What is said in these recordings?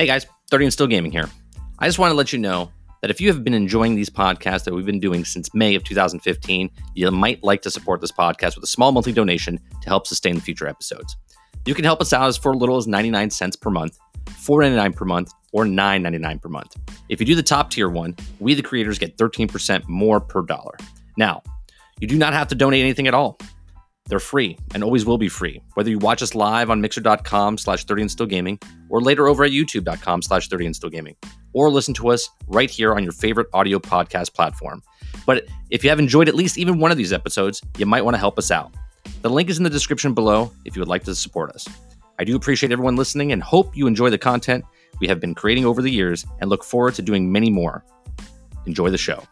Hey guys, 30 and Still Gaming here. I just want to let you know that if you have been enjoying these podcasts that we've been doing since May of 2015, you might like to support this podcast with a small monthly donation to help sustain the future episodes. You can help us out as for little as 99 cents per month, 4.99 per month, or 9.99 per month. If you do the top tier one, we the creators get 13% more per dollar. Now, you do not have to donate anything at all. They're free and always will be free, whether you watch us live on mixer.com slash 30 and still gaming or later over at youtube.com slash 30 and still gaming or listen to us right here on your favorite audio podcast platform. But if you have enjoyed at least even one of these episodes, you might want to help us out. The link is in the description below if you would like to support us. I do appreciate everyone listening and hope you enjoy the content we have been creating over the years and look forward to doing many more. Enjoy the show.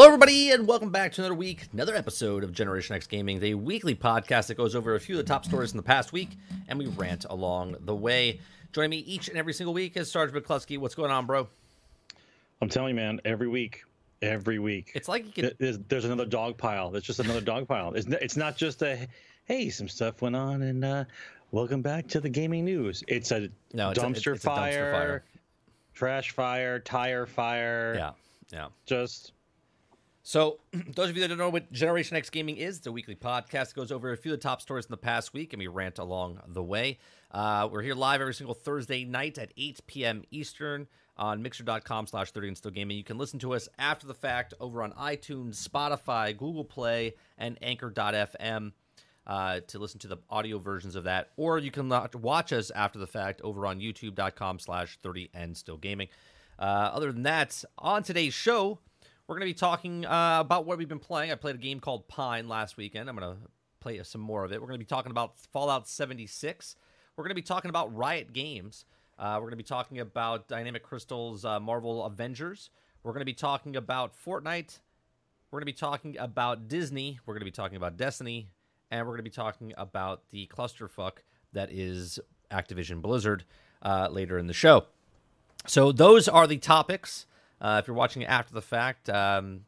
Hello, everybody, and welcome back to another week, another episode of Generation X Gaming, the weekly podcast that goes over a few of the top stories in the past week, and we rant along the way. Joining me each and every single week is Sarge McCluskey. What's going on, bro? I'm telling you, man, every week, every week. It's like you can. there's, there's another dog pile. There's just another dog pile. It's, it's not just a, hey, some stuff went on and uh, welcome back to the gaming news. It's a No, it's a- dumpster, it's a dumpster fire, fire. trash fire, tire fire. Yeah, yeah. Just So, those of you that don't know what Generation X Gaming is, it's a weekly podcast that goes over a few of the top stories in the past week, and we rant along the way. Uh, we're here live every single Thursday night at 8 p.m. Eastern on mixer.com slash 30 and still gaming. You can listen to us after the fact over on iTunes, Spotify, Google Play, and Anchor.fm uh, to listen to the audio versions of that. Or you can watch us after the fact over on youtube.com slash 30 and still gaming. Uh, other than that, on today's show, we're going to be talking uh, about what we've been playing. I played a game called Pine last weekend. I'm going to play some more of it. We're going to be talking about Fallout 76. We're going to be talking about Riot Games. Uh, we're going to be talking about Dynamic Crystal's uh, Marvel Avengers. We're going to be talking about Fortnite. We're going to be talking about Disney. We're going to be talking about Destiny. And we're going to be talking about the clusterfuck that is Activision Blizzard uh, later in the show. So those are the topics. Uh, if you're watching it after the fact, um,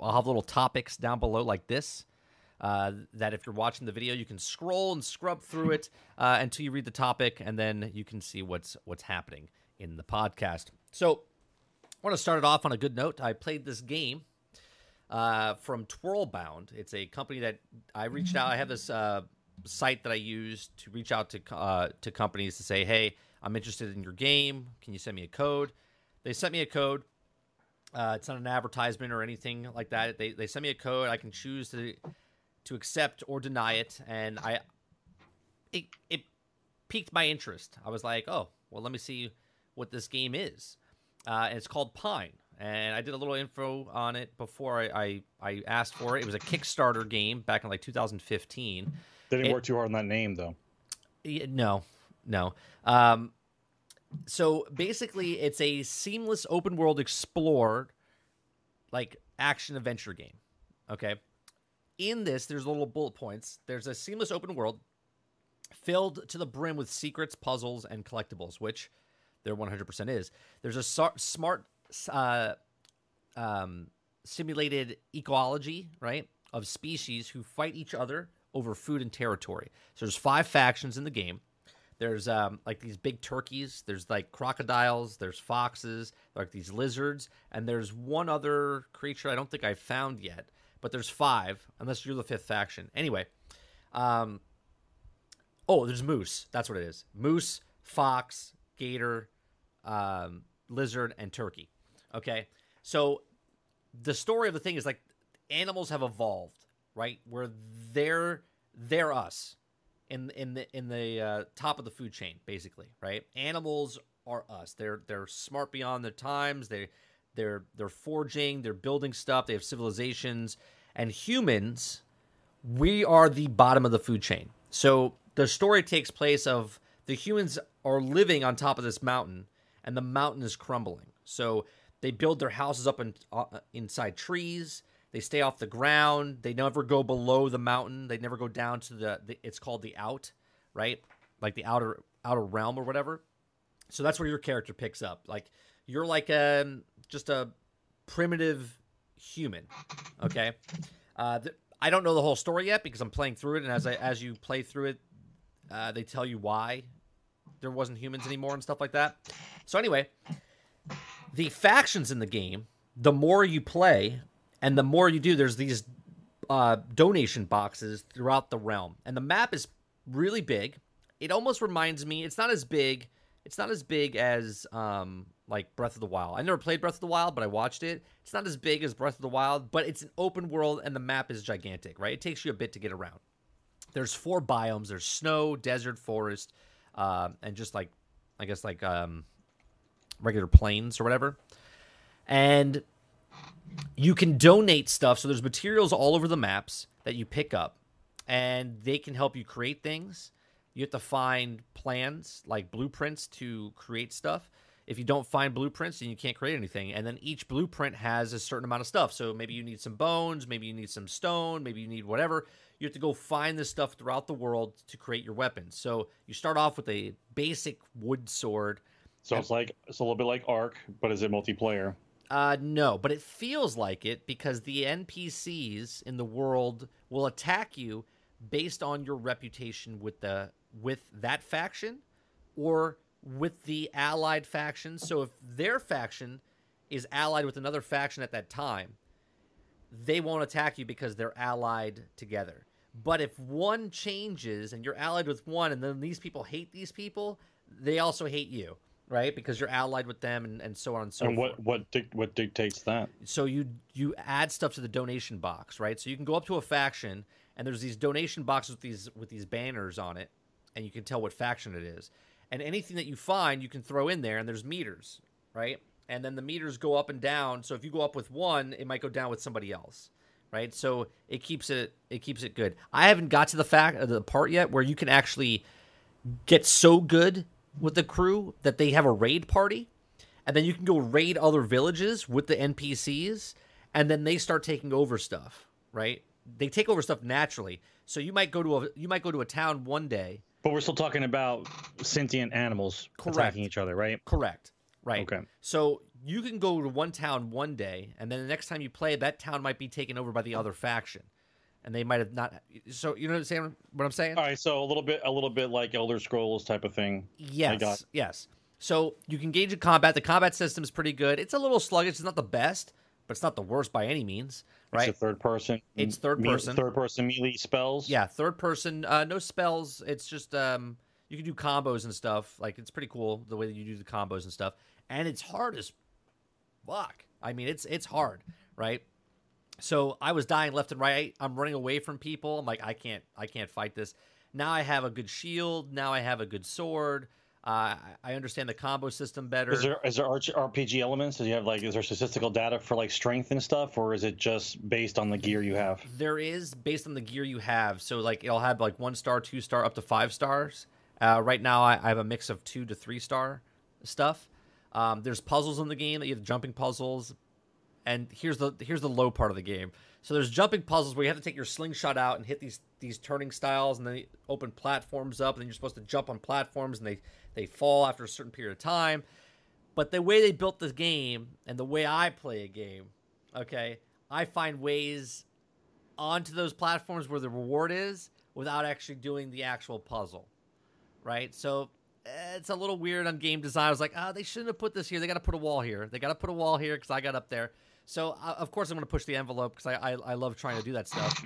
I'll have little topics down below like this. Uh, that if you're watching the video, you can scroll and scrub through it uh, until you read the topic, and then you can see what's what's happening in the podcast. So, I want to start it off on a good note. I played this game uh, from Twirlbound. It's a company that I reached out. I have this uh, site that I use to reach out to uh, to companies to say, "Hey, I'm interested in your game. Can you send me a code?" They sent me a code. Uh, it's not an advertisement or anything like that. They they sent me a code. I can choose to to accept or deny it, and I it it piqued my interest. I was like, "Oh, well, let me see what this game is." Uh, and it's called Pine and I did a little info on it before I, I, I asked for it. It was a Kickstarter game back in like 2015. didn't It- work too hard on that name though. Yeah, no, no. Um, so basically, it's a seamless open world explore, like action adventure game. Okay. In this, there's little bullet points. There's a seamless open world filled to the brim with secrets, puzzles, and collectibles, which there 100% is. There's a smart uh, um, simulated ecology, right, of species who fight each other over food and territory. So there's five factions in the game. There's um, like these big turkeys. There's like crocodiles. There's foxes. Like these lizards, and there's one other creature I don't think I've found yet. But there's five, unless you're the fifth faction. Anyway, um, oh, there's moose. That's what it is. Moose, fox, gator, um, lizard, and turkey. Okay, so the story of the thing is like animals have evolved, right? Where they're they're us in in the in the uh, top of the food chain, basically, right? Animals are us. They're they're smart beyond their times. They they're they're forging, they're building stuff, they have civilizations, and humans, we are the bottom of the food chain. So the story takes place of the humans are living on top of this mountain, and the mountain is crumbling. So they build their houses up in, uh, inside trees. They stay off the ground. They never go below the mountain. They never go down to the, the it's called the out, right? Like the outer outer realm or whatever. So that's where your character picks up. Like you're like a um, just a primitive human. Okay. Uh, th- I don't know the whole story yet because I'm playing through it, and as I as you play through it, uh, they tell you why there wasn't humans anymore and stuff like that. So anyway, the factions in the game, the more you play and the more you do, there's these uh, donation boxes throughout the realm, and the map is really big. It almost reminds me. It's not as big. It's not as big as um, like Breath of the Wild. I never played Breath of the Wild, but I watched it. It's not as big as Breath of the Wild, but it's an open world and the map is gigantic. Right? It takes you a bit to get around. There's four biomes. There's snow, desert, forest, uh, and just like I guess like um, regular plains or whatever. And you can donate stuff. So there's materials all over the maps that you pick up, and they can help you create things. You have to find plans, like blueprints, to create stuff. If you don't find blueprints, then you can't create anything. And then each blueprint has a certain amount of stuff. So maybe you need some bones, maybe you need some stone, maybe you need whatever. You have to go find this stuff throughout the world to create your weapons. So you start off with a basic wood sword. So it's like it's a little bit like Ark, but is it multiplayer? Uh, no, but it feels like it because the NPCs in the world will attack you based on your reputation with the with that faction or with the allied faction. So if their faction is allied with another faction at that time, they won't attack you because they're allied together. But if one changes and you're allied with one and then these people hate these people, they also hate you, right? Because you're allied with them and, and so on and so and forth. what what dic- what dictates that? So you you add stuff to the donation box, right? So you can go up to a faction and there's these donation boxes with these with these banners on it and you can tell what faction it is. And anything that you find, you can throw in there and there's meters, right? And then the meters go up and down. So if you go up with one, it might go down with somebody else, right? So it keeps it it keeps it good. I haven't got to the fact the part yet where you can actually get so good with the crew that they have a raid party and then you can go raid other villages with the NPCs and then they start taking over stuff, right? They take over stuff naturally. So you might go to a you might go to a town one day. But we're still talking about sentient animals Correct. attacking each other, right? Correct. Right. Okay. So you can go to one town one day and then the next time you play that town might be taken over by the other faction. And they might have not so you know what I'm saying what I'm saying? All right, so a little bit a little bit like Elder Scrolls type of thing. Yes. Yes. So you can gauge in combat. The combat system is pretty good. It's a little sluggish. It's not the best, but it's not the worst by any means. Right? It's a third person. It's third me- person. Third person melee spells. Yeah, third person. Uh, no spells. It's just um, you can do combos and stuff. Like it's pretty cool the way that you do the combos and stuff. And it's hard as fuck. I mean, it's it's hard, right? So I was dying left and right. I'm running away from people. I'm like, I can't, I can't fight this. Now I have a good shield. Now I have a good sword. Uh, I understand the combo system better. Is there is there RPG elements? Do you have like is there statistical data for like strength and stuff, or is it just based on the gear you have? There is based on the gear you have. So like it'll have like one star, two star, up to five stars. Uh, right now I, I have a mix of two to three star stuff. Um, there's puzzles in the game that you have jumping puzzles, and here's the here's the low part of the game. So there's jumping puzzles where you have to take your slingshot out and hit these these turning styles, and then open platforms up, and then you're supposed to jump on platforms, and they they fall after a certain period of time. But the way they built the game and the way I play a game, okay, I find ways onto those platforms where the reward is without actually doing the actual puzzle, right? So it's a little weird on game design. I was like, ah, they shouldn't have put this here. They got to put a wall here. They got to put a wall here because I got up there. So uh, of course I'm going to push the envelope because I, I I love trying to do that stuff.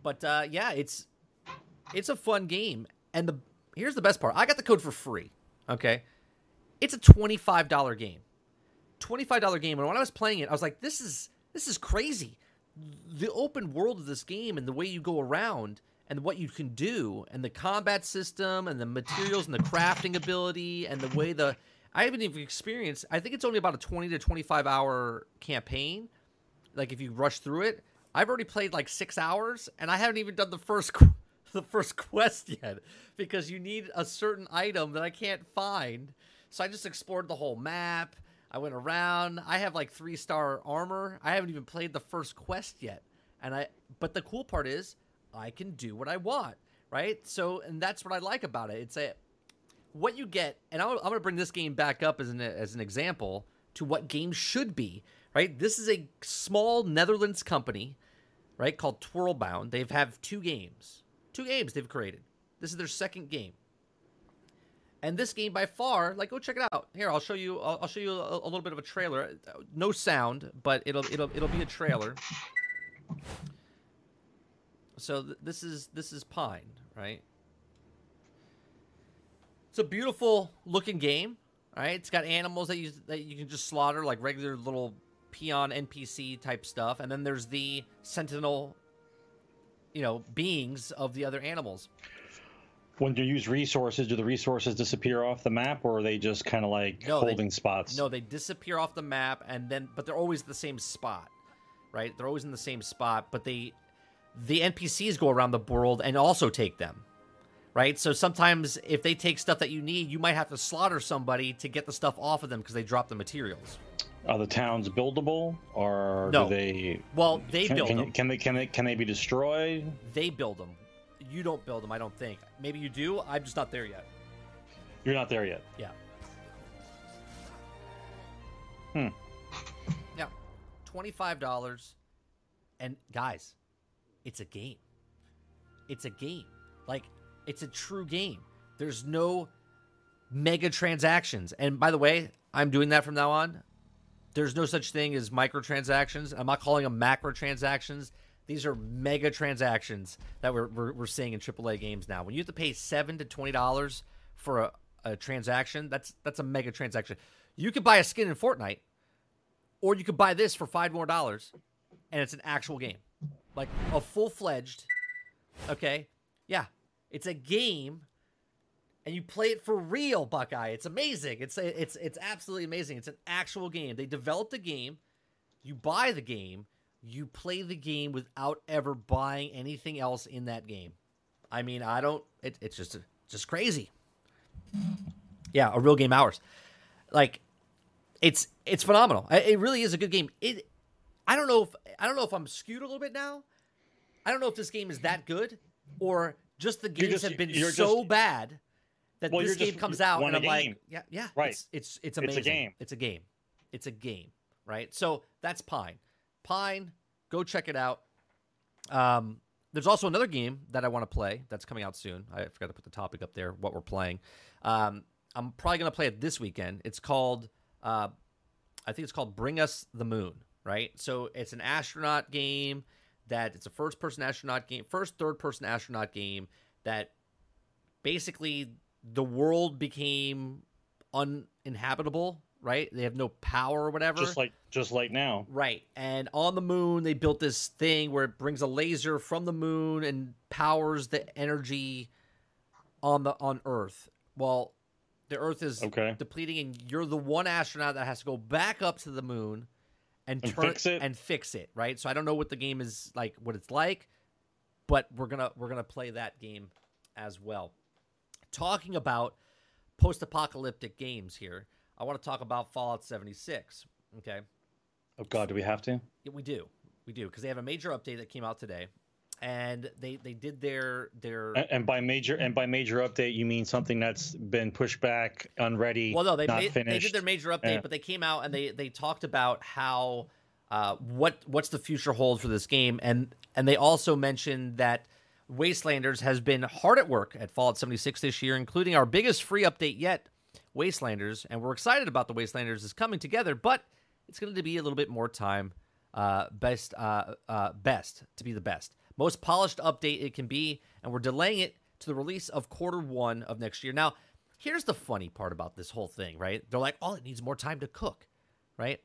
But uh, yeah, it's it's a fun game, and the here's the best part. I got the code for free. Okay, it's a twenty five dollar game. Twenty five dollar game, and when I was playing it, I was like, this is this is crazy. The open world of this game and the way you go around and what you can do and the combat system and the materials and the crafting ability and the way the I haven't even experienced. I think it's only about a twenty to twenty-five hour campaign. Like if you rush through it, I've already played like six hours, and I haven't even done the first the first quest yet because you need a certain item that I can't find. So I just explored the whole map. I went around. I have like three star armor. I haven't even played the first quest yet. And I but the cool part is I can do what I want, right? So and that's what I like about it. It's a what you get, and I'm, I'm going to bring this game back up as an as an example to what games should be, right? This is a small Netherlands company, right, called Twirlbound. They've have two games, two games they've created. This is their second game. And this game, by far, like go check it out. Here, I'll show you. I'll, I'll show you a, a, little bit of a trailer. No sound, but it'll it'll it'll be a trailer. So th- this is this is Pine, right? It's a beautiful looking game, right? It's got animals that you that you can just slaughter like regular little peon NPC type stuff, and then there's the sentinel, you know, beings of the other animals when you use resources, do the resources disappear off the map, or are they just kind of like no, holding they, spots? No, they disappear off the map, and then but they're always the same spot, right? They're always in the same spot, but they the NPCs go around the world and also take them, right? So sometimes if they take stuff that you need, you might have to slaughter somebody to get the stuff off of them because they drop the materials. Are the towns buildable, or no. do they? Well, they can, build can, them. Can they? Can they? Can they be destroyed? They build them you don't build them. I don't think. Maybe you do. I'm just not there yet. You're not there yet. Yeah. Hmm. Yeah. Twenty-five dollars, and guys, it's a game. It's a game. Like it's a true game. There's no mega transactions. And by the way, I'm doing that from now on. There's no such thing as microtransactions. I'm not calling them macro transactions. These are mega transactions that we're, we're, we're seeing in AAA games now. When you have to pay seven to twenty dollars for a, a transaction, that's that's a mega transaction. You could buy a skin in Fortnite, or you could buy this for five more dollars, and it's an actual game, like a full fledged. Okay, yeah, it's a game, and you play it for real, Buckeye. It's amazing. It's it's it's absolutely amazing. It's an actual game. They developed the game, you buy the game, you play the game without ever buying anything else in that game. I mean, I don't. It, it's just just crazy. Yeah, a real game hours. Like, it's it's phenomenal. It really is a good game. It. I don't know if I don't know if I'm skewed a little bit now. I don't know if this game is that good or just the games just, have been so just, bad that well, this game just, comes out and I'm like, yeah, yeah, right. It's, it's it's amazing. It's a game. It's a game. It's a game. Right. So that's Pine. Pine, go check it out. Um, there's also another game that I want to play that's coming out soon. I forgot to put the topic up there, what we're playing. Um, I'm probably going to play it this weekend. It's called, uh, I think it's called Bring Us the Moon, right? So it's an astronaut game that it's a first person astronaut game, first third person astronaut game that basically the world became uninhabitable right? They have no power or whatever. Just like just like now. Right. And on the moon they built this thing where it brings a laser from the moon and powers the energy on the on Earth. Well, the Earth is okay. depleting and you're the one astronaut that has to go back up to the moon and, and turn fix it and fix it, right? So I don't know what the game is like what it's like, but we're going to we're to play that game as well. Talking about post-apocalyptic games here I want to talk about Fallout 76. Okay. Oh God, do we have to? Yeah, we do. We do because they have a major update that came out today, and they they did their their. And, by major and by major update, you mean something that's been pushed back, unready. Well, no, they not made, finished. they did their major update, yeah. but they came out and they they talked about how uh, what what's the future hold for this game, and and they also mentioned that. Wastelanders has been hard at work at Fallout 76 this year, including our biggest free update yet, Wastelanders, and we're excited about the Wastelanders is coming together, but it's going to be a little bit more time. Uh, best, uh, uh, best to be the best, most polished update it can be, and we're delaying it to the release of quarter one of next year. Now, here's the funny part about this whole thing, right? They're like, "Oh, it needs more time to cook," right?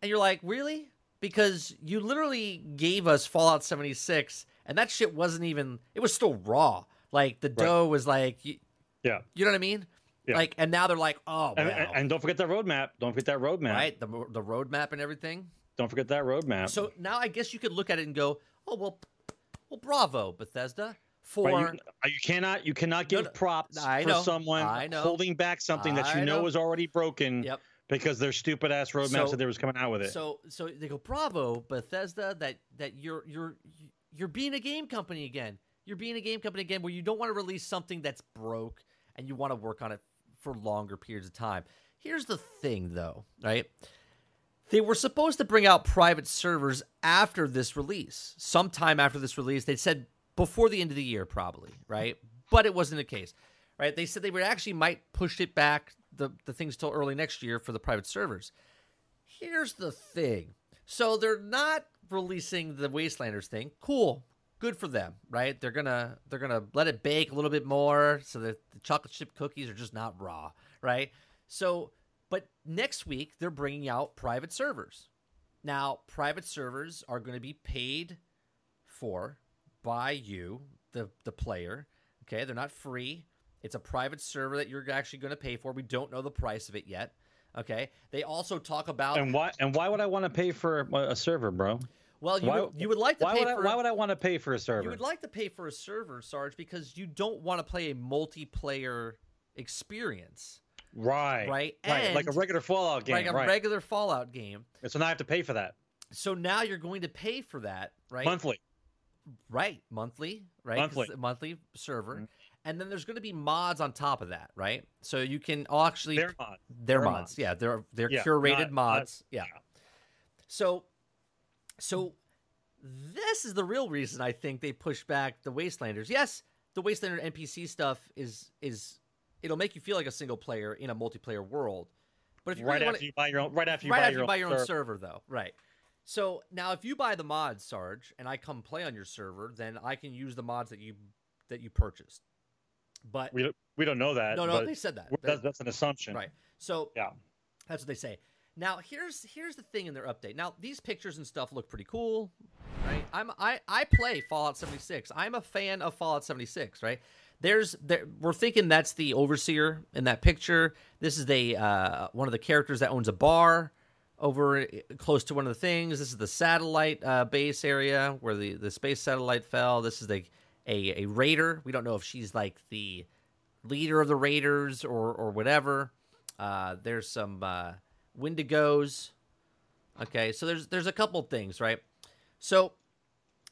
And you're like, "Really?" Because you literally gave us Fallout 76, and that shit wasn't even. It was still raw. Like the dough right. was like, yeah, you know what I mean? Yeah. Like, and now they're like, oh, And, wow. and- and don't forget that roadmap. Don't forget that roadmap. right? The the roadmap and everything. Don't forget that roadmap. So now I guess you could look at it and go, oh well, well, bravo, Bethesda for Right, you, uh, you cannot you cannot give no, props I for know, someone I know. holding back something that you know, know. is already broken Yep. because their stupid ass roadmap So- said they was coming out with it. So so they go, bravo, Bethesda, that that you're you're you're being a game company again. You're being a game company again where you don't want to release something that's broke and you want to work on it for longer periods of time. Here's the thing though, right? They were supposed to bring out private servers after this release. Sometime after this release. They said before the end of the year, probably, right? But it wasn't the case. Right? They said they would actually might push it back the, the things till early next year for the private servers. Here's the thing. So they're not releasing the Wastelanders thing. Cool. Good for them, right? They're gonna they're gonna let it bake a little bit more so that the chocolate chip cookies are just not raw, right? So, but next week they're bringing out private servers. Now, private servers are going to be paid for by you, the the player. Okay, they're not free. It's a private server that you're actually going to pay for. We don't know the price of it yet. Okay. They also talk about and why and why would I want to pay for a server, bro? well, you why- would, you would like to Why pay would I, for why would I want to pay for a server? you would like to pay for a server, Sarge, because you don't want to play a multiplayer experience, right, right? right, like a regular Fallout game, like a right? regular Fallout game. And so now I have to pay for that So now you're going to pay for that, right? monthly. Right, monthly, right? Monthly. monthly server. Mhm. And then there's going to be mods on top of that, right? So you can all actually Their mod. their mods. mods. Yeah, they're they're Yeah, curated not- not- mods. yeah. So so this is the real reason I think they pushed back the Wastelanders. Yes, the Wastelander NPC stuff is is it'll make you feel like a single player in a multiplayer world. But if you Right really after wanna, you buy your own, right after you right buy after your you own, buy your own server. server, though, right? So now, if you buy the mods, Sarge, and I come play on your server, then I can use the mods that you that you purchased. But We don't, we don't know that. no, no, they said that. that's, that's an assumption. right. So Yeah. that's what they say. Now here's here's the thing in their update. Now these pictures and stuff look pretty cool, right? I'm I I play Fallout 76. I'm a fan of Fallout 76, right? There's there we're thinking that's the overseer in that picture. This is the uh, one of the characters that owns a bar over uh, close to one of the things. This is the satellite uh, base area where the the space satellite fell. This is the a a raider. We don't know if she's like the leader of the raiders or or whatever. Uh, there's some uh, Wendigos. Okay, so there's there's a couple things, right? So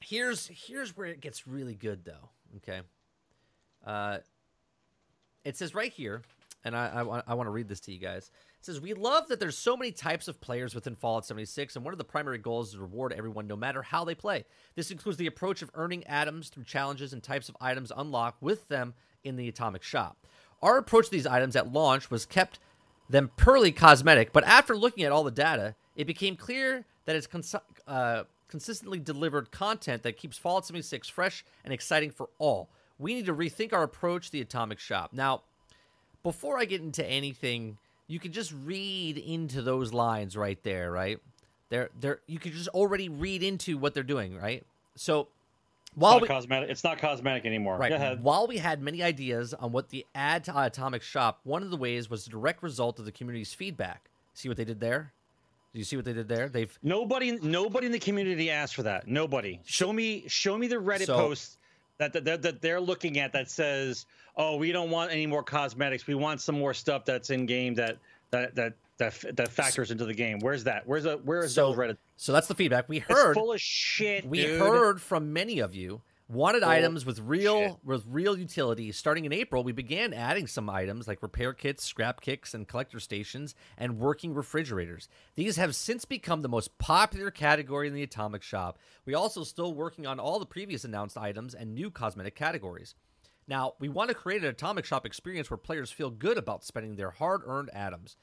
here's here's where it gets really good, though. Okay, uh, it says right here, and I I, I want to read this to you guys. It says we love that there's so many types of players within Fallout 76, and one of the primary goals is to reward everyone no matter how they play. This includes the approach of earning atoms through challenges and types of items unlocked with them in the Atomic Shop. Our approach to these items at launch was kept them purely cosmetic, but after looking at all the data, it became clear that it's cons- uh, consistently delivered content that keeps Fallout 76 fresh and exciting for all. We need to rethink our approach to the Atomic Shop. Now, before I get into anything, you can just read into those lines right there, right? They're, they're, you can just already read into what they're doing, right? So, while It's we, cosmetic. It's not cosmetic anymore. Right. Go ahead. While we had many ideas on what the add to Atomic Shop, one of the ways was a direct result of the community's feedback. See what they did there? Do you see what they did there? They've Nobody, nobody in the community asked for that. Nobody. Show me, show me the Reddit So- post that that, that they're looking at that says, "Oh, we don't want any more cosmetics. We want some more stuff that's in game that that that that, that factors into the game." Where's that? Where's a where is So- those Reddit? so that's the feedback we It's heard. full of shit. we dude. heard from many of you wanted items with real shit. with real utility. Starting in April, we began adding some items like repair kits, scrap kits, and collector stations, and working refrigerators. These have since become the most popular category in the Atomic Shop. We also still working on all the previous announced items and new cosmetic categories. Now, we want to create an Atomic Shop experience where players feel good about spending their hard-earned atoms.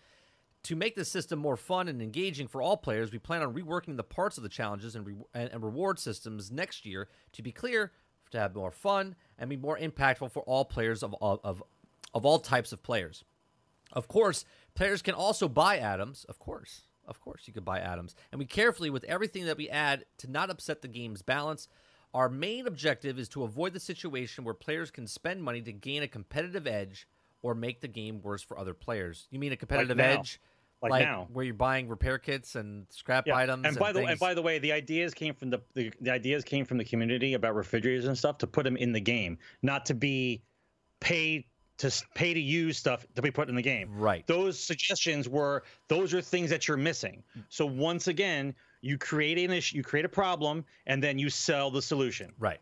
To make the system more fun and engaging for all players, we plan on reworking the parts of the challenges and, re- and, reward systems next year to be clear, to have more fun and be more impactful for all players of all, of, of all types of players. Of course, players can also buy atoms. Of course, of course, you could buy atoms. And we carefully, with everything that we add, to not upset the game's balance. Our main objective is to avoid the situation where players can spend money to gain a competitive edge or make the game worse for other players. You mean a competitive now. edge, Like now. where you're buying repair kits and scrap Yeah. items? And by the things? and by the way, the ideas came from the, the the ideas came from the community about refrigerators and stuff to put them in the game, not to be paid to pay to use stuff to be put in the game. right. Those suggestions were those are things that you're missing. So once again, you create an issue, you create a problem, and then you sell the solution. Right.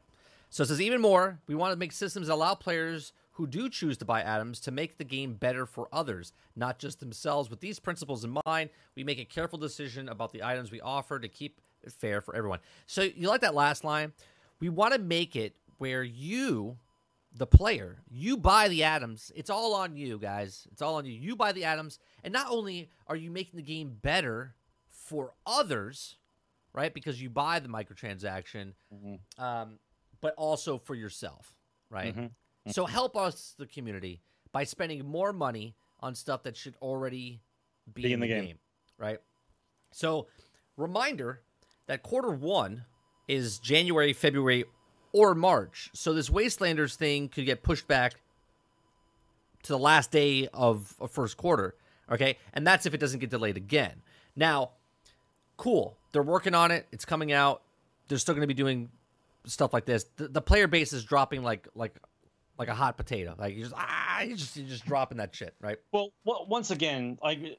So it says even more, we want to make systems that allow players who do choose to buy atoms to make the game better for others, not just themselves. With these principles in mind, we make a careful decision about the items we offer to keep it fair for everyone. So you like that last line? We want to make it where you, the player, you buy the atoms. It's all on you, guys. It's all on you. You buy the atoms, and not only are you making the game better for others, right? Because you buy the microtransaction, um, but also for yourself, right? So help us, the community, by spending more money on stuff that should already be, in the, game. right? So, reminder that quarter one is January, February, or March. So this Wastelanders thing could get pushed back to the last day of a first quarter. Okay, and that's if it doesn't get delayed again. Now, cool. They're working on it. It's coming out. They're still going to be doing stuff like this. The, the player base is dropping like like like a hot potato. Like you just ah, you just you're just dropping that shit, right? Well, well once again, like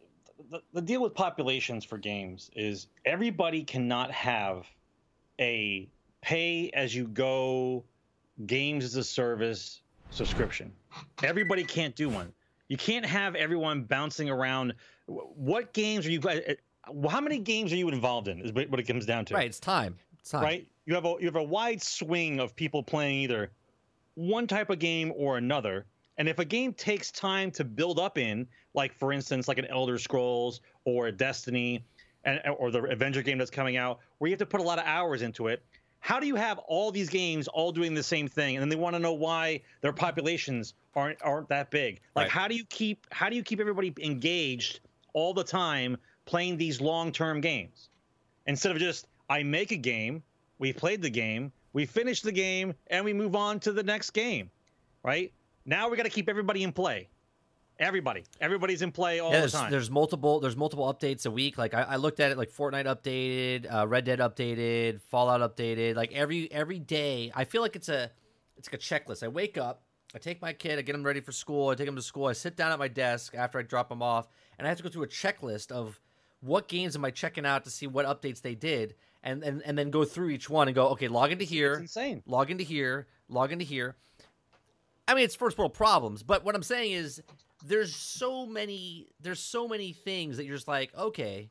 the, the deal with populations for games is everybody cannot have a pay as you go games as a service subscription. Everybody can't do one. You can't have everyone bouncing around. What games are you? uh, How many games are you involved in? Is what it comes down to. Right. It's time. It's time. right? You have a you have a wide swing of people playing either one type of game or another. And if a game takes time to build up in, like for instance, like an Elder Scrolls or a Destiny, and or the Avenger game that's coming out, where you have to put a lot of hours into it, how do you have all these games all doing the same thing, and then they want to know why their populations aren't aren't that big? Like, Right. how do you keep how do you keep everybody engaged all the time playing these long term games? instead of just I make a game, we played the game, we finish the game, and we move on to the next game, right? Now we got to keep everybody in play. Everybody, everybody's in play all Yeah, the time. there's multiple there's multiple updates a week. Like I, I looked at it like Fortnite updated, uh, Red Dead updated, Fallout updated. Like every every day, I feel like it's a it's like a checklist. I wake up, I take my kid, I get him ready for school, I take him to school, I sit down at my desk after I drop him off, and I have to go through a checklist of what games am I checking out to see what updates they did, and and, and then go through each one and go, okay, log into here, It's insane. log into here, log into here. I mean, it's first world problems, but what I'm saying is there's so many there's so many things that you're just like, okay,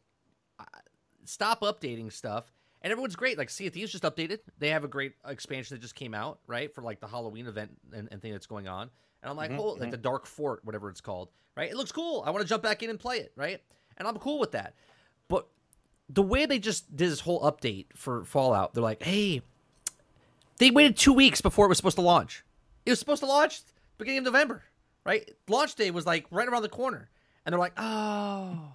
stop updating stuff. And everyone's great. Like Sea of Thieves just updated. They have a great expansion that just came out, right, for like the Halloween event and, and thing that's going on. And I'm like, Mhm, oh, like the Dark Fort, whatever it's called, right? It looks cool. I want to jump back in and play it, right? And I'm cool with that. The way they just did this whole update for Fallout, they're like, hey, they waited two weeks before it was supposed to launch. It was supposed to launch beginning of November, right? Launch day was like right around the corner, and they're like, "Oh,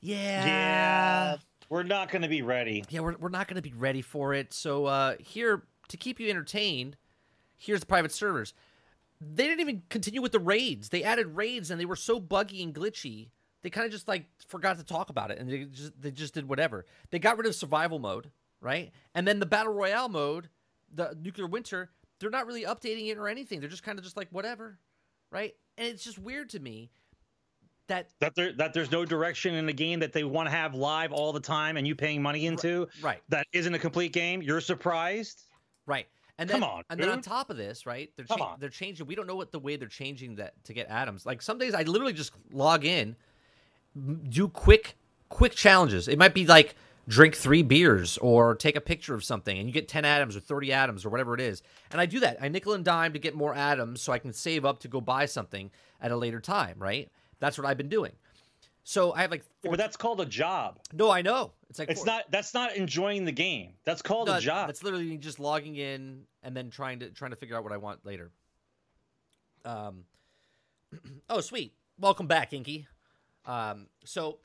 yeah, Yeah, we're not going to be ready. yeah, we're, we're not going to be ready for it." So uh, here to keep you entertained, here's the private servers. They didn't even continue with the raids. They added raids, and they were so buggy and glitchy. They kind of just like forgot to talk about it, and they just they just did whatever. They got rid of survival mode, right? And then the battle royale mode, the nuclear winter, they're not really updating it or anything. They're just kind of just like whatever, right? And it's just weird to me that That there that there's no direction in the game that they want to have live all the time, and you paying money into right, that isn't a complete game. You're surprised. right. And Come then, on, and then on top of this, right? They're cha- they're changing. We don't know what the way they're changing that to get atoms. Like some days, I literally just log in, do quick quick challenges. It might be like drink three beers or take a picture of something, and you get ten atoms or thirty atoms or whatever it is. And I do that. I nickel and dime to get more atoms so I can save up to go buy something at a later time. Right? That's what I've been doing. So I have like But that's called a job. no, I know it's like It's four- not. That's not enjoying the game. That's called No, a job. That's literally just logging in and then trying to trying to figure out what I want later. Um. Oh, sweet! Welcome back, Inky. Um. So,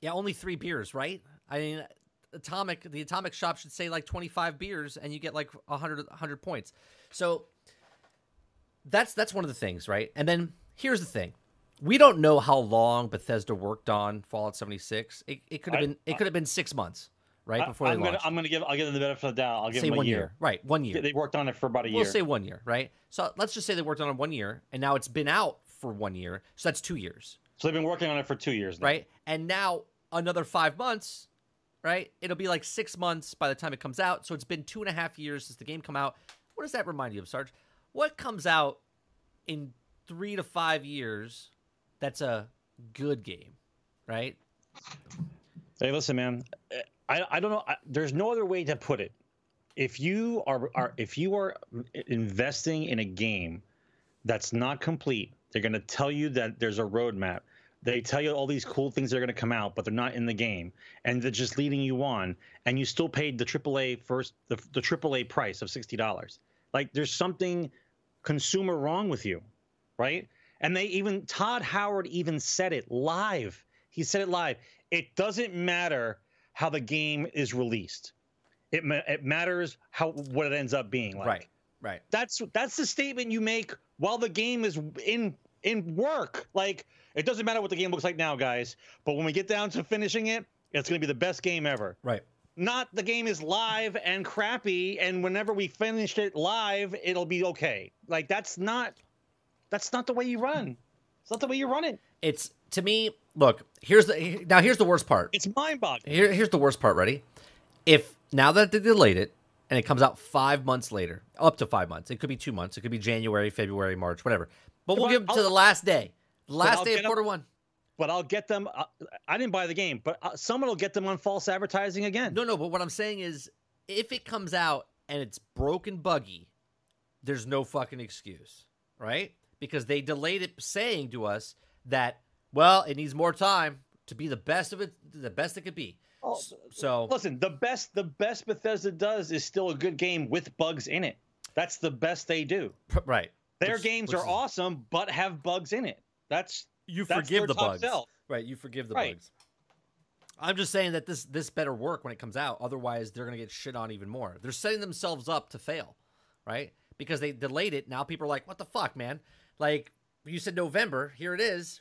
yeah, only three beers, right? I mean, atomic. The atomic shop should say like twenty five beers, and you get like 100, 100 points. So, that's that's one of the things, right? And then here's the thing: we don't know how long Bethesda worked on Fallout 76. It, it could have been it could have been six months, right I, before they am gonna. I'm gonna give I'll give them the benefit of the doubt. I'll give say them a one year. year. right? One year. They worked on it for about a year. We'll say one year, right? So let's just say they worked on it one year, and now it's been out for one year, so that's two years, so they've been working on it for two years now. right? And now another five months, right? It'll be like six months by the time it comes out. So it's been two and a half years since the game come out. What does that remind you of, Sarge? What comes out in three to five years that's a good game, right? Hey, listen, man. I, I don't know. I, there's no other way to put it. If you are, are if you are investing in a game that's not complete, they're going to tell you that there's a roadmap. They tell you all these cool things that are going to come out, but they're not in the game, and they're just leading you on. And you still paid the AAA first, the, the AAA price of sixty dollars. Like there's something consumer wrong with you, right? And they even Todd Howard even said it live. He said it live. It doesn't matter how the game is released. It ma- it matters how what it ends up being like. right, right. That's that's the statement you make while the game is in in work. Like it doesn't matter what the game looks like now, guys. But when we get down to finishing it, it's going to be the best game ever. Right. Not the game is live and crappy, and whenever we finish it live, it'll be okay. Like that's not that's not the way you run. It's not the way you run it. It's to me. Look, here's the now. Here's the worst part. It's mind-boggling. Here, here's the worst part. Ready? If now that they delayed it and it comes out five months later, up to five months, it could be two months, it could be January, February, March, whatever. But we'll But give them to I'll- the last day, the last day of quarter one. But I'll get them. Uh, I didn't buy the game, but uh, someone will get them on false advertising again. No, no. But what I'm saying is, if it comes out and it's broken, buggy, there's no fucking excuse, right? Because they delayed it, saying to us that well, it needs more time to be the best of it, the best it could be. Oh, So Listen, the best the best Bethesda does is still a good game with bugs in it. That's the best they do. right, Their Which- games which are is- awesome, but have bugs in it. That's you That's forgive their the top bugs, sell. right? You forgive the Right. bugs. I'm just saying that this this better work when it comes out. Otherwise, they're gonna get shit on even more. They're setting themselves up to fail, right? Because they delayed it. Now people are like, "What the fuck, man?" Like you said, November. Here it is,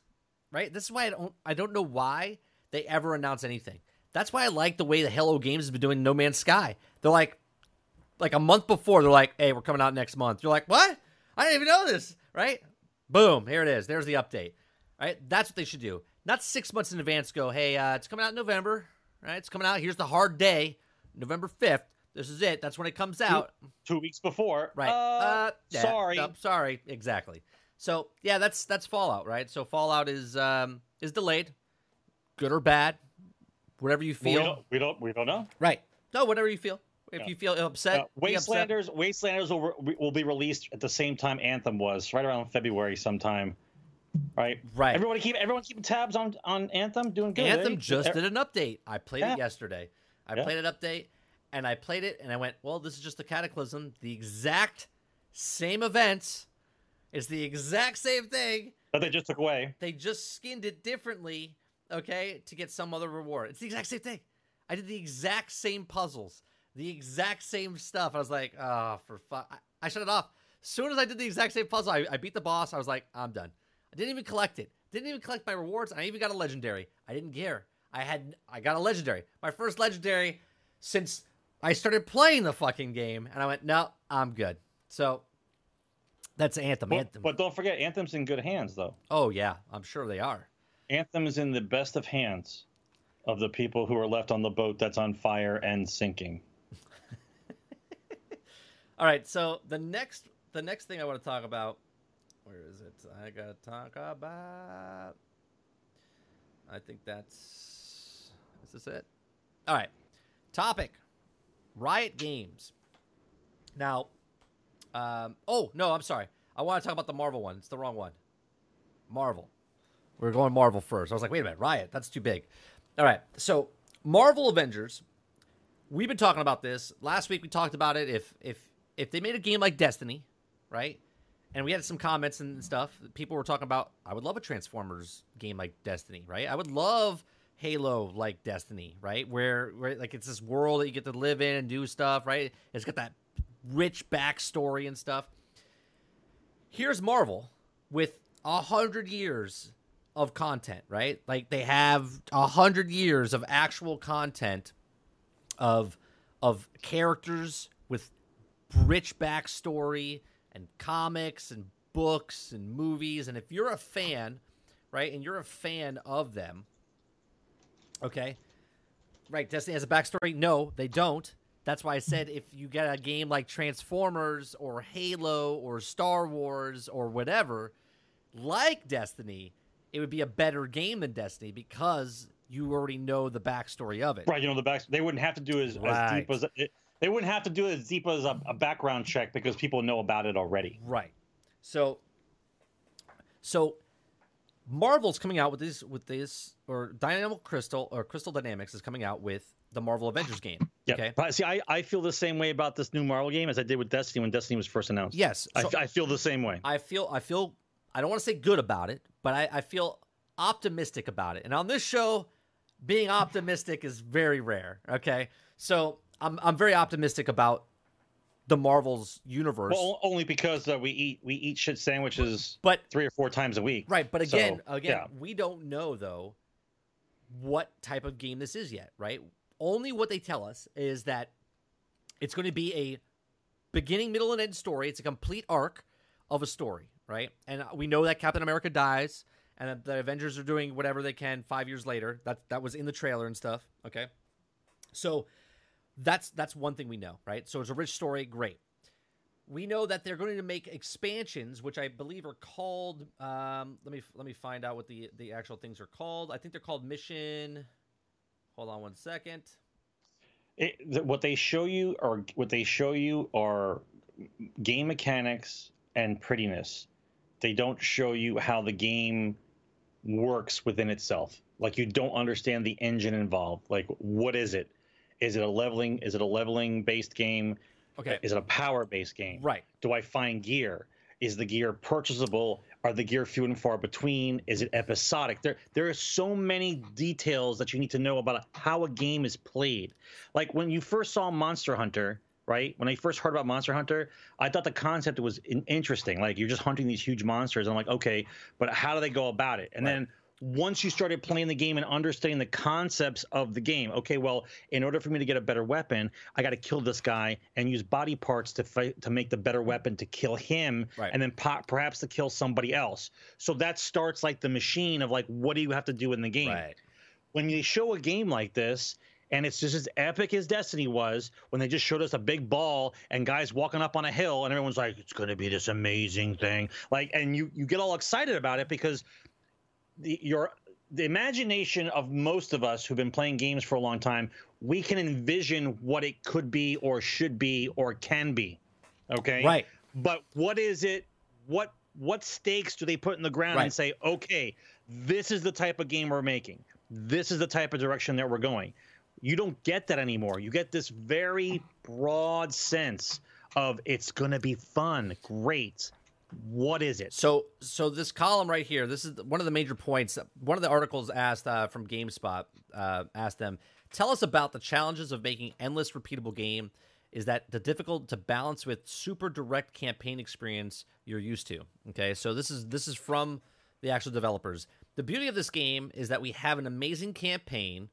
right? This is why I don't I don't know why they ever announce anything. That's why I like the way the Hello Games has been doing No Man's Sky. They're like, like a month before, they're like, "Hey, we're coming out next month." You're like, "What? I didn't even know this." Right? Boom! Here it is. There's the update. Right? That's what they should do. Not six months in advance. Go, "Hey, uh, it's coming out in November." Right? It's coming out. Here's the hard day, November fifth. This is it. That's when it comes out. two weeks before. Right. Uh, yeah, sorry. nope, sorry. Exactly. So yeah, that's that's Fallout, right? So Fallout is um is delayed, good or bad, whatever you we feel. don't, we don't. We don't know. Right. No, whatever you feel. If Yeah. you feel upset, Uh, be upset. Wastelanders. Wastelanders will, re- will be released at the same time Anthem was, right around February sometime. Right. Right. Everyone keep everyone keeping tabs on on Anthem. Doing good. Anthem eh? just did an update. I played Yeah. it yesterday. I Yeah. played an update and I played it and I went, well, this is just a cataclysm. The exact same events. It's the exact same thing. that they just took away. They just skinned it differently, okay, to get some other reward. It's the exact same thing. I did the exact same puzzles, the exact same stuff. I was like, oh, for fuck. I, I shut it off. As soon as I did the exact same puzzle, I, I beat the boss. I was like, I'm done. I didn't even collect it. Didn't even collect my rewards. I even got a legendary. I didn't care. I had I got a legendary. My first legendary since I started playing the fucking game, and I went, no, I'm good. So that's Anthem. But, Anthem. but don't forget, Anthem's in good hands though. oh yeah, I'm sure they are. Anthem is in the best of hands of the people who are left on the boat that's on fire and sinking. All right, so the next the next thing I want to talk about, where is it? I gotta talk about. I think that's is this it? All right, topic: Riot Games. Now, um, oh no, I'm sorry. I want to talk about the Marvel one. It's the wrong one. Marvel. We're going Marvel first. I was like, wait a minute, Riot. That's too big. All right, so Marvel Avengers we've been talking about this last week we talked about it if if if they made a game like destiny right and we had some comments and stuff people were talking about i would love a transformers game like destiny right? I would love halo like destiny right? Where where like it's this world that you get to live in and do stuff right? It's got that rich backstory and stuff. Here's Marvel with a hundred years of content, right? Like they have a hundred years of actual content of of characters with rich backstory and comics and books and movies. And if you're a fan, right, and you're a fan of them, okay, right, Destiny has a backstory. No, they don't. That's why I said if you get a game like Transformers or Halo or Star Wars or whatever, like Destiny, it would be a better game than Destiny because you already know the backstory of it. Right, you know the back. They wouldn't have to do as, Right. as deep as it, they wouldn't have to do as deep as a, a background check because people know about it already. Right. So so Marvel's coming out with this with this or Dynamic Crystal or Crystal Dynamics is coming out with the Marvel Avengers game. Yeah. Okay. But see, I, I feel the same way about this new Marvel game as I did with Destiny when Destiny was first announced. Yes. I, I feel the same way. I feel I feel I don't want to say good about it, but I, I feel optimistic about it. And on this show, being optimistic is very rare. Okay. So I'm I'm very optimistic about the Marvel's universe. Well, only because uh, we eat we eat shit sandwiches but three or four times a week. Right, but again, So, again, yeah. we don't know though what type of game this is yet, right? Only what they tell us is that it's going to be a beginning, middle, and end story. It's a complete arc of a story, right? And we know that Captain America dies, and that the Avengers are doing whatever they can five years later. That that was in the trailer and stuff. Okay, so that's that's one thing we know, right? So it's a rich story, great. We know that they're going to make expansions, which I believe are called. Um, let me let me find out what the the actual things are called. I think they're called Mission. Hold on one second. It, what they show you are what they show you are game mechanics and prettiness. They don't show you how the game works within itself. Like you don't understand the engine involved. Like what is it? Is it a leveling? Is it a leveling based game? Okay, Is it a power based game? right. Do I find gear? Is the gear purchasable? Are the gear few and far between? Is it episodic? There, there are so many details that you need to know about how a game is played. Like when you first saw Monster Hunter, right? When I first heard about Monster Hunter, I thought the concept was interesting. Like you're just hunting these huge monsters. I'm like, okay, but how do they go about it? And Right. then once you started playing the game and understanding the concepts of the game, okay, well, in order for me to get a better weapon, I got to kill this guy and use body parts to fight to make the better weapon to kill him, Right. and then po- perhaps to kill somebody else. So that starts like the machine of like, what do you have to do in the game? Right. when you show a game like this and it's just as epic as Destiny was when they just showed us a big ball and guys walking up on a hill and everyone's like it's going to be this amazing thing like and you you get all excited about it because the your the imagination of most of us who've been playing games for a long time we can envision what it could be or should be or can be okay? Right. but what is it what what stakes do they put in the ground Right. and say okay this is the type of game we're making. This is the type of direction that we're going. You don't get that anymore. You get this very broad sense of it's going to be fun. Great what is it So, so this column right here, this is one of the major points. One of the articles asked uh, from GameSpot uh, asked them, "Tell us about the challenges of making endless, repeatable game. Is that the difficult to balance with super direct campaign experience you're used to?" Okay, so this is this is from the actual developers. The beauty of this game is that we have an amazing campaign.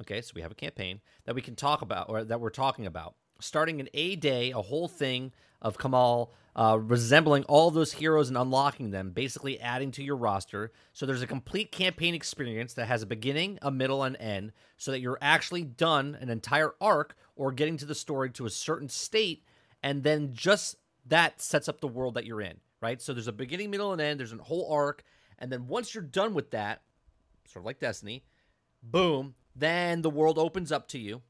Okay, so we have a campaign that we can talk about, or that we're talking about, starting an a day, a whole thing of Kamala uh, resembling all those heroes and unlocking them, basically adding to your roster. So there's a complete campaign experience that has a beginning, a middle, and end, so that you're actually done an entire arc or getting to the story to a certain state, and then just that sets up the world that you're in, right? So there's a beginning, middle, and end. There's a whole arc, and then once you're done with that, sort of like Destiny, boom, then the world opens up to you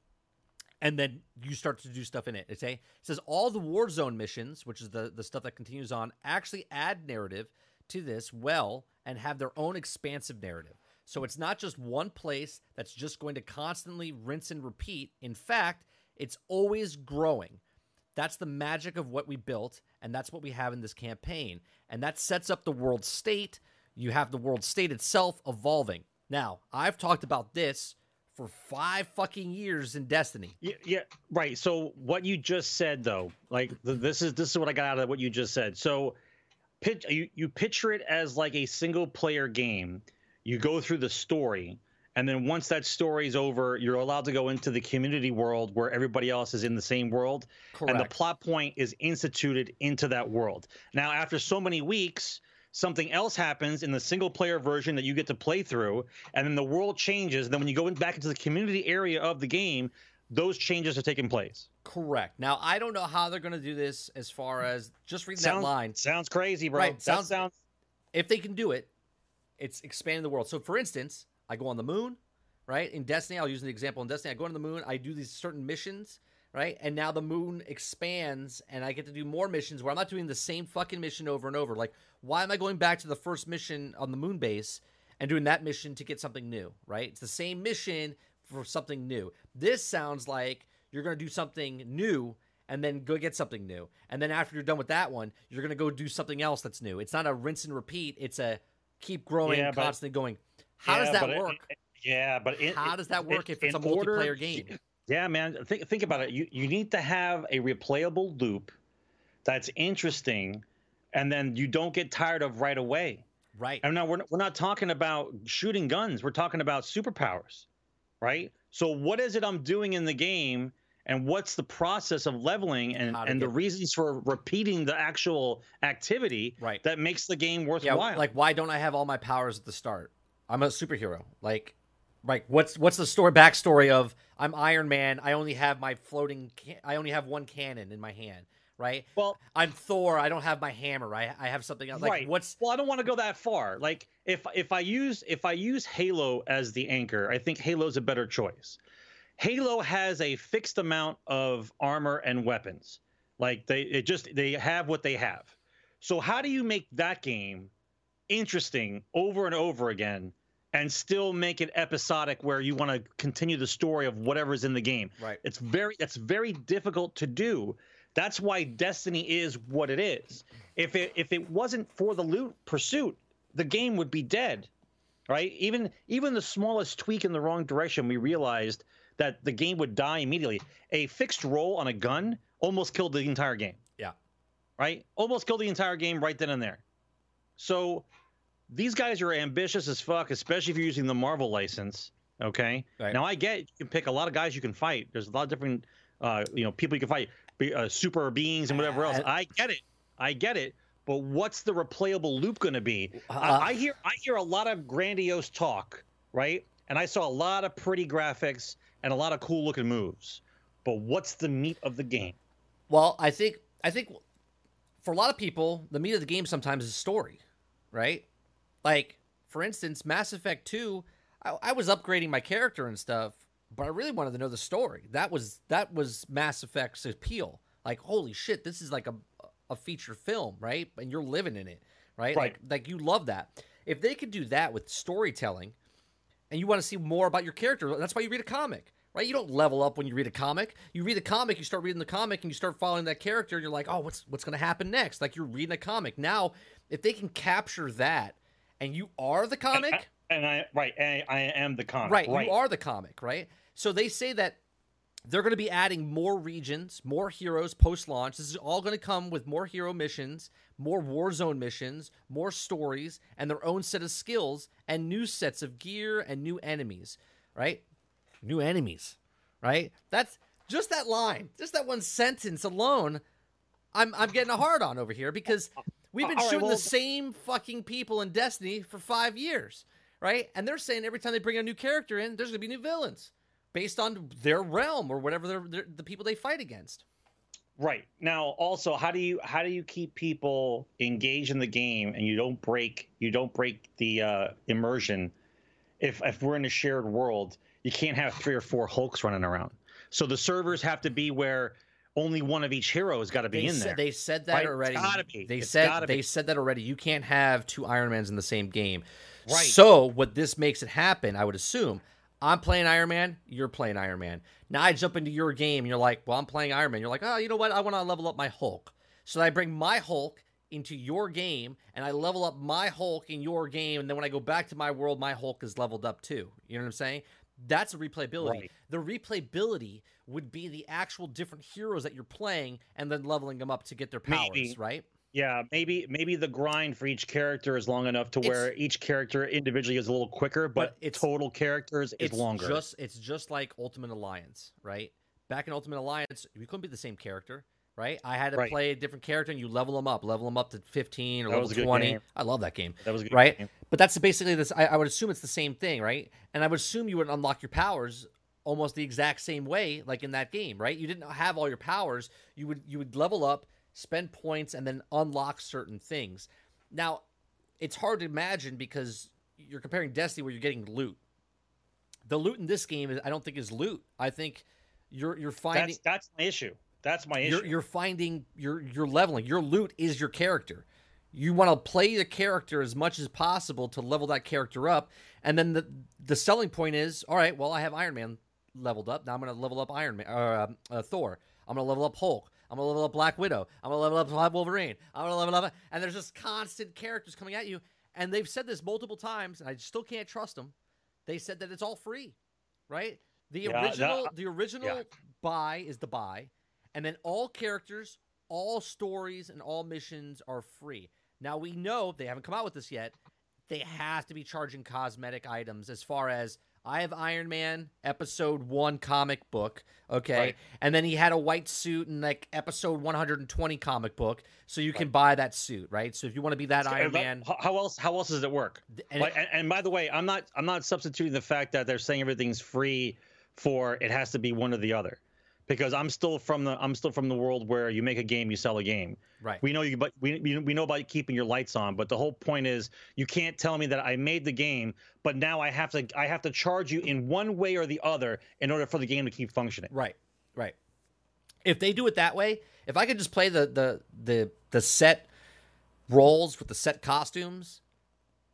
and then you start to do stuff in it. It says all the Warzone missions, which is the, the stuff that continues on, actually add narrative to this well and have their own expansive narrative. So it's not just one place that's just going to constantly rinse and repeat. In fact, it's always growing. That's the magic of what we built, and that's what we have in this campaign. And that sets up the world state. You have the world state itself evolving. Now, I've talked about this for five fucking years in Destiny. Yeah, yeah, right. So what you just said, though, like th- this is this is what I got out of what you just said. So pitch you, you picture it as like a single player game. You go through the story, and then once that story's over, you're allowed to go into the community world where everybody else is in the same world, Correct. and the plot point is instituted into that world. Now, after so many weeks, something else happens in the single player version that you get to play through, and then the world changes. And Then when you go in, back into the community area of the game, those changes are taking place. Correct. Now I don't know how they're going to do this as far as just reading Sounds, that line. sounds crazy, bro. Right, That sounds- sounds If they can do it, it's expanding the world. So for instance, I go on the moon, right? In Destiny, I'll use an example. In Destiny, I go on the moon, I do these certain missions, right? And now the moon expands and I get to do more missions where I'm not doing the same fucking mission over and over. Like, why am I going back to the first mission on the moon base and doing that mission to get something new, right? It's the same mission for something new. This sounds like you're going to do something new and then go get something new. And then after you're done with that one, you're going to go do something else that's new. It's not a rinse and repeat, it's a keep growing, Yeah, but- constantly going. How Yeah, does that but it- work? yeah, but it, How does that work it- if it's a order- multiplayer game? Yeah, man. Think think about it. You you need to have a replayable loop that's interesting, and then you don't get tired of right away. Right. And now we're we're not talking about shooting guns. We're talking about superpowers, right? So what is it I'm doing in the game, and what's the process of leveling, and and the reasons for repeating the actual activity Right. that makes the game Yeah, worthwhile? like why don't I have all my powers at the start? I'm a superhero. Like, like what's what's the story backstory of I'm Iron Man. I only have my floating. Can- I only have one cannon in my hand. Right. well, I'm Thor. I don't have my hammer. I I have something else. Like right. what's well, I don't want to go that far. Like if if I use if I use Halo as the anchor, I think Halo's a better choice. Halo has a fixed amount of armor and weapons. Like they it just they have what they have. So how do you make that game interesting over and over again and still make it episodic where you want to continue the story of whatever's in the game? right? It's very that's very difficult to do. That's why Destiny is what it is. If it if it wasn't for the loot pursuit, the game would be dead. Right? Even even the smallest tweak in the wrong direction, we realized that the game would die immediately. A fixed roll on a gun almost killed the entire game. Yeah. Right? Almost killed the entire game right then and there. So these guys are ambitious as fuck, especially if you're using the Marvel license. Okay. Right. Now I get you can pick a lot of guys you can fight. There's a lot of different, uh, you know, people you can fight, be- uh, super beings and whatever else. I get it. I get it. But what's the replayable loop going to be? Uh, I, I hear I hear a lot of grandiose talk, right? And I saw a lot of pretty graphics and a lot of cool looking moves. But what's the meat of the game? Well, I think I think for a lot of people, the meat of the game sometimes is story, right? Like for instance, Mass Effect Two, I, I was upgrading my character and stuff, but I really wanted to know the story. That was that was Mass Effect's appeal. Like, holy shit, this is like a a feature film, right? And you're living in it, right? Right. Like, like you love that. If they could do that with storytelling, and you want to see more about your character, that's why you read a comic, right? You don't level up when you read a comic. You read a comic, you start reading the comic, and you start following that character, and you're like, oh, what's what's going to happen next? Like you're reading a comic. Now, if they can capture that, and you are the comic, And I right, I, I am the comic. right, you are the comic, right? So they say that they're going to be adding more regions, more heroes post launch. This is all going to come with more hero missions, more Warzone missions, more stories, and their own set of skills and new sets of gear and new enemies, right? New enemies, right? That's just that line, just that one sentence alone. I'm I'm getting a hard on over here because we've been All right, shooting well- the same fucking people in Destiny for five years, right? And they're saying every time they bring a new character in, there's gonna be new villains based on their realm or whatever they're, they're, the people they fight against. Right. Now also how do you how do you keep people engaged in the game and you don't break you don't break the uh, immersion if if we're in a shared world, you can't have three or four Hulks running around. So the servers have to be where only one of each hero has got to be They in said, there. they said that Right? It's already. gotta be. They It's said they be. said that already. You can't have two Iron Mans in the same game. Right. So what this makes it happen, I would assume, I'm playing Iron Man, you're playing Iron Man. Now I jump into your game and you're like, well, I'm playing Iron Man. You're like, oh, you know what? I want to level up my Hulk. So I bring my Hulk into your game and I level up my Hulk in your game. And then when I go back to my world, my Hulk is leveled up too. You know what I'm saying? That's a replayability. Right. The replayability would be the actual different heroes that you're playing and then leveling them up to get their powers, Maybe. right? Yeah, maybe maybe the grind for each character is long enough to where each character individually is a little quicker, but, But it's- total characters is it's longer. Just it's just like Ultimate Alliance, right? Back in Ultimate Alliance, we couldn't be the same character, right? I had to Right. play a different character, and you level them up, level them up to fifteen or That level was a good twenty. game. I love that game. that was a good right? game. But that's basically this. I, I would assume it's the same thing, right? And I would assume you would unlock your powers almost the exact same way, like in that game, right? You didn't have all your powers. You would you would level up, spend points, and then unlock certain things. Now, it's hard to imagine because you're comparing Destiny where you're getting loot. The loot in this game, is, I don't think, is loot. I think you're you're finding That's that's my issue. That's my issue. you're, you're finding you're you're leveling. Your loot is your character. You want to play the character as much as possible to level that character up. And then the the selling point is all right well i have iron man leveled up. Now i'm going to level up iron man uh, uh, thor. I'm going to level up hulk. I'm going to level up black widow. I'm going to level up wolverine. I'm going to level up and there's just constant characters coming at you. And they've said this multiple times and i still can't trust them. They said that it's all free right? The Yeah, original the original yeah. buy is the buy and then all characters, all stories, and all missions are free. Now we know they haven't come out with this yet. They have to be charging cosmetic items as far as I have Iron Man episode one comic book, okay, Right. and then he had a white suit in like episode 120 comic book, so you can buy that suit, right? So if you want to be that Iron And that- Man, How, how else? How else does it work? and Like, and, and by the way, I'm not I'm not substituting the fact that they're saying everything's free for it has to be one or the other, because I'm still from the I'm still from the world where you make a game, you sell a game. right? We know you, but we we know about keeping your lights on. But the whole point is, you can't tell me that I made the game, but now I have to I have to charge you in one way or the other in order for the game to keep functioning. Right, right. If they do it that way, if I could just play the the the the set roles with the set costumes,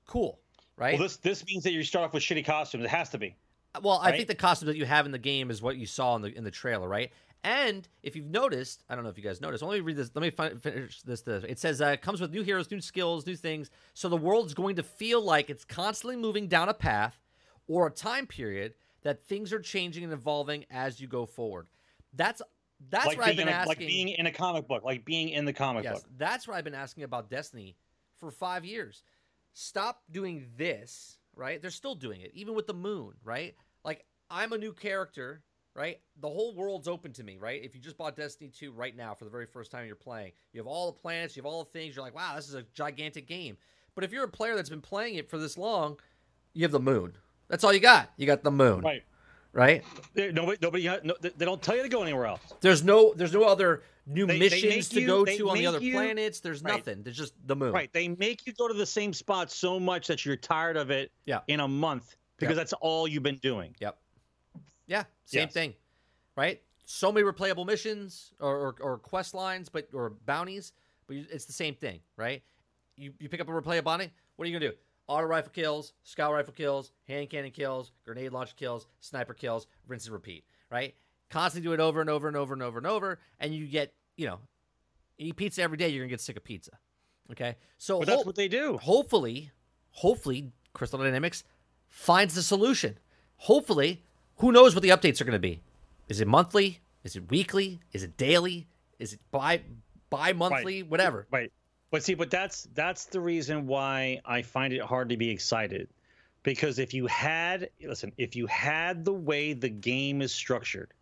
cool, right? Well, this this means that you start off with shitty costumes. It has to be. Well, I right? think the costumes that you have in the game is what you saw in the in the trailer, right? And if you've noticed, I don't know if you guys noticed. Let me read this. Let me fin- finish this. this. It says uh, it comes with new heroes, new skills, new things. So the world's going to feel like it's constantly moving down a path or a time period that things are changing and evolving as you go forward. That's that's like what I've been a, asking. like being in a comic book, like being in the comic Yes, book. that's what I've been asking about Destiny for five years. Stop doing this, right? They're still doing it, even with the moon, right? Like I'm a new character, right? The whole world's open to me, right? If you just bought Destiny 2 right now for the very first time you're playing, you have all the planets, you have all the things, you're like, wow, this is a gigantic game. But if you're a player that's been playing it for this long, you have the moon. That's all you got. You got the moon, Right. Right? Nobody, nobody, uh, no, they they don't tell you to go anywhere else. There's no there's no other new They- they missions make to you- go to on the other you- planets. There's Right. nothing. There's just the moon. Right. They make you go to the same spot so much that you're tired of it Yeah. in a month because Yep. that's all you've been doing. Yep. Yeah, same Yes. thing, right? So many replayable missions or, or, or quest lines, but or bounties, but it's the same thing, right? You you pick up a replayable bounty. What are you gonna do? Auto rifle kills, scout rifle kills, hand cannon kills, grenade launch kills, sniper kills, rinse and repeat, right? Constantly do it over and over and over and over and over, and you get you know, you eat pizza every day. You're gonna get sick of pizza. Okay, so But that's hol- what they do. hopefully, hopefully, Crystal Dynamics finds the solution. Hopefully, who knows what the updates are going to be? Is it monthly? Is it weekly? Is it daily? Is it bi bi monthly? Whatever. Right. But see, but that's that's the reason why I find it hard to be excited. Because if you had listen, if you had the way the game is structured,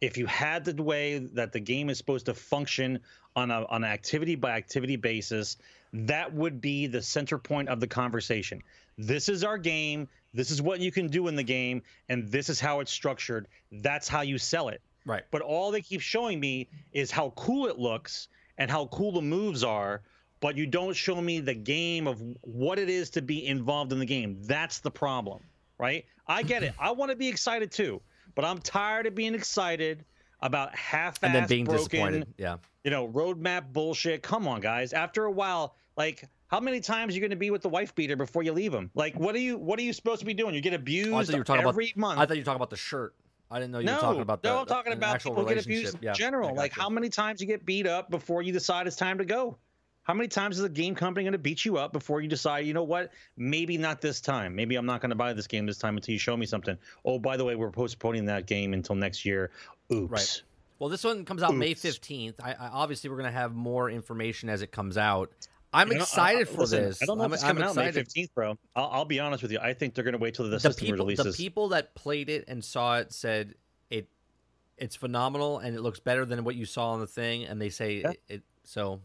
if you had the way that the game is supposed to function on a on an activity by activity basis, that would be the center point of the conversation. This is our game. This is what you can do in the game, and this is how it's structured. That's how you sell it. Right. But all they keep showing me is how cool it looks and how cool the moves are, but you don't show me the game of what it is to be involved in the game. That's the problem, right? I get it. I want to be excited too, but I'm tired of being excited about half-assed, And then being broken, disappointed. Yeah. you know, roadmap bullshit. Come on, guys. After a while, like how many times are you going to be with the wife beater before you leave him? Like, what are you what are you supposed to be doing? You get abused Oh, I thought you were talking every about. month. I thought you were talking about the shirt. I didn't know you no, were talking about the. no, I'm talking about actual people get abused in yeah, general. Like you. how many times you get beat up before you decide it's time to go? How many times is a game company going to beat you up before you decide, you know what? Maybe not this time. Maybe I'm not going to buy this game this time until you show me something. Oh, by the way, we're postponing that game until next year. Oops. Right. Well, this one comes out May 15th. I, I obviously we're going to have more information as it comes out. I'm You know, excited I- for listen, this. I don't know I'm, if it's coming out May 15th, bro. I'll, I'll be honest with you. I think they're going to wait till the, the system people, the people that played it and saw it said it it's phenomenal and it looks better than what you saw on the thing and they say Yeah. it, it so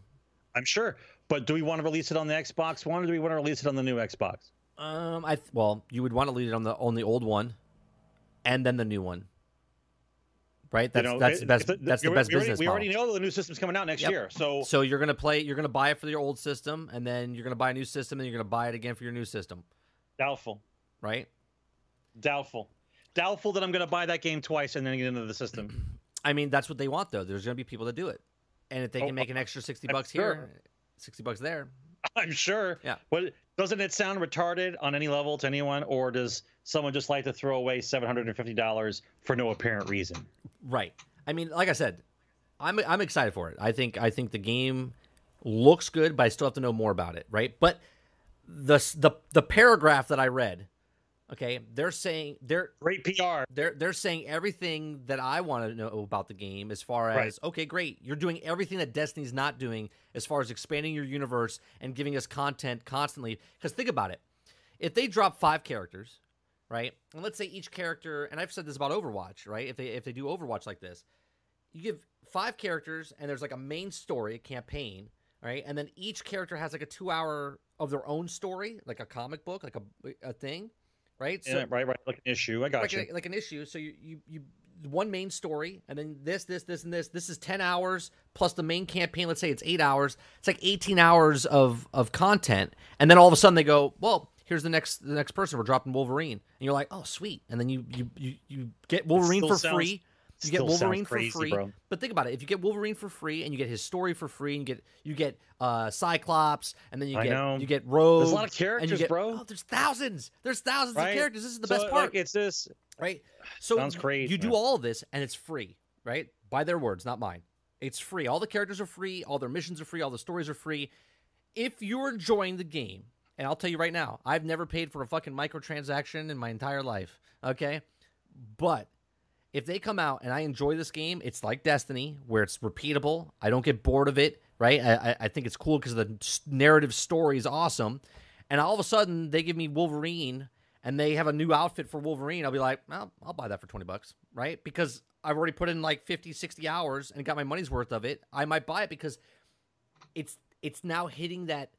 I'm sure. But do we want to release it on the Xbox One or do we want to release it on the new Xbox? um i th- well you would want to leave it on the on the old one and then the new one right that's you know, that's it- the best if that's the best already, business We already know the new system's coming out next Yep. year. So so you're gonna play you're gonna buy it for your old system and then you're gonna buy a new system and you're gonna buy it again for your new system doubtful. right Doubtful. Doubtful that I'm going to buy that game twice and then get into the system. i mean that's what they want though there's gonna be people that do it and if they Oh, can make an extra 60 I'm bucks sure. here 60 bucks there I'm sure. Yeah. What doesn't it sound retarded on any level to anyone, or does someone just like to throw away seven hundred and fifty dollars for no apparent reason? Right. I mean, like I said, I'm I'm excited for it. I think I think the game looks good, but I still have to know more about it, right? But the the the paragraph that I read, okay, they're saying they're Great PR. they're they're saying everything that I want to know about the game as far as Right. okay, great, you're doing everything that Destiny's not doing as far as expanding your universe and giving us content constantly. Because think about it, if they drop five characters, right, and let's say each character, and I've said this about Overwatch, right? If they if they do Overwatch like this, you give five characters and there's like a main story, a campaign, right, and then each character has like a two hour of their own story, like a comic book, like a a thing, right? Yeah, right, right. Like an issue. I got like, you. a, like an issue. So you, you you one main story, and then this this this and this. This is ten hours plus the main campaign. Let's say it's eight hours. It's like eighteen hours of of content, and then all of a sudden they go, well. Here's the next the next person. We're dropping Wolverine, and you're like, oh sweet, and then you you you, you get Wolverine for sounds- free. You get Wolverine crazy, for free. bro. But think about it: if you get Wolverine for free, and you get his story for free, and you get you get uh, Cyclops, and then you I get know. you get Rogue. There's a lot of characters, get, bro. Oh, there's thousands. There's thousands Right? of characters. This is the So, best part Like, it's this. right? So Sounds crazy, You do all of this, and it's free, right? By their words, not mine. It's free. All the characters are free. All their missions are free. All the stories are free. If you're enjoying the game, and I'll tell you right now, I've never paid for a fucking microtransaction in my entire life. Okay, but if they come out and I enjoy this game, it's like Destiny, where it's repeatable. I don't get bored of it, right? I, I- think it's cool because the narrative story is awesome. And all of a sudden, they give me Wolverine and they have a new outfit for Wolverine. I'll be like, well, I'll buy that for 20 bucks, right? Because I've already put in like 50, 60 hours and got my money's worth of it. I might buy it because it's it's now hitting that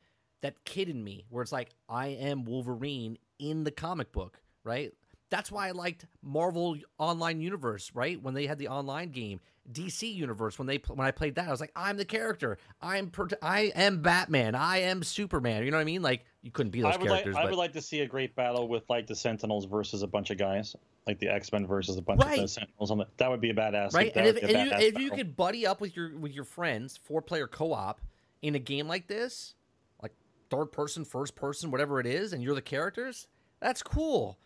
that kid in me where it's like I am Wolverine in the comic book, right? That's why I liked Marvel Online Universe, right? When they had the online game, DC Universe when they when I played that, I was like, I'm the character. I'm I am Batman. I am Superman. You know what I mean? Like you couldn't be those I would like. characters, I but would like to see a great battle with like the Sentinels versus a bunch of guys, like the X Men versus a bunch Right. of the Sentinels. On the, that would be a badass. right? And if, would be a you, badass if you could buddy up with your with your friends, four player co op in a game like this, like third person, first person, whatever it is, and you're the characters, that's cool.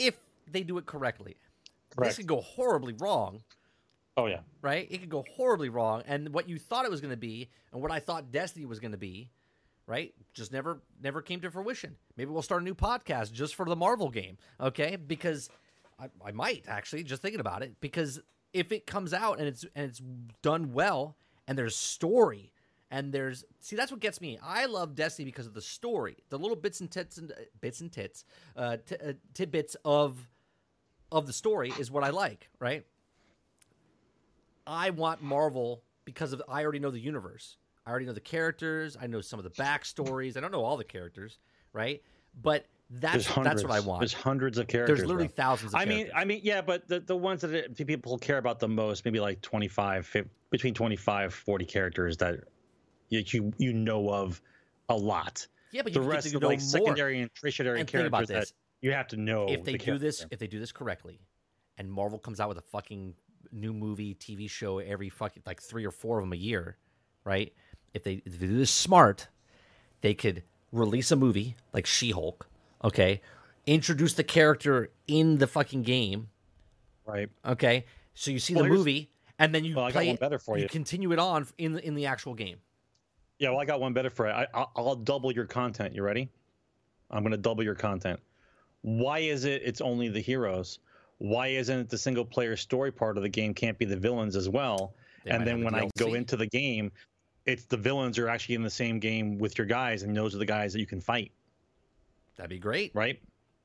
If they do it correctly, this could go horribly wrong, Oh yeah. right? It could go horribly wrong, and what you thought it was going to be, and what I thought Destiny was going to be, right, just never never came to fruition. Maybe we'll start a new podcast just for the Marvel game, okay? Because I, I might actually just thinking about it because if it comes out and it's and it's done well and there's story and there's see that's what gets me. I love Destiny because of the story, the little bits and tits and uh, bits and tits, uh, t- uh, tidbits of of the story is what I like, right? I want Marvel because of I already know the universe. I already know the characters. I know some of the backstories. I don't know all the characters, right? But that's that's what I want. There's hundreds of characters. There's literally bro. thousands. Of I mean. I mean, yeah, but the, the ones that it- people care about the most, maybe like 25, fif- between 25, 40 characters that you you, you know of a lot. yeah, but The you rest to of know like more. secondary and tertiary And characters this. that you have to know. if they the do this, if they do this correctly, and Marvel comes out with a fucking new movie, TV show every fucking like three or four of them a year, right? If they if they do this smart, they could release a movie like She-Hulk, okay? Introduce the character in the fucking game, right? okay? So you see Well, the movie, and then you Well, I got play one it, better for you. continue it on in the in the actual game. Yeah, well, I got one better for it. I, I'll, I'll double your content. You ready? I'm going to double your content. Why is it it's only the heroes? why isn't the single player story part of the game can't be the villains as well? They and then when I go into the game, it's the villains are actually in the same game with your guys, and those are the guys that you can fight, That'd be great. right?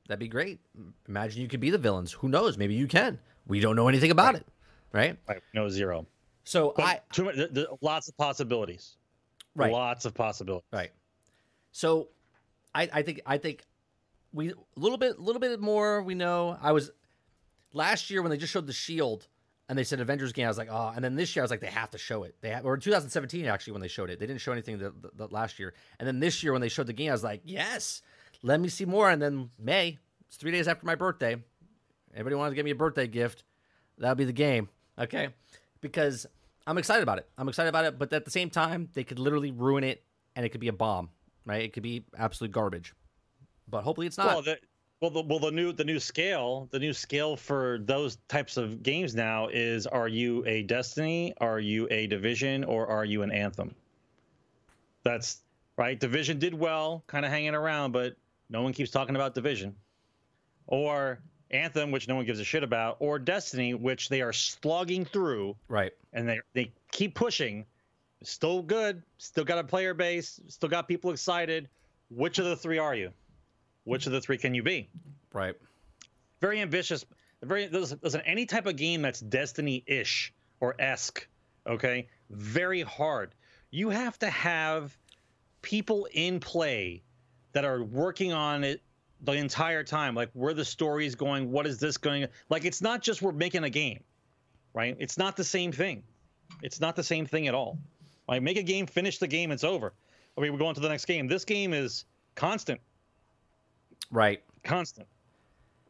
That'd be great. Imagine you could be the villains. Who knows? Maybe you can. We don't know anything about it, right? Right. No zero. So But I too th- lots of possibilities. Right. Lots of possibilities. Right. So, I, I think I think we a little bit a little bit more we know. I was last year when they just showed the Shield and they said Avengers game. I was like, oh, and then this year I was like, they have to show it. They have, or 2017 actually when they showed it, they didn't show anything the, the, the last year. And then this year when they showed the game, I was like, yes, let me see more. And then May, it's three days after my birthday. Everybody wanted to give me a birthday gift. That'll be the game, okay? Because I'm excited about it. I'm excited about it, but at the same time, they could literally ruin it, and it could be a bomb, right? It could be absolute garbage. But hopefully, it's not. Well, the, well, the, well, the new the new scale, the new scale for those types of games now is: Are you a Destiny? Are you a Division? Or are you an Anthem? That's right. Division did well, kind of hanging around, but no one keeps talking about Division. Or Anthem, which no one gives a shit about, or Destiny, which they are slogging through right. and they they keep pushing. Still good. Still got a player base. Still got people excited. Which of the three are you? Which of the three can you be? Right. Very ambitious. Very listen, any type of game that's Destiny-ish or esque, okay, very hard. You have to have people in play that are working on it the entire time. Like where the story is going, what is this going? Like it's not just we're making a game, right? It's not the same thing. It's not the same thing at all. Like make a game, finish the game, it's over. I mean, we're going to the next game. This game is constant, Right. constant.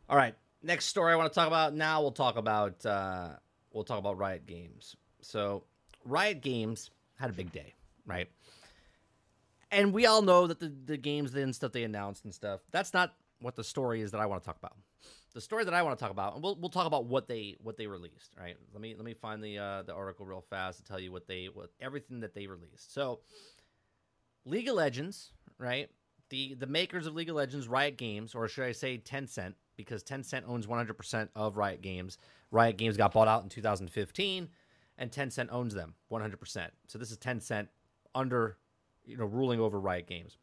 All right. Next story I want to talk about now. We'll talk about uh, we'll talk about Riot Games. So Riot Games had a big day, right? And we all know that the, the games and stuff they announced and stuff. That's not what the story is that I want to talk about. The story that I want to talk about, and we'll, we'll talk about what they what they released. Right? Let me let me find the uh, the article real fast to tell you what they what everything that they released. So League of Legends, right? The the makers of League of Legends, Riot Games, or should I say Tencent, because Tencent owns 100% of Riot Games. Riot Games got bought out in 2015, and Tencent owns them 100%. So this is Tencent under, you know, ruling over Riot Games.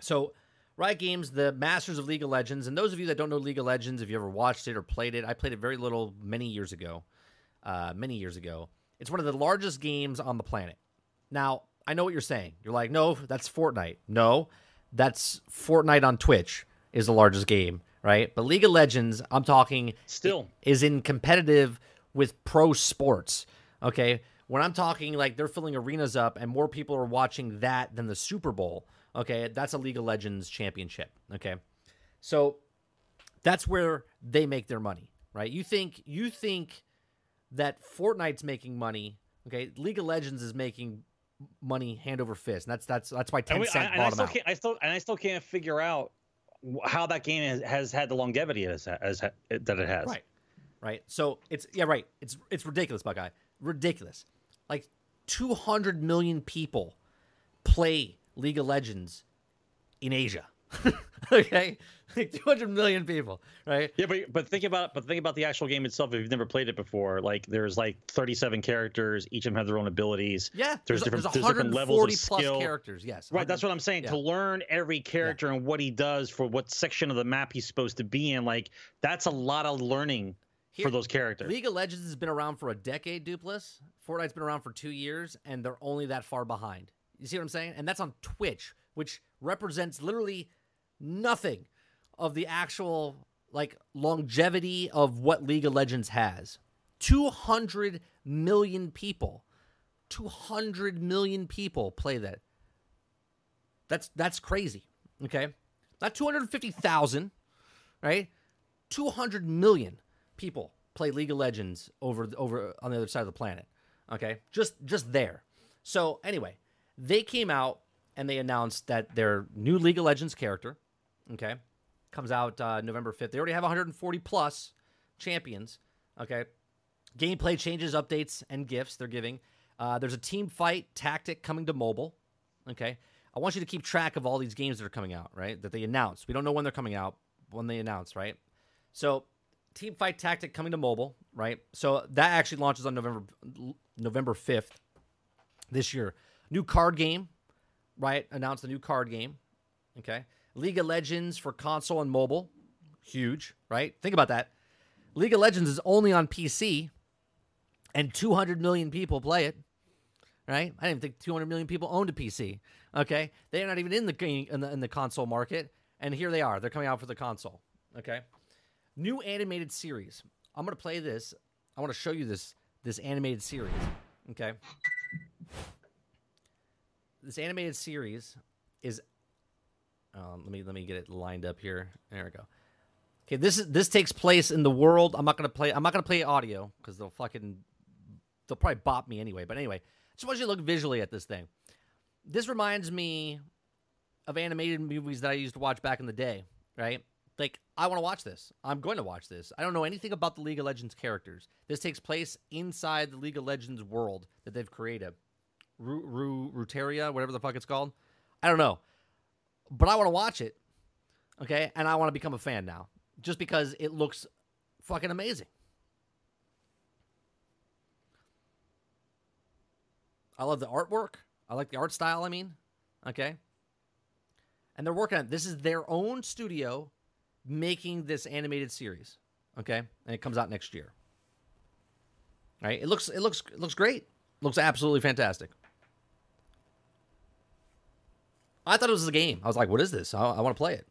So Riot Games, the masters of League of Legends, and those of you that don't know League of Legends, if you ever watched it or played it, I played it very little many years ago. Uh, many years ago. It's one of the largest games on the planet. Now, I know what you're saying. You're like, no, that's Fortnite. No, that's Fortnite on Twitch is the largest game, right? But League of Legends, I'm talking Still. is in competitive with pro sports. Okay. When I'm talking like they're filling arenas up and more people are watching that than the Super Bowl, okay, that's a League of Legends championship. Okay. So that's where they make their money, right? You think you think that Fortnite's making money, okay? League of Legends is making money hand over fist. And that's that's that's why Tencent I, and I bought them still out. can't. I still and I still can't figure out how that game has, has had the longevity as, as that it has. Right. Right. So it's yeah, right. It's it's ridiculous, Buckeye. Ridiculous. Like 200 million people play League of Legends in Asia. okay? Like 200 million people, right? Yeah, but but think about but think about the actual game itself. If you've never played it before, like there's like 37 characters. Each of them have their own abilities. Yeah. There's different- there's there's different levels of plus skill. characters. Yes. Right, that's what I'm saying. yeah. To learn every character and what he does for what section of the map he's supposed to be in, like that's a lot of learning Here- for those characters. League of Legends has been around for a decade, Dupless. Fortnite's been around for two years, and they're only that far behind. You see what I'm saying? And that's on Twitch, which represents literally nothing of the actual like longevity of what League of Legends has. 200 million people. 200 million people play that. That's that's crazy. Okay? Not 250,000, right? 200 million people play League of Legends over over on the other side of the planet. Okay? Just just there. So anyway, they came out and they announced that their new League of Legends character, okay, comes out uh, November 5th. They already have 140 plus champions, okay? Gameplay changes, updates, and gifts they're giving. Uh, there's a team fight tactic coming to mobile, okay? I want you to keep track of all these games that are coming out, right? That they announced. We don't know when they're coming out, when they announce, right? So Team Fight Tactic coming to mobile, right? So that actually launches on November November 5th this year. New card game, right? Announced a new card game. Okay. League of Legends for console and mobile. Huge, right? Think about that. League of Legends is only on PC and 200 million people play it. Right? I didn't think 200 million people owned a PC. Okay? They're not even in the game in the, in the console market and here they are. They're coming out for the console. Okay? New animated series. I'm to play this. I want to show you this this animated series. Okay? This animated series is um, let me let me get it lined up here. There we go. Okay, this is this takes place in the world. I'm not gonna play. I'm not gonna play audio because they'll fucking they'll probably bop me anyway. But anyway, just want you to look visually at this thing. This reminds me of animated movies that I used to watch back in the day. Right? Like I want to watch this. I'm going to watch this. I don't know anything about the League of Legends characters. This takes place inside the League of Legends world that they've created. Ru- Ru- whatever the fuck it's called. I don't know but I want to watch it. Okay, and I want to become a fan now, just because it looks fucking amazing. I love the artwork. I like the art style. I mean, okay. And they're working on this is their own studio making this animated series. Okay, and it comes out next year. All right, it looks it looks it looks great. Looks absolutely fantastic. I thought it was a game. I was like, what is this? I, I want to play it.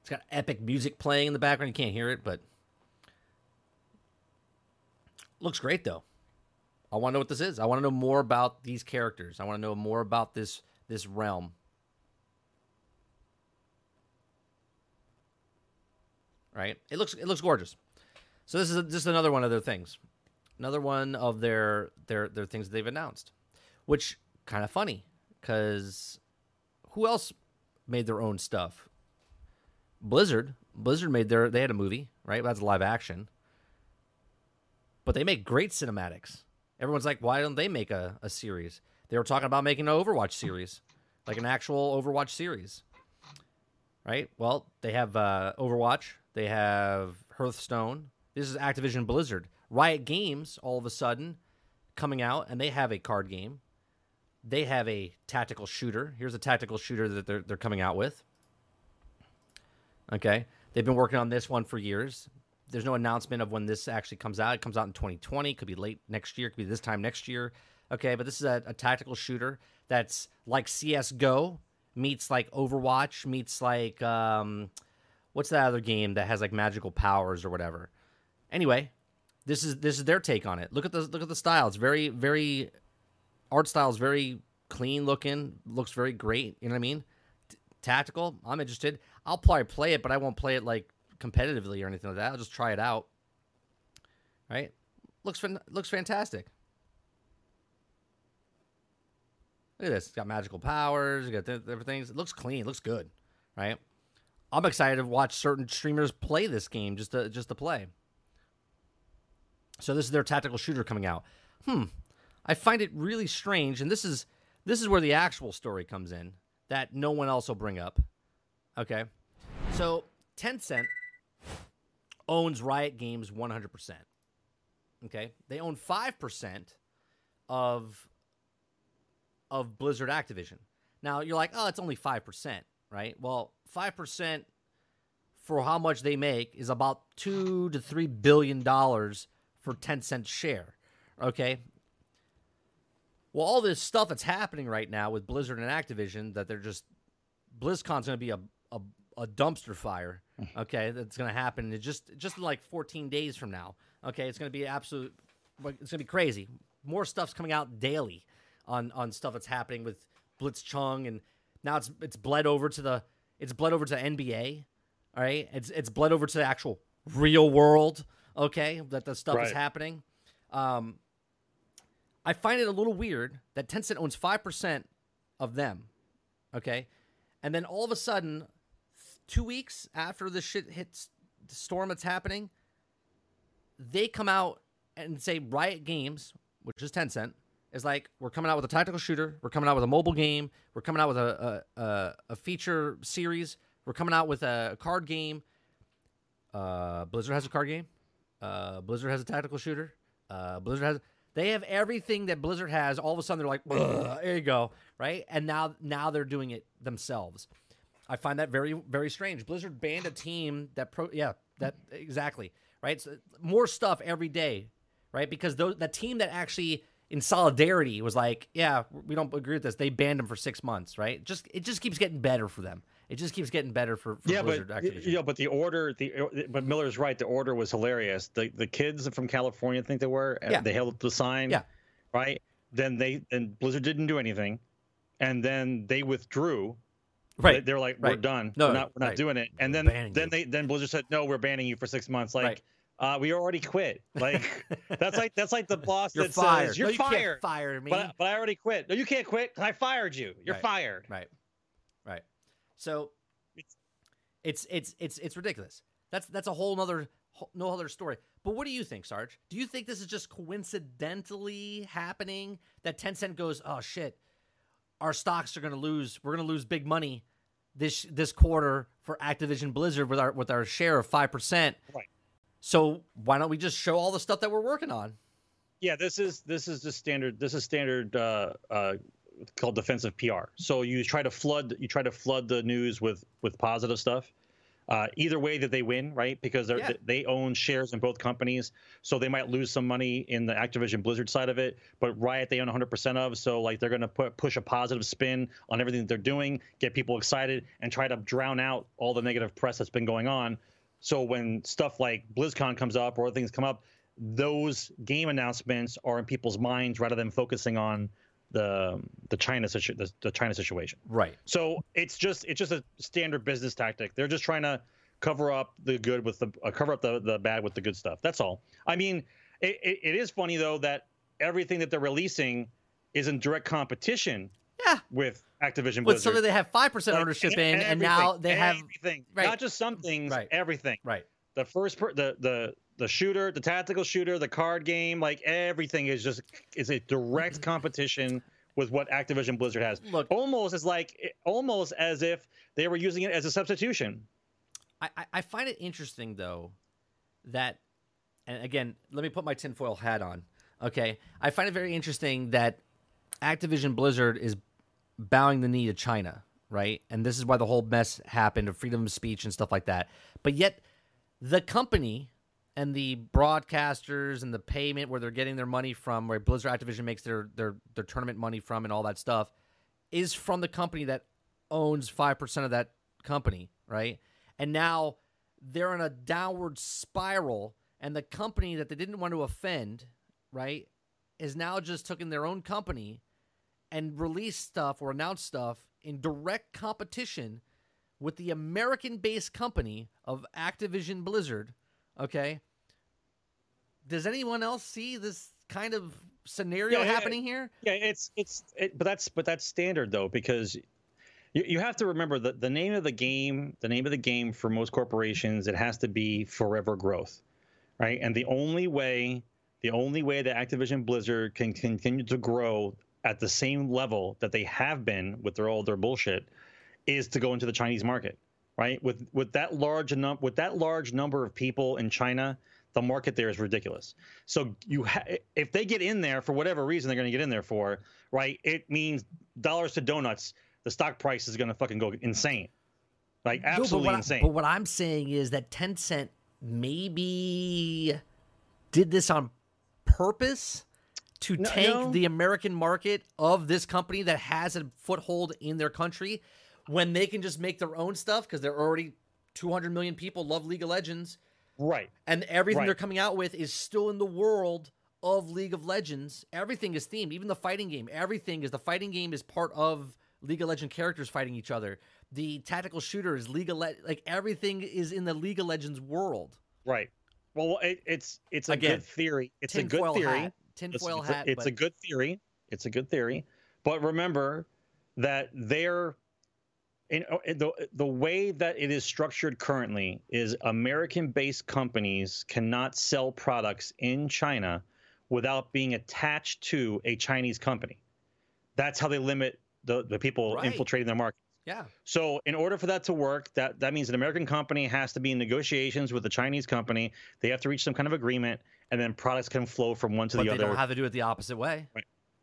It's got epic music playing in the background. You can't hear it, but looks great though. I want to know what this is. I want to know more about these characters. I want to know more about this this realm. Right? It looks it looks gorgeous. So this is just another one of their things. Another one of their their their things they've announced, which kind of funny because who else made their own stuff? Blizzard. Blizzard made their. They had a movie, right? That's live action. But they make great cinematics. Everyone's like, why don't they make a, a series? They were talking about making an Overwatch series, like an actual Overwatch series. Right? Well, they have uh, Overwatch. They have Hearthstone. This is Activision Blizzard. Riot Games, all of a sudden, coming out, and they have a card game they have a tactical shooter. Here's a tactical shooter that they're they're coming out with. Okay, they've been working on this one for years. There's no announcement of when this actually comes out. It comes out in 2020. Could be late next year. Could be this time next year. Okay, but this is a, a tactical shooter that's like CS:GO meets like Overwatch meets like um, what's that other game that has like magical powers or whatever. Anyway, this is this is their take on it. Look at the look at the style. It's very very art style is very clean looking, looks very great. You know what I mean? T- tactical. I'm interested. I'll probably play it, but I won't play it like competitively or anything like that. I'll just try it out. Right? Looks looks fantastic. Look at this. It's got magical powers. Got th- everything. It looks clean. It looks good. Right? I'm excited to watch certain streamers play this game just to just to play. So this is their tactical shooter coming out. Hmm. I find it really strange, and this is this is where the actual story comes in that no one else will bring up. Okay, so Tencent owns Riot Games 100%. Okay, they own five percent of of Blizzard Activision. Now you're like, oh, it's only five percent, right? Well, five percent for how much they make is about two to three billion dollars for Tencent share. Okay, well, all this stuff that's happening right now with Blizzard and Activision that they're just BlizzCon's going to be a, a, a dumpster fire. Okay, that's going to happen in just just in like 14 days from now. Okay, it's going to be absolute. It's going to be crazy. More stuff's coming out daily on on stuff that's happening with Blitzchung, and now it's it's bled over to the it's bled over to the NBA. All right, it's it's bled over to the actual real world. Okay, that the stuff right. is happening. Um, I find it a little weird that Tencent owns 5% of them. Okay. And then all of a sudden, two weeks after the shit hits the storm that's happening, they come out and say Riot Games, which is Tencent, is like, we're coming out with a tactical shooter. We're coming out with a mobile game. We're coming out with a, a, a, a feature series We're coming out with a card game. Uh, Blizzard has a card game. Uh, Blizzard has a tactical shooter. Uh, Blizzard has. They have everything that Blizzard has. All of a sudden, they're like, "There you go," right? And now, now they're doing it themselves. I find that very, very strange. Blizzard banned a team that pro, yeah, that exactly, right? So more stuff every day, right? Because those, the team that actually in solidarity was like, yeah, we don't agree with this. They banned them for six months, right? Just it just keeps getting better for them. It just keeps getting better for, for yeah, Blizzard but Activision. yeah, but the order, the but Miller's right. The order was hilarious. The the kids from California, I think they were. Yeah. They held up the sign. Yeah. Right. Then they and Blizzard didn't do anything, and then they withdrew. right. They, they were like, "We're done. No, we're not. We're not right. doing it." And then then you. they then Blizzard said, "No, we're banning you for six months." Like, Right. Uh, we already quit. Like that's like that's like the boss You're that fired. says, "You're no, you fired." Can't fire me. But I, but I already quit. No, you can't quit. I fired you. You're Right. fired. Right. Right. So It's- it's it's it's it's ridiculous. That's that's a whole nother whole- no other story. But what do you think, Sarge? Do you think this is just coincidentally happening that Tencent goes, "Oh shit, our stocks are going to lose. We're going to lose big money this this quarter for Activision Blizzard with our with our share of 5%." Right. So, why don't we just show all the stuff that we're working on? Yeah, this is this is just standard. This is standard uh, uh, called defensive PR. So you try to flood you try to flood the news with with positive stuff. Uh, either way that they win, right? Because they're, Yeah. they own shares in both companies, so they might lose some money in the Activision Blizzard side of it. But Riot they own 100% of, so like they're going to put push a positive spin on everything that they're doing, get people excited, and try to drown out all the negative press that's been going on. So when stuff like BlizzCon comes up or other things come up, those game announcements are in people's minds rather than focusing on the the China situ- the, the China situation. Right. So it's just it's just a standard business tactic. They're just trying to cover up the good with the uh, cover up the, the bad with the good stuff. That's all. I mean, it, it, it is funny though that everything that they're releasing is in direct competition Yeah. with Activision With Blizzard. something they have 5% Like, ownership in and now they have everything. right. Not just some things, Right. everything right. the first per, the the the shooter the tactical shooter the card game like everything is just is a direct competition with what activision blizzard has Look, almost as like almost as if they were using it as a substitution I- I find it interesting though that, and again, let me put my tinfoil hat on. Okay, I find it very interesting that Activision Blizzard is bowing the knee to China, right? And this is why the whole mess happened of freedom of speech and stuff like that. But yet, the company and the broadcasters and the payment where they're getting their money from, where Blizzard Activision makes their their their tournament money from, and all that stuff, is from the company that owns five percent of that company, right? And now they're in a downward spiral, and the company that they didn't want to offend, right, is now just taking their own company and release stuff or announce stuff in direct competition with the American-based company of Activision Blizzard. Okay. Does anyone else see this kind of scenario Yeah, yeah, happening here? yeah it's it's it, but that's but that's standard though because you, you have to remember that the name of the game the name of the game for most corporations it has to be forever growth right and the only way the only way that activision blizzard can continue to grow at the same level that they have been with their all their bullshit is to go into the chinese market right? With with that large num- with that large number of people in china the market there is ridiculous. So you ha- if they get in there for whatever reason they're going to get in there for right it means dollars to donuts the stock price is going to fucking go insane. Like No, but absolutely I- insane. but what I'm saying is that Tencent maybe did this on purpose to No- tank no. the American market of this company that has a foothold in their country when they can just make their own stuff because they're already 200 million people love League of Legends right and everything Right. they're coming out with is still in the world of League of Legends. Everything is themed, even the fighting game. Everything is the fighting game is part of League of Legend characters fighting each other. The tactical shooter is League of Le- like everything is in the League of Legends world. right well it, it's it's a Again, good theory it's a good theory hat. It's- Tinfoil it's, hat. it's but a good theory. It's a good theory. But remember that they're in, uh, the the way that it is structured currently is American-based companies cannot sell products in China without being attached to a Chinese company. That's how they limit the, the people Right. infiltrating their market. Yeah. So in order for that to work, that that means an American company has to be in negotiations with a Chinese company. They have to reach some kind of agreement, and then products can flow from one to But the they other. They don't have to do it the opposite way.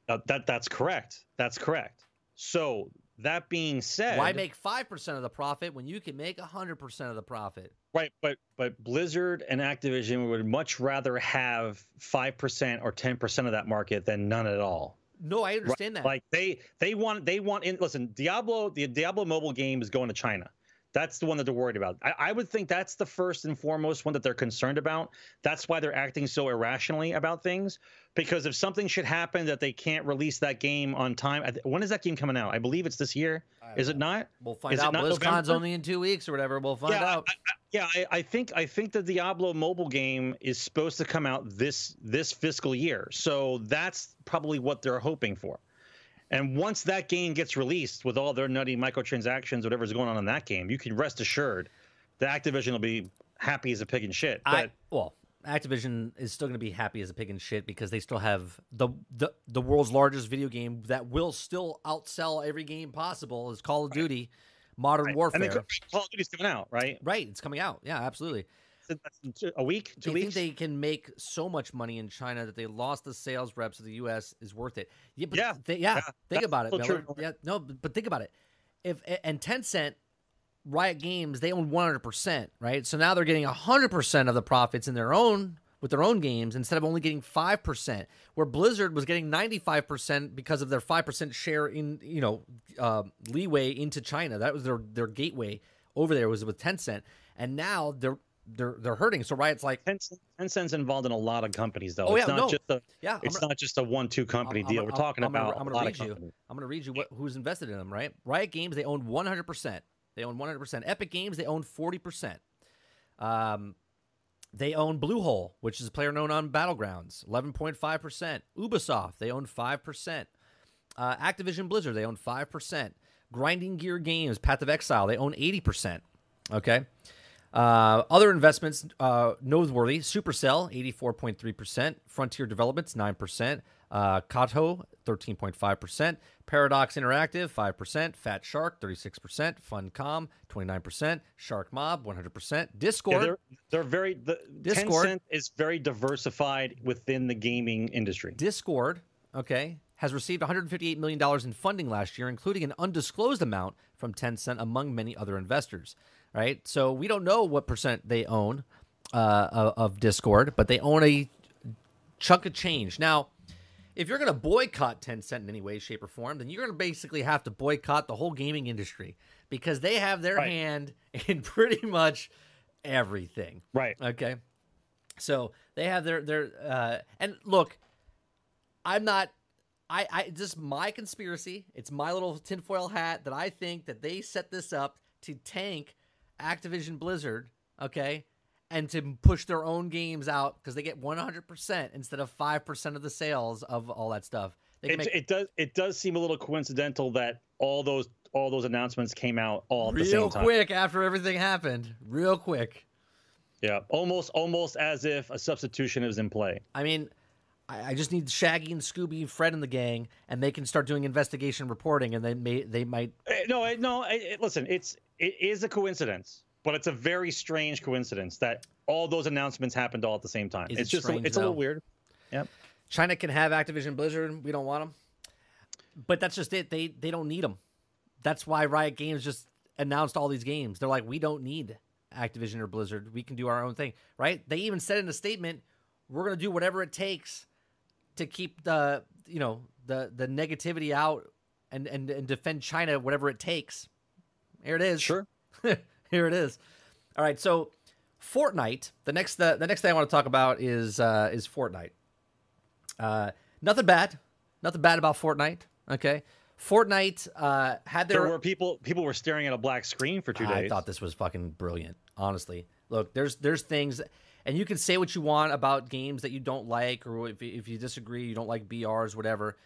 Uh, that that's correct. That's correct. So that being said, Why make five percent of the profit when you can make hundred percent of the profit? right? But but Blizzard and Activision would much rather have five percent or ten percent of that market than none at all. No, I understand that. Like they they want they want in listen, Diablo the Diablo mobile game is going to China. That's the one that they're worried about. I, I would think that's the first and foremost one that they're concerned about. That's why they're acting so irrationally about things. Because if something should happen that they can't release that game on time, when is that game coming out? I believe it's this year. Is it not? we'll find is out. not BlizzCon's only in two weeks or whatever. We'll find yeah, out. I, I, yeah. I, I think I think the Diablo mobile game is supposed to come out this this fiscal year. So that's probably what they're hoping for. And once that game gets released with all their nutty microtransactions, whatever's going on in that game, you can rest assured that Activision will be happy as a pig in shit. But I, well, Activision is still going to be happy as a pig in shit because they still have the, the the world's largest video game that will still outsell every game possible is Call of Duty, Modern and Warfare. then Call of Duty's coming out, right? right, it's coming out. Yeah, absolutely. Two- A week, two they weeks. think they can make so much money in China that they lost the sales reps of the U.S. is worth it. Yeah, but Yeah, they- yeah, yeah, think about it, Miller. true. Yeah, no, but, think about it. If and Tencent, Riot Games, they own 100 percent, right? So now they're getting 100 percent of the profits in their own with their own games instead of only getting five percent. Where Blizzard was getting 95 percent because of their five percent share in you know uh, leeway into China. That was their their gateway over there was with Tencent, and now they're they're they're hurting. So Riot's like. Tencent, Tencent's involved in a lot of companies, though. Oh, it's yeah, not no. just a Yeah, it's gonna- not just a one-two company I'm- deal. I'm- We're talking I'm about I'm gonna lot read of you. I'm going to read you what, who's invested in them, right? Riot Games, they own 100%. They own 100%. Epic Games, they own 40%. Um, they own Bluehole, which is a PlayerUnknown's Battlegrounds, 11.5%. Ubisoft, they own 5%. Uh, Activision Blizzard, they own 5%. Grinding Gear Games, Path of Exile, they own 80%. Okay. Uh, other investments uh, noteworthy: Supercell, eighty-four point three percent; Frontier Developments, nine percent; uh, Kakao, thirteen point five percent; Paradox Interactive, five percent; Fatshark, thirty-six percent; Funcom, twenty-nine percent; Sharkmob, one hundred percent; Yeah, Discord, they're they're very the Discord. Tencent is very diversified within the gaming industry. Discord, okay, has received 158 million dollars in funding last year, including an undisclosed amount from Tencent, among many other investors. Right, so we don't know what percent they own uh, of, Discord, but they own a chunk of change. Now, if you're going to boycott Tencent in any way, shape, or form, then you're going to basically have to boycott the whole gaming industry because they have their Right. hand in pretty much everything. Right. Okay. So they have their their uh and look, I'm not I I it's just my conspiracy. It's my little tinfoil hat that I think that they set this up to tank Activision Blizzard, okay? And to push their own games out because they get 100% instead of 5% of the sales of all that stuff. They can It, make it does it does seem a little coincidental that all those all those announcements came out all at the real same time. quick after everything happened. Real quick. Yeah, almost almost as if a substitution is in play. I mean, I, I just need Shaggy and Scooby, and Fred, and the gang, and they can start doing investigation reporting, and they may they might. Eh, No, eh, no. eh, listen, it's it is a coincidence, but it's a very strange coincidence that all those announcements happened all at the same time. Is it's it just a, strange, it's a little weird. Yep. China can have Activision Blizzard. We don't want them, but that's just it. They they don't need them. That's why Riot Games just announced all these games. They're like, we don't need Activision or Blizzard. We can do our own thing, right? They even said in a statement, we're going to do whatever it takes to keep the you know the the negativity out and and, and defend China, whatever it takes. Here it is. Sure. Here it is. All right, so Fortnite. The next the, the next thing I want to talk about is uh, is Fortnite. Uh, nothing bad, nothing bad about Fortnite. Okay, Fortnite uh, had There their. were people people were staring at a black screen for two I days. I thought this was fucking brilliant. Honestly, look, there's there's things, and you can say what you want about games that you don't like, or if if you disagree, you don't like BRs, whatever.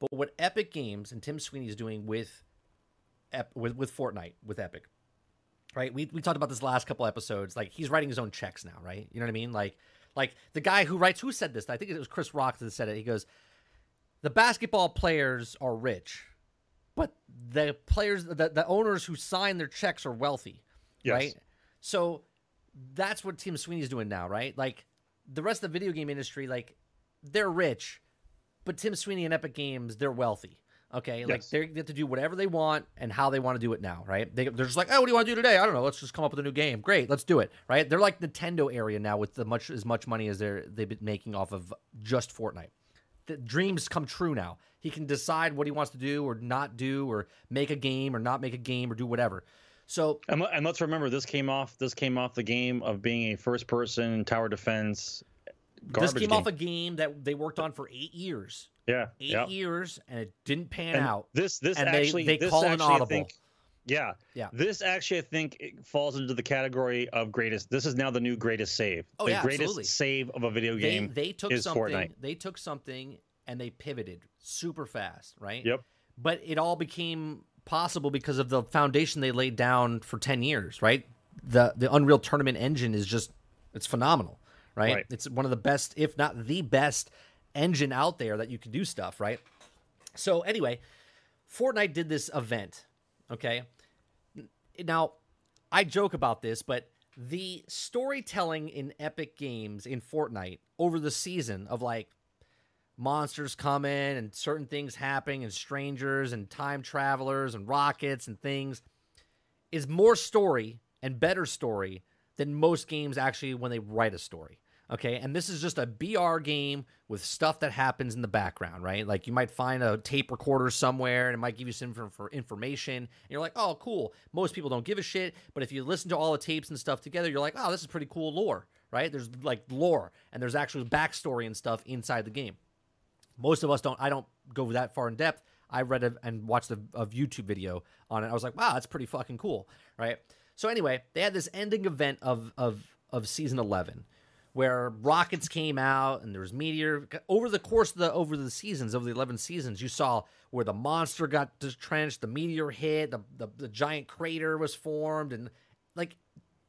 But what Epic Games and Tim Sweeney is doing with, with with Fortnite with Epic, right? We we talked about this last couple episodes. Like he's writing his own checks now, right? You know what I mean? Like like the guy who writes who said this? I think it was Chris Rock that said it. He goes, "The basketball players are rich, but the players, the, the owners who sign their checks are wealthy, Yes. right? So that's what Tim Sweeney's doing now, right? Like the rest of the video game industry, like they're rich, but Tim Sweeney and Epic Games, they're wealthy. Okay, like they get to do whatever they want and how they want to do it now, right? They, they're just like, oh, what do you want to do today? I don't know. Let's just come up with a new game. Great, let's do it, right? They're like Nintendo area now with the much as much money as they're they've been making off of just Fortnite. The dreams come true now. He can decide what he wants to do or not do, or make a game or not make a game or do whatever. So And, and let's remember, this came off. This came off the game of being a first-person tower defense. Garbage this came game. off a game that they worked on for eight years. Yeah, Eight yeah. years, and it didn't pan And out. This this And they- actually they this call an actually, I audible. think- yeah, Yeah. This actually, I think, it falls into the category of greatest. This is now the new greatest save. Oh, the yeah, greatest absolutely. save of a video they, game. they took is something Fortnite. they took something and they pivoted super fast right Yep. but it all became possible because of the foundation they laid down for 10 years right the the unreal tournament engine is just it's phenomenal right, Right. it's one of the best if not the best engine out there that you can do stuff right so anyway fortnite did this event okay now I joke about this, but the storytelling in Epic Games in Fortnite over the season of like monsters coming and certain things happening and strangers and time travelers and rockets and things is more story and better story than most games actually when they write a story. Okay, and this is just a BR game with stuff that happens in the background, right? Like you might find a tape recorder somewhere and it might give you some for information. And you're like, oh, cool. Most people don't give a shit, but if you listen to all the tapes and stuff together, you're like, oh, this is pretty cool lore, right? There's like lore and there's actual backstory and stuff inside the game. Most of us don't. I don't go that far in depth. I read a, and watched a, a YouTube video on it. I was like, wow, that's pretty fucking cool, right? So anyway, they had this ending event of of of season eleven, where rockets came out and there was meteor over the course of the over the seasons over the 11 seasons you saw where the monster got entrenched the meteor hit the, the, the giant crater was formed and like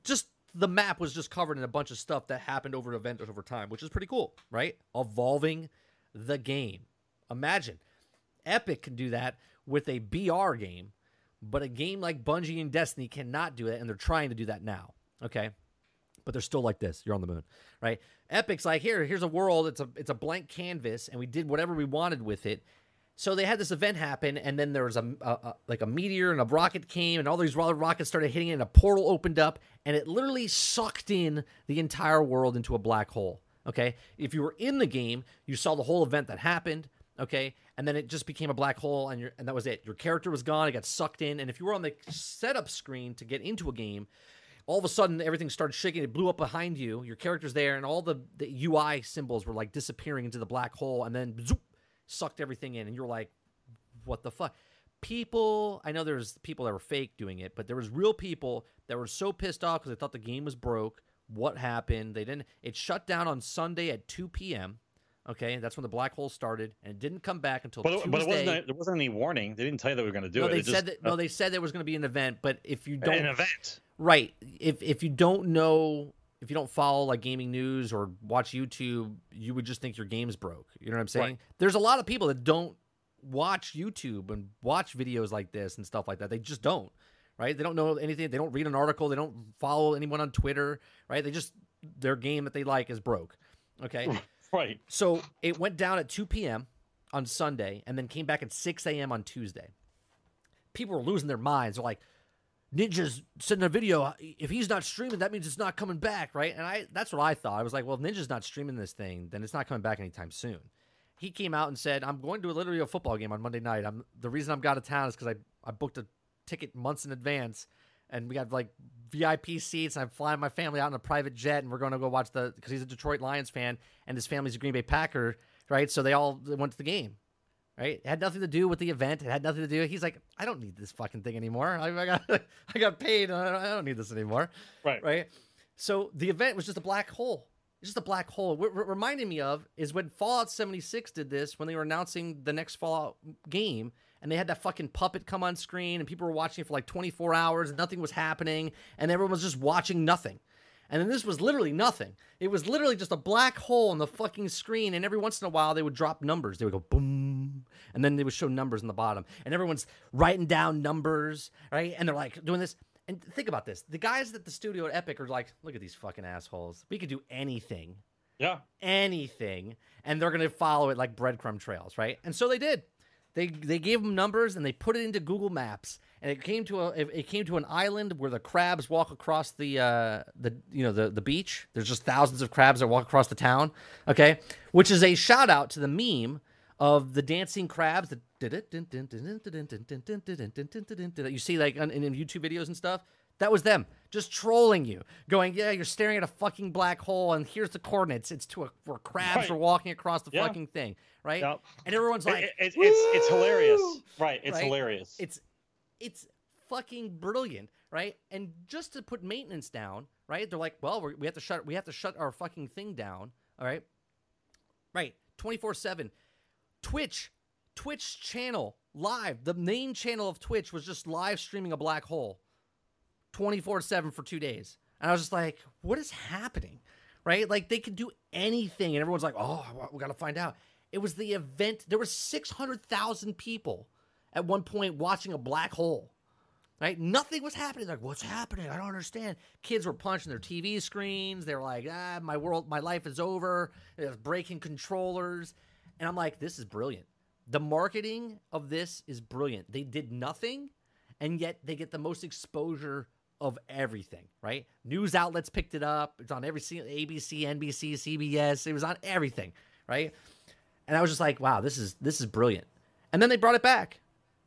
just the map was just covered in a bunch of stuff that happened over events over time which is pretty cool right? Evolving the game. Imagine epic can do that with a br game but a game like bungie and destiny cannot do it and they're trying to do that now okay but they're still like this. You're on the moon, right? Epic's like, here, here's a world. It's a it's a blank canvas, and we did whatever we wanted with it. So they had this event happen, and then there was a, a, a like a meteor and a rocket came, and all these rockets started hitting it, and a portal opened up, and it literally sucked in the entire world into a black hole. Okay, if you were in the game, you saw the whole event that happened. Okay, and then it just became a black hole, and and that was it. Your character was gone. It got sucked in, and if you were on the setup screen to get into a game, all of a sudden everything started shaking it blew up behind you your character's there and all the, the ui symbols were like disappearing into the black hole and then zoop, sucked everything in and you're like what the fuck people i know there's people that were fake doing it but there was real people that were so pissed off because they thought the game was broke what happened they didn't it shut down on sunday at 2 p.m okay that's when the black hole started and it didn't come back until But, tuesday but it wasn't. There wasn't any warning. They didn't tell you they were going to do no it. they It said just- that no they said there was going to be an event but if you don't an event. Right. If if you don't know if you don't follow like gaming news or watch YouTube, you would just think your game's broke. You know what I'm saying? Right. There's a lot of people that don't watch YouTube and watch videos like this and stuff like that. They just don't. Right? They don't know anything. They don't read an article. They don't follow anyone on Twitter. Right? They just their game that they like is broke. Okay. Right. So it went down at 2 p.m. on Sunday and then came back at 6 a.m. on Tuesday. People were losing their minds. They're like, Ninja's sending a video. If he's not streaming, that means it's not coming back, right? And I that's what I thought. I was like, well, if Ninja's not streaming this thing, then it's not coming back anytime soon. He came out and said, I'm going to a literally a football game on Monday night. I'm the reason I'm out of town is because I, I booked a ticket months in advance and we got like VIP seats. And I'm flying my family out in a private jet, and we're going to go watch the because he's a Detroit Lions fan, and his family's a Green Bay Packer, right? So they all went to the game, right? It had nothing to do with the event. It had nothing to do. He's like, I don't need this fucking thing anymore. I, I got I got paid. I don't, I don't need this anymore, Right. right? So the event was just a black hole. It's just a black hole. What what reminded me of is when Fallout 76 did this when they were announcing the next Fallout game and they had that fucking puppet come on screen and people were watching it for like 24 hours and nothing was happening and everyone was just watching nothing. And then this was literally nothing. It was literally just a black hole on the fucking screen and every once in a while they would drop numbers. They would go boom and then they would show numbers in the bottom, and everyone's writing down numbers, right? And they're like doing this. And think about this: the guys at the studio at Epic are like, "Look at these fucking assholes. We could do anything, Yeah. anything, and they're gonna follow it like breadcrumb trails, right?" And so they did. They they gave them numbers and they put it into Google Maps, and it came to a it came to an island where the crabs walk across the uh the you know the the beach. There's just thousands of crabs that walk across the town. Okay, which is a shout out to the meme of the dancing crabs that you see like on, in YouTube videos and stuff. That was them just trolling you, going, "Yeah, you're staring at a fucking black hole, and here's the coordinates. It's to a, where crabs Right. are walking across the Yeah. fucking thing, right?" Yep. And everyone's It- like, it- it's it's it's hilarious. Right. It's Right? hilarious. It's it's fucking brilliant, right? And just to put maintenance down, right? They're like, well, we're, we have to shut we have to shut our fucking thing down, all right? Right, twenty four seven. Twitch, Twitch channel live. The main channel of Twitch was just live streaming a black hole, twenty four seven for two days. And I was just like, what is happening? Right? Like they could do anything, and everyone's like, oh, we got to find out. It was the event. There were six hundred thousand people at one point watching a black hole. Right? Nothing was happening. Like, what's happening? I don't understand. Kids were punching their TV screens. They were like, ah, my world, my life is over. It was breaking controllers. And I'm like, this is brilliant. The marketing of this is brilliant. They did nothing, and yet they get the most exposure of everything, right? News outlets picked it up. It's on every ABC, NBC, CBS. It was on everything, right? And I was just like, wow, this is this is brilliant. And then they brought it back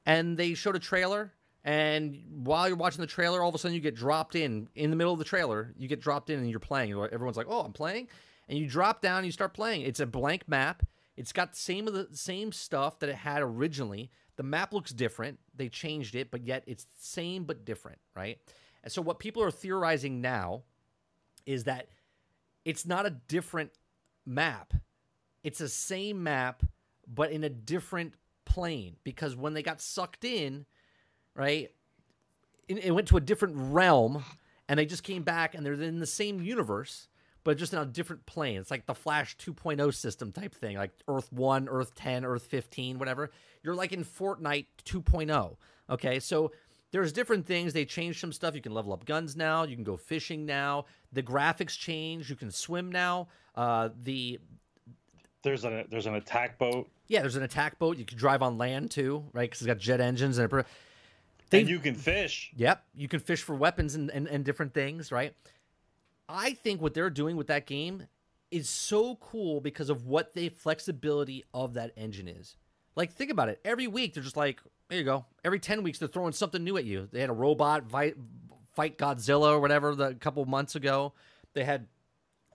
and they showed a trailer. And while you're watching the trailer, all of a sudden you get dropped in in the middle of the trailer. You get dropped in and you're playing. Everyone's like, "Oh, I'm playing," and you drop down and you start playing. It's a blank map. It's got the same of the same stuff that it had originally. The map looks different. They changed it, but yet it's same but different, right? And so what people are theorizing now is that it's not a different map. It's the same map, but in a different plane. Because when they got sucked in, right, it, it went to a different realm, and they just came back, and they're in the same universe, but just in a different plane. It's like the Flash 2.0 system type thing, like Earth 1, Earth 10, Earth 15, whatever. You're like in Fortnite 2.0. Okay, so there's different things. They changed some stuff. You can level up guns now. You can go fishing now. The graphics change. You can swim now. Uh, the there's an there's an attack boat, yeah, there's an attack boat. You can drive on land too, right? Because it's got jet engines and. It, and you can fish. Yep, you can fish for weapons and, and, and different things, right? I think what they're doing with that game is so cool because of what the flexibility of that engine is. Like, think about it. Every week, they're just like, there you go. Every 10 weeks, they're throwing something new at you. They had a robot fight, fight Godzilla or whatever the, a couple months ago. They had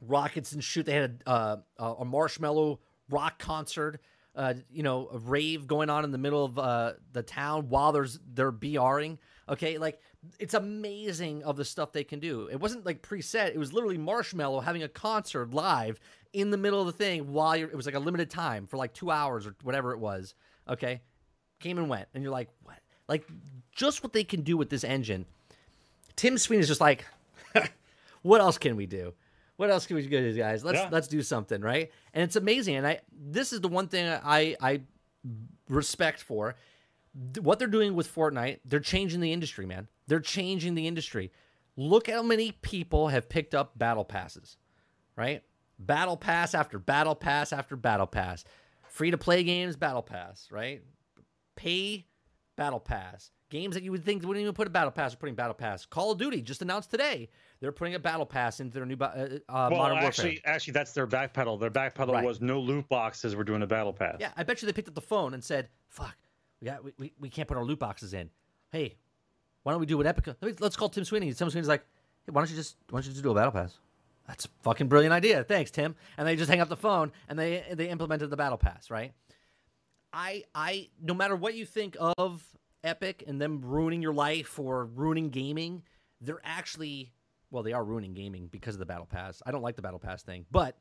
rockets and shoot. They had uh, a, a Marshmello rock concert. Uh, you know, a rave going on in the middle of uh, the town while there's they're BRing. Okay, like it's amazing of the stuff they can do. It wasn't like preset. It was literally Marshmello having a concert live in the middle of the thing while you're, it was like a limited time for like two hours or whatever it was. Okay, came and went, and you're like, what? Like just what they can do with this engine. Tim Sweeney is just like, what else can we do? What else can we do, guys? Let's Yeah. let's do something, right? And it's amazing. And I this is the one thing I I respect for what they're doing with Fortnite. They're changing the industry, man. They're changing the industry. Look how many people have picked up battle passes, right? Battle pass after battle pass after battle pass. Free to play games, battle pass, right? Pay battle pass. Games that you would think wouldn't even put a battle pass are putting battle pass. Call of Duty just announced today they're putting a battle pass into their new uh, uh, Well, Modern actually, Warfare. actually, that's their backpedal. Their backpedal Right. was no loot boxes. We're doing a battle pass. Yeah, I bet you they picked up the phone and said, "Fuck, we got we, we, we can't put our loot boxes in. Hey, why don't we do what Epic? Let's call Tim Sweeney." Tim Sweeney's like, "Hey, why don't you just why don't you just do a battle pass?" That's a fucking brilliant idea. Thanks, Tim. And they just hang up the phone and they they implemented the battle pass, right? I I no matter what you think of Epic and them ruining your life or ruining gaming, they're actually well, they are ruining gaming because of the battle pass. I don't like the battle pass thing, but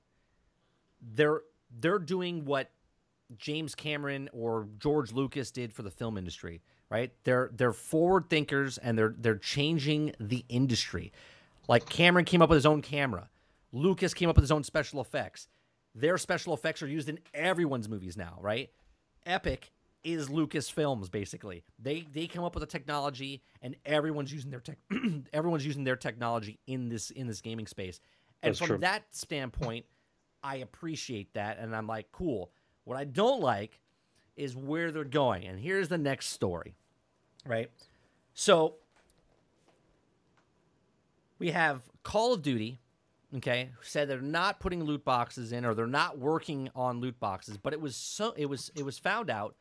they're they're doing what James Cameron or George Lucas did for the film industry, right? They're they're forward thinkers and they're they're changing the industry. Like Cameron came up with his own camera. Lucas came up with his own special effects. Their special effects are used in everyone's movies now, right? Epic is Lucasfilms basically. They they come up with a technology and everyone's using their tech everyone's using their technology in this in this gaming space. And That's from true. that standpoint, I appreciate that and I'm like, cool. What I don't like is where they're going. And here's the next story. Right? So we have Call of Duty, okay, said they're not putting loot boxes in or they're not working on loot boxes, but it was so it was it was found out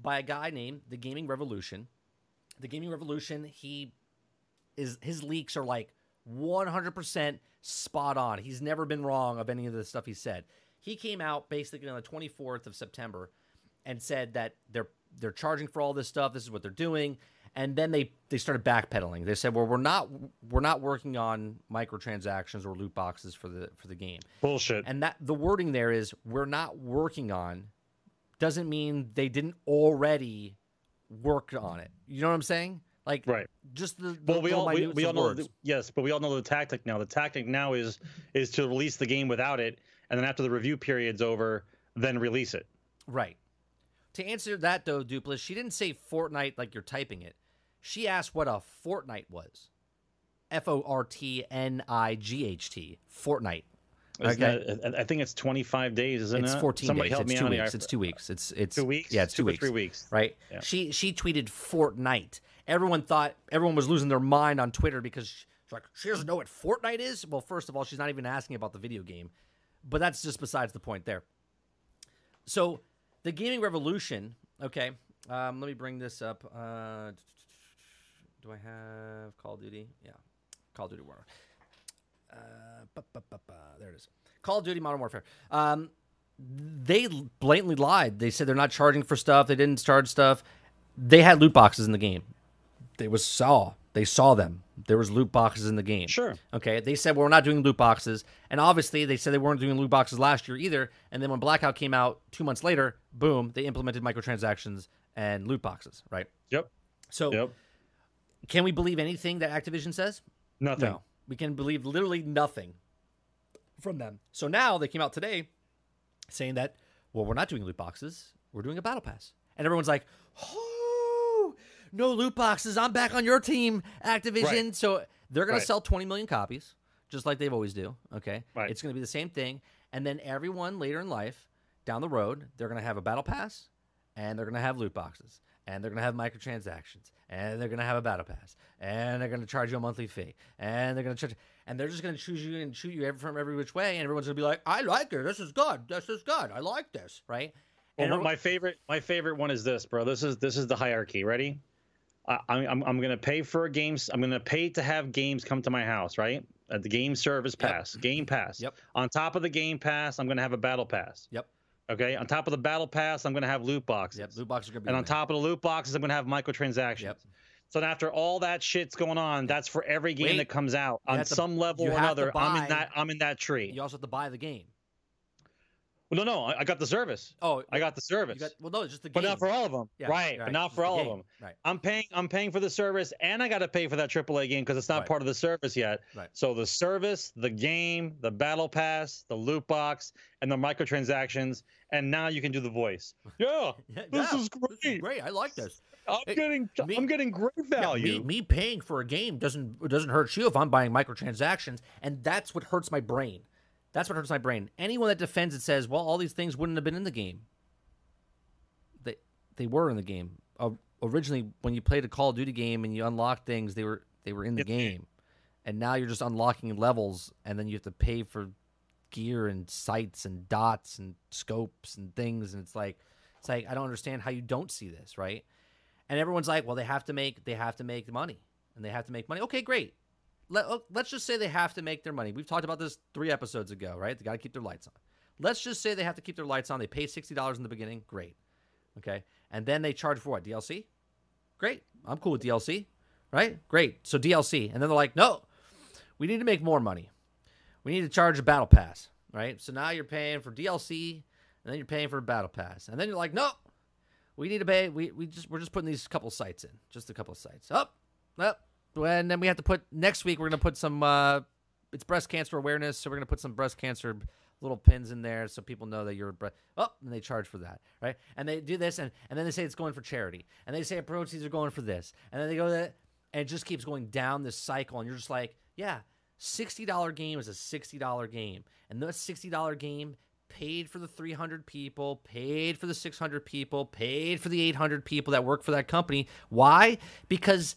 by a guy named the Gaming Revolution. The Gaming Revolution, he is his leaks are like 100% spot on. He's never been wrong of any of the stuff he said. He came out basically on the 24th of September and said that they're they're charging for all this stuff. This is what they're doing, and then they they started backpedaling. They said, "Well, we're not we're not working on microtransactions or loot boxes for the for the game." Bullshit. And that the wording there is we're not working on doesn't mean they didn't already work on it. You know what I'm saying? Like right. just the, the Well, we all we, we all know the, yes, but we all know the tactic now. The tactic now is is to release the game without it, and then after the review period's over, then release it. Right. To answer that though, Duplis, she didn't say Fortnite like you're typing it. She asked what a fortnight was. F O R T N I G H T. Fortnite. Okay. that- I think it's 25 days, isn't It's it? 14 Somebody days. help It's me two weeks. It's two weeks. It's it's Two weeks. Yeah, it's two or weeks. three weeks. Right. Yeah. She she tweeted Fortnite. Everyone thought everyone was losing their mind on Twitter because she's like she doesn't know what Fortnite is. Well, first of all, she's not even asking about the video game, but that's just besides the point there. So the gaming revolution. Okay, um, let me bring this up. Uh, do I have Call of Duty? Yeah, Call of Duty War. Uh, bu- bu- bu- bu- there it is. Call of Duty Modern Warfare. Um, they blatantly lied. They said they're not charging for stuff. They didn't charge stuff. They had loot boxes in the game. They was saw. They saw them. There was loot boxes in the game. Sure. Okay. They said well, we're not doing loot boxes, and obviously they said they weren't doing loot boxes last year either. And then when Blackout came out two months later, boom, they implemented microtransactions and loot boxes. Right. Yep. So Yep. Can we believe anything that Activision says? Nothing. No, we can believe literally nothing from them. So now they came out today saying that, well, we're not doing loot boxes, we're doing a battle pass, and everyone's like, oh, no loot boxes, I'm back on your team, Activision. Right. So they're gonna sell 20 million copies, just like they've always do. Okay, Right. it's gonna be the same thing, and then everyone later in life, down the road, they're gonna have a battle pass, and they're gonna have loot boxes. And they're gonna have microtransactions, and they're gonna have a battle pass, and they're gonna charge you a monthly fee, and they're gonna charge, and they're just gonna choose you and shoot you every, from every which way, and everyone's gonna be like, "I like it. This is good. This is good. I like this." Right? Well, And my- favorite, my favorite one is this, bro. This is this is the hierarchy. Ready? I, I'm I'm I'm gonna pay for games. I'm gonna pay to have games come to my house. Right? At the game service Yep. pass, Game Pass. Yep. On top of the Game Pass, I'm gonna have a Battle Pass. Yep. Okay. On top of the Battle Pass, I'm gonna have loot boxes. Yep. Loot boxes are gonna be and on there. top of the loot boxes, I'm gonna have microtransactions. Yep. So after all that shit's going on, that's for every game Wait, that comes out on have to- some level or to another. I'm in that. I'm in that tree. You also have to buy the game. Well, no, no, I, I got the service. Oh, I got the you service, got. Well, no, it's just the but not for all of them. Yeah, right, but not for all of them. Right. I'm paying. I'm paying for the service, and I got to pay for that AAA game because it's not Right. part of the service yet. Right. So the service, the game, the battle pass, the loot box, and the microtransactions, and now you can do the voice. Yeah, Yeah, this yeah, is great. great. I like this. I'm getting. me- I'm getting great value. me, me paying for a game doesn't doesn't hurt you if I'm buying microtransactions, and that's what hurts my brain. That's what hurts my brain. Anyone that defends it says, "Well, all these things wouldn't have been in the game." They they were in the game. Uh, originally, when you played a Call of Duty game and you unlocked things, they were they were in the game, and now you're just unlocking levels, and then you have to pay for gear and sights and dots and scopes and things, and it's like it's like I don't understand how you don't see this, right? And everyone's like, well, they have to make they have to make money, and they have to make money. Okay, great. Let, oh, let's just say they have to make their money. We've talked about this three episodes ago, right? They got to keep their lights on. Let's just say they have to keep their lights on. They pay sixty dollars in the beginning. Great, okay, and then they charge for what? DLC. Great, I'm cool with DLC, right? Great. So DLC, and then they're like, no, we need to make more money. We need to charge a battle pass, right? So now you're paying for DLC, and then you're paying for a battle pass, and then you're like, no, we need to pay. We, we just we're just putting these couple sites in, just a couple of sites. Up, up, and then we have to put next week. We're gonna put some. Uh, it's breast cancer awareness, so we're gonna put some breast cancer little pins in there so people know that you're breast. oh and they charge for that right and they do this and, and then they say it's going for charity and they say proceeds are going for this and then they go that and it just keeps going down this cycle and you're just like yeah $60 game is a $60 game and that $60 game paid for the 300 people paid for the 600 people paid for the 800 people that work for that company why because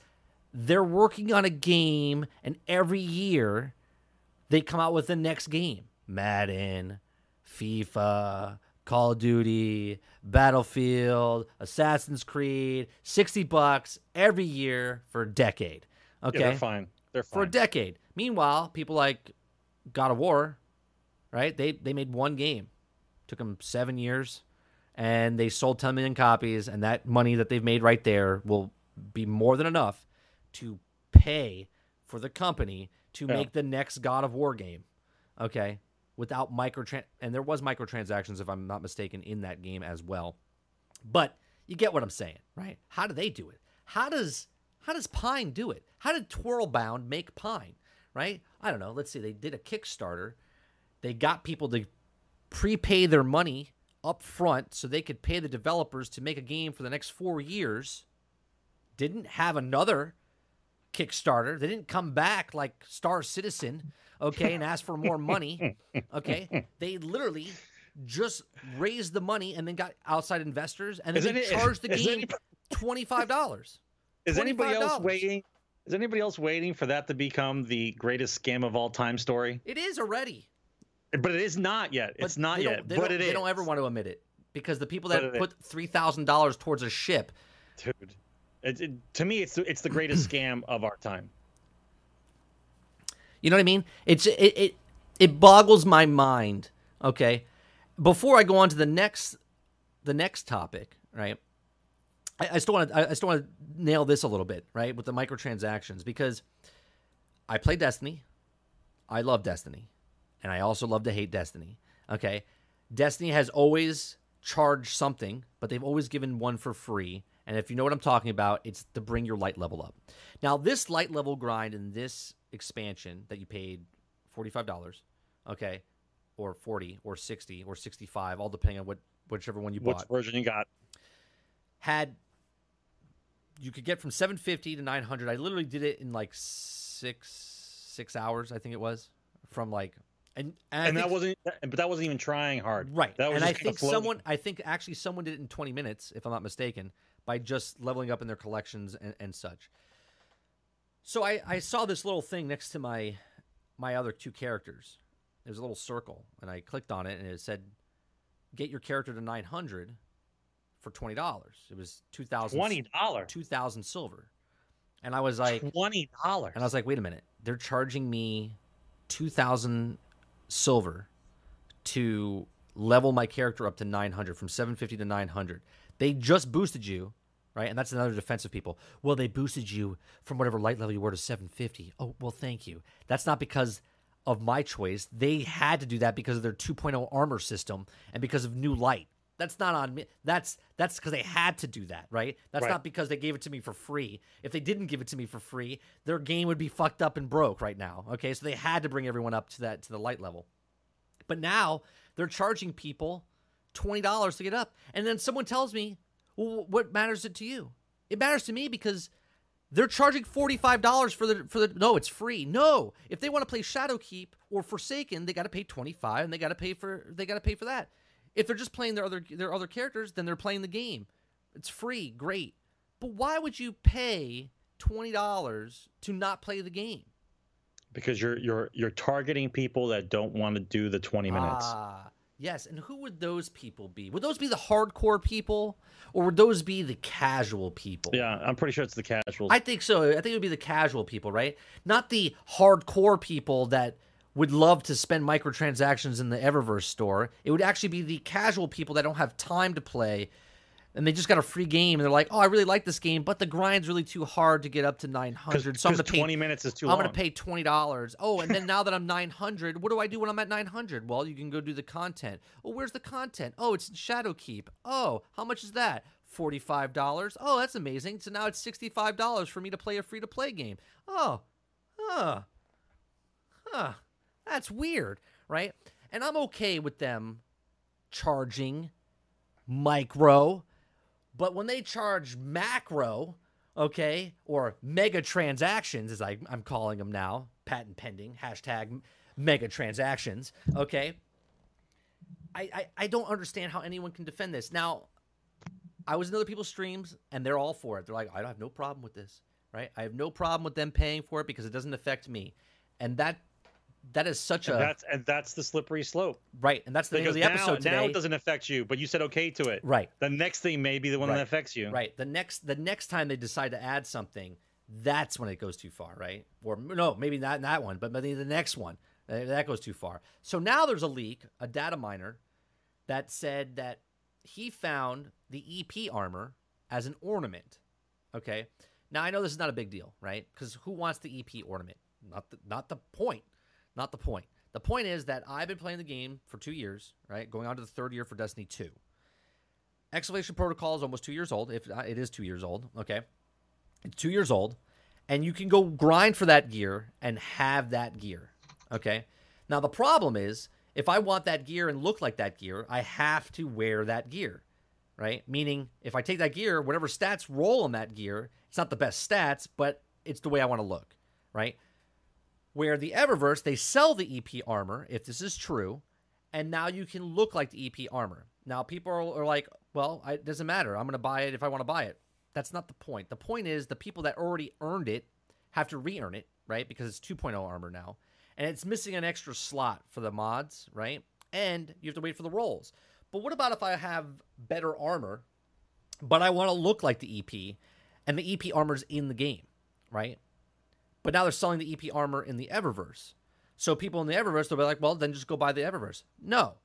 they're working on a game and every year they come out with the next game Madden, FIFA, Call of Duty, Battlefield, Assassin's Creed, 60 bucks every year for a decade. Okay. Yeah, they're fine. They're fine. For a decade. Meanwhile, people like God of War, right? They they made one game. Took them 7 years and they sold 10 million copies and that money that they've made right there will be more than enough to pay for the company to yeah. make the next God of War game. Okay? without microtran and there was microtransactions if I'm not mistaken in that game as well. But you get what I'm saying, right? How do they do it? How does how does Pine do it? How did Twirlbound make Pine? Right? I don't know. Let's see. They did a Kickstarter. They got people to prepay their money up front so they could pay the developers to make a game for the next 4 years. Didn't have another Kickstarter. They didn't come back like Star Citizen okay, and ask for more money. Okay, they literally just raised the money and then got outside investors and then they any, charged the game any, twenty five dollars. Is anybody else waiting? Is anybody else waiting for that to become the greatest scam of all time story? It is already. But it is not yet. But it's not yet. But it they is. don't ever want to admit it because the people that put three thousand dollars towards a ship, dude. It, it, to me, it's it's the greatest scam of our time. You know what I mean? It's it it, it boggles my mind. Okay, before I go on to the next the next topic, right? I, I still want to I still want to nail this a little bit, right, with the microtransactions because I play Destiny. I love Destiny, and I also love to hate Destiny. Okay, Destiny has always charged something, but they've always given one for free. And if you know what I'm talking about, it's to bring your light level up. Now, this light level grind in this expansion that you paid $45, okay, or 40 or 60 or 65, all depending on what whichever one you Which bought. version you got? Had you could get from 750 to 900. I literally did it in like 6 6 hours, I think it was, from like and and, and that wasn't but that wasn't even trying hard. Right. That was and I think someone I think actually someone did it in 20 minutes if I'm not mistaken by just leveling up in their collections and, and such. So I, I saw this little thing next to my my other two characters. There's a little circle, and I clicked on it, and it said, "Get your character to 900 for twenty dollars." It was two thousand twenty dollars, two thousand silver, and I was like twenty dollars, and I was like, "Wait a minute, they're charging me two thousand silver to level my character up to 900 from 750 to 900. They just boosted you right? And that's another defense of people. Well, they boosted you from whatever light level you were to 750. Oh, well, thank you. That's not because of my choice. They had to do that because of their 2.0 armor system and because of new light. That's not on me. That's that's because they had to do that, right? That's right. not because they gave it to me for free. If they didn't give it to me for free, their game would be fucked up and broke right now. Okay, so they had to bring everyone up to that to the light level. But now they're charging people twenty dollars to get up, and then someone tells me well, what matters it to you? It matters to me because they're charging forty-five dollars for the for the. No, it's free. No, if they want to play Shadowkeep or Forsaken, they got to pay twenty-five, and they got to pay for they got to pay for that. If they're just playing their other their other characters, then they're playing the game. It's free, great. But why would you pay twenty dollars to not play the game? Because you're you're you're targeting people that don't want to do the twenty minutes. Ah, Yes, and who would those people be? Would those be the hardcore people, or would those be the casual people? Yeah, I'm pretty sure it's the casual. I think so. I think it would be the casual people, right? Not the hardcore people that would love to spend microtransactions in the Eververse store. It would actually be the casual people that don't have time to play and they just got a free game, and they're like, "Oh, I really like this game, but the grind's really too hard to get up to 900." So I'm gonna pay 20 minutes is too I'm long. gonna pay twenty dollars. Oh, and then now that I'm 900, what do I do when I'm at 900? Well, you can go do the content. Oh, where's the content? Oh, it's in Shadowkeep. Oh, how much is that? Forty-five dollars. Oh, that's amazing. So now it's sixty-five dollars for me to play a free-to-play game. Oh, huh, huh. That's weird, right? And I'm okay with them charging micro, but when they charge macro, okay, or mega transactions, as I, I'm calling them now, patent pending, hashtag mega transactions, okay, I, I, I don't understand how anyone can defend this. Now, I was in other people's streams and they're all for it. They're like, I don't have no problem with this, right? I have no problem with them paying for it because it doesn't affect me. And that that is such and a that's and that's the slippery slope. right. And that's the name of Because the now, episode today. now it doesn't affect you, but you said okay to it. right. The next thing may be the one Right. that affects you. Right. The next the next time they decide to add something, that's when it goes too far, right? Or no, maybe not in that one, but maybe the next one uh, that goes too far. So now there's a leak, a data miner, that said that he found the EP armor as an ornament. Okay. Now I know this is not a big deal, right? Because who wants the EP ornament? Not the not the point. Not the point. The point is that I've been playing the game for two years, right? Going on to the third year for Destiny 2. Excavation Protocol is almost two years old. If it is two years old, okay, it's two years old, and you can go grind for that gear and have that gear. Okay. Now the problem is, if I want that gear and look like that gear, I have to wear that gear, right? Meaning, if I take that gear, whatever stats roll on that gear, it's not the best stats, but it's the way I want to look, right? Where the Eververse, they sell the EP armor, if this is true, and now you can look like the EP armor. Now people are, are like, well, I, it doesn't matter. I'm going to buy it if I want to buy it. That's not the point. The point is the people that already earned it have to re-earn it, right? Because it's 2.0 armor now, and it's missing an extra slot for the mods, right? And you have to wait for the rolls. But what about if I have better armor, but I want to look like the EP, and the EP armor's in the game, right? But now they're selling the EP armor in the Eververse. So people in the Eververse, they'll be like, well, then just go buy the Eververse. No.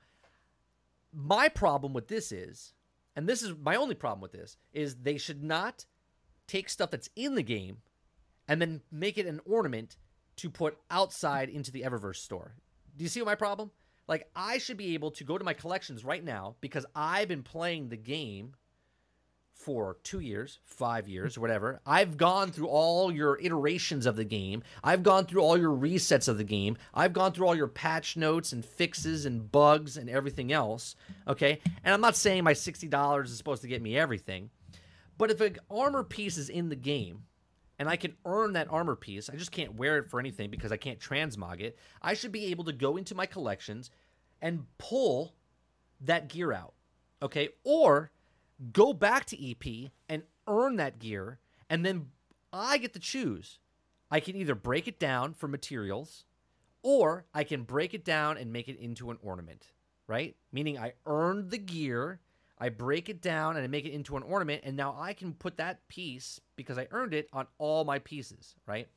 My problem with this is, and this is my only problem with this, is they should not take stuff that's in the game and then make it an ornament to put outside into the Eververse store. Do you see my problem? Like, I should be able to go to my collections right now because I've been playing the game for two years, five years, whatever. I've gone through all your iterations of the game. I've gone through all your resets of the game. I've gone through all your patch notes and fixes and bugs and everything else. Okay. And I'm not saying my $60 is supposed to get me everything, but if an armor piece is in the game, and I can earn that armor piece. I just can't wear it for anything because I can't transmog it. I should be able to go into my collections and pull that gear out. Okay? Or go back to EP and earn that gear, and then I get to choose. I can either break it down for materials, or I can break it down and make it into an ornament, right? Meaning I earned the gear, I break it down and I make it into an ornament, and now I can put that piece because I earned it on all my pieces, right?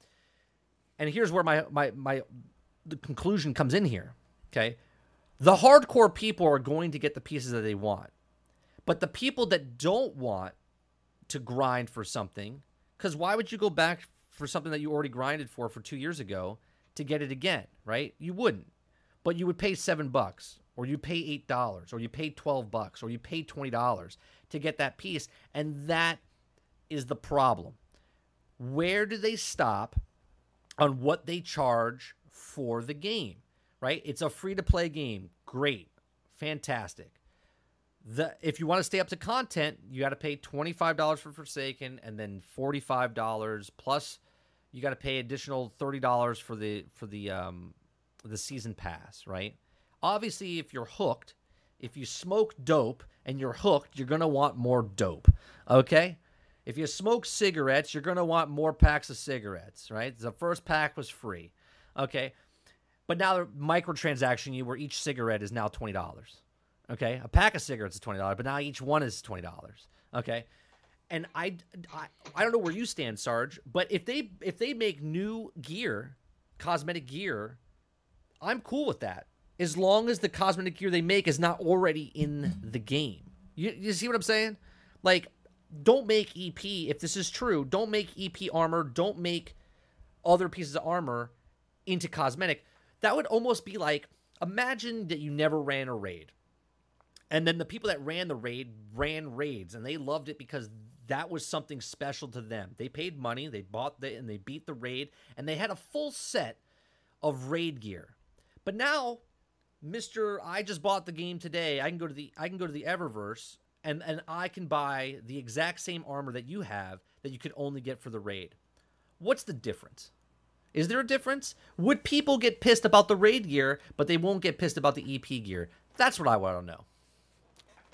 And here's where my my my the conclusion comes in here. Okay. The hardcore people are going to get the pieces that they want. But the people that don't want to grind for something, because why would you go back for something that you already grinded for for two years ago to get it again, right? You wouldn't. But you would pay seven bucks, or you pay eight dollars, or you pay twelve bucks, or you pay twenty dollars to get that piece, and that is the problem. Where do they stop on what they charge for the game? Right? It's a free to play game. Great. Fantastic. The if you want to stay up to content, you got to pay $25 for Forsaken and then $45 plus you got to pay additional $30 for the for the um the season pass, right? Obviously, if you're hooked, if you smoke dope and you're hooked, you're to want more dope. Okay? If you smoke cigarettes, you're to want more packs of cigarettes, right? The first pack was free. Okay? But now they're microtransaction you where each cigarette is now $20. Okay? A pack of cigarettes is $20, but now each one is $20. Okay? And I, I I don't know where you stand, Sarge, but if they if they make new gear, cosmetic gear, I'm cool with that. As long as the cosmetic gear they make is not already in the game. You, you see what I'm saying? Like, don't make EP, if this is true, don't make EP armor, don't make other pieces of armor into cosmetic. That would almost be like imagine that you never ran a raid. And then the people that ran the raid ran raids and they loved it because that was something special to them. They paid money, they bought the and they beat the raid and they had a full set of raid gear. But now Mister, I just bought the game today. I can go to the I can go to the Eververse and and I can buy the exact same armor that you have that you could only get for the raid. What's the difference? Is there a difference? Would people get pissed about the raid gear, but they won't get pissed about the EP gear? That's what I want to know.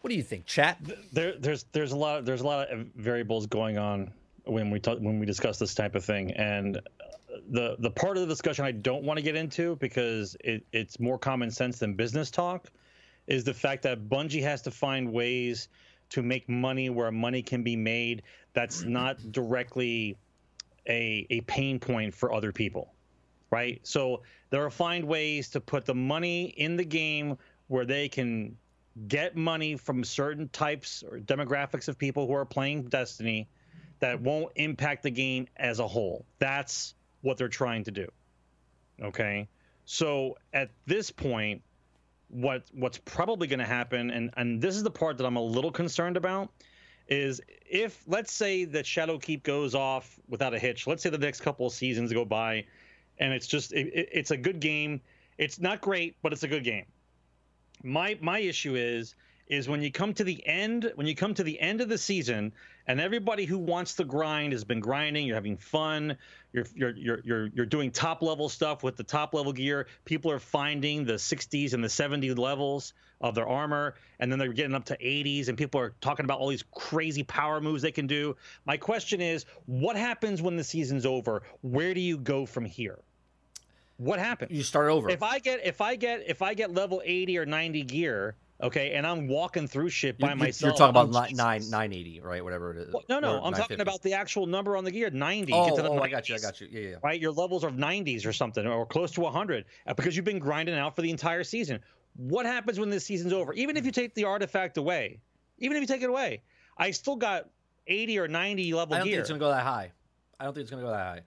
What do you think, chat? There, there's there's a lot of, there's a lot of variables going on when we talk when we discuss this type of thing, and uh, the the part of the discussion I don't want to get into because it, it's more common sense than business talk is the fact that Bungie has to find ways to make money where money can be made that's not directly a a pain point for other people, right? So there are find ways to put the money in the game where they can get money from certain types or demographics of people who are playing Destiny that won't impact the game as a whole. That's what they're trying to do. Okay? So at this point, what what's probably going to happen and and this is the part that I'm a little concerned about is if let's say that Shadowkeep goes off without a hitch. Let's say the next couple of seasons go by and it's just it, it's a good game. It's not great, but it's a good game my my issue is is when you come to the end when you come to the end of the season and everybody who wants to grind has been grinding you're having fun you're you're you're you're, you're doing top level stuff with the top level gear people are finding the 60s and the 70 levels of their armor and then they're getting up to 80s and people are talking about all these crazy power moves they can do. My question is what happens when the season's over? Where do you go from here what happens? You start over. If I get if I get if I get level 80 or 90 gear, okay, and I'm walking through shit by you, myself. You're talking about nine, nine 980, right? Whatever it is. Well, no, no, I'm talking about the actual number on the gear, 90. Oh, oh I got you, I got you. Yeah, yeah. Right, your levels are 90s or something, or close to 100, uh, because you've been grinding out for the entire season. What happens when this season's over? Even if you take the artifact away, even if you take it away, I still got 80 or 90 level I don't gear. think it's gonna go that high. I don't think it's gonna go that high.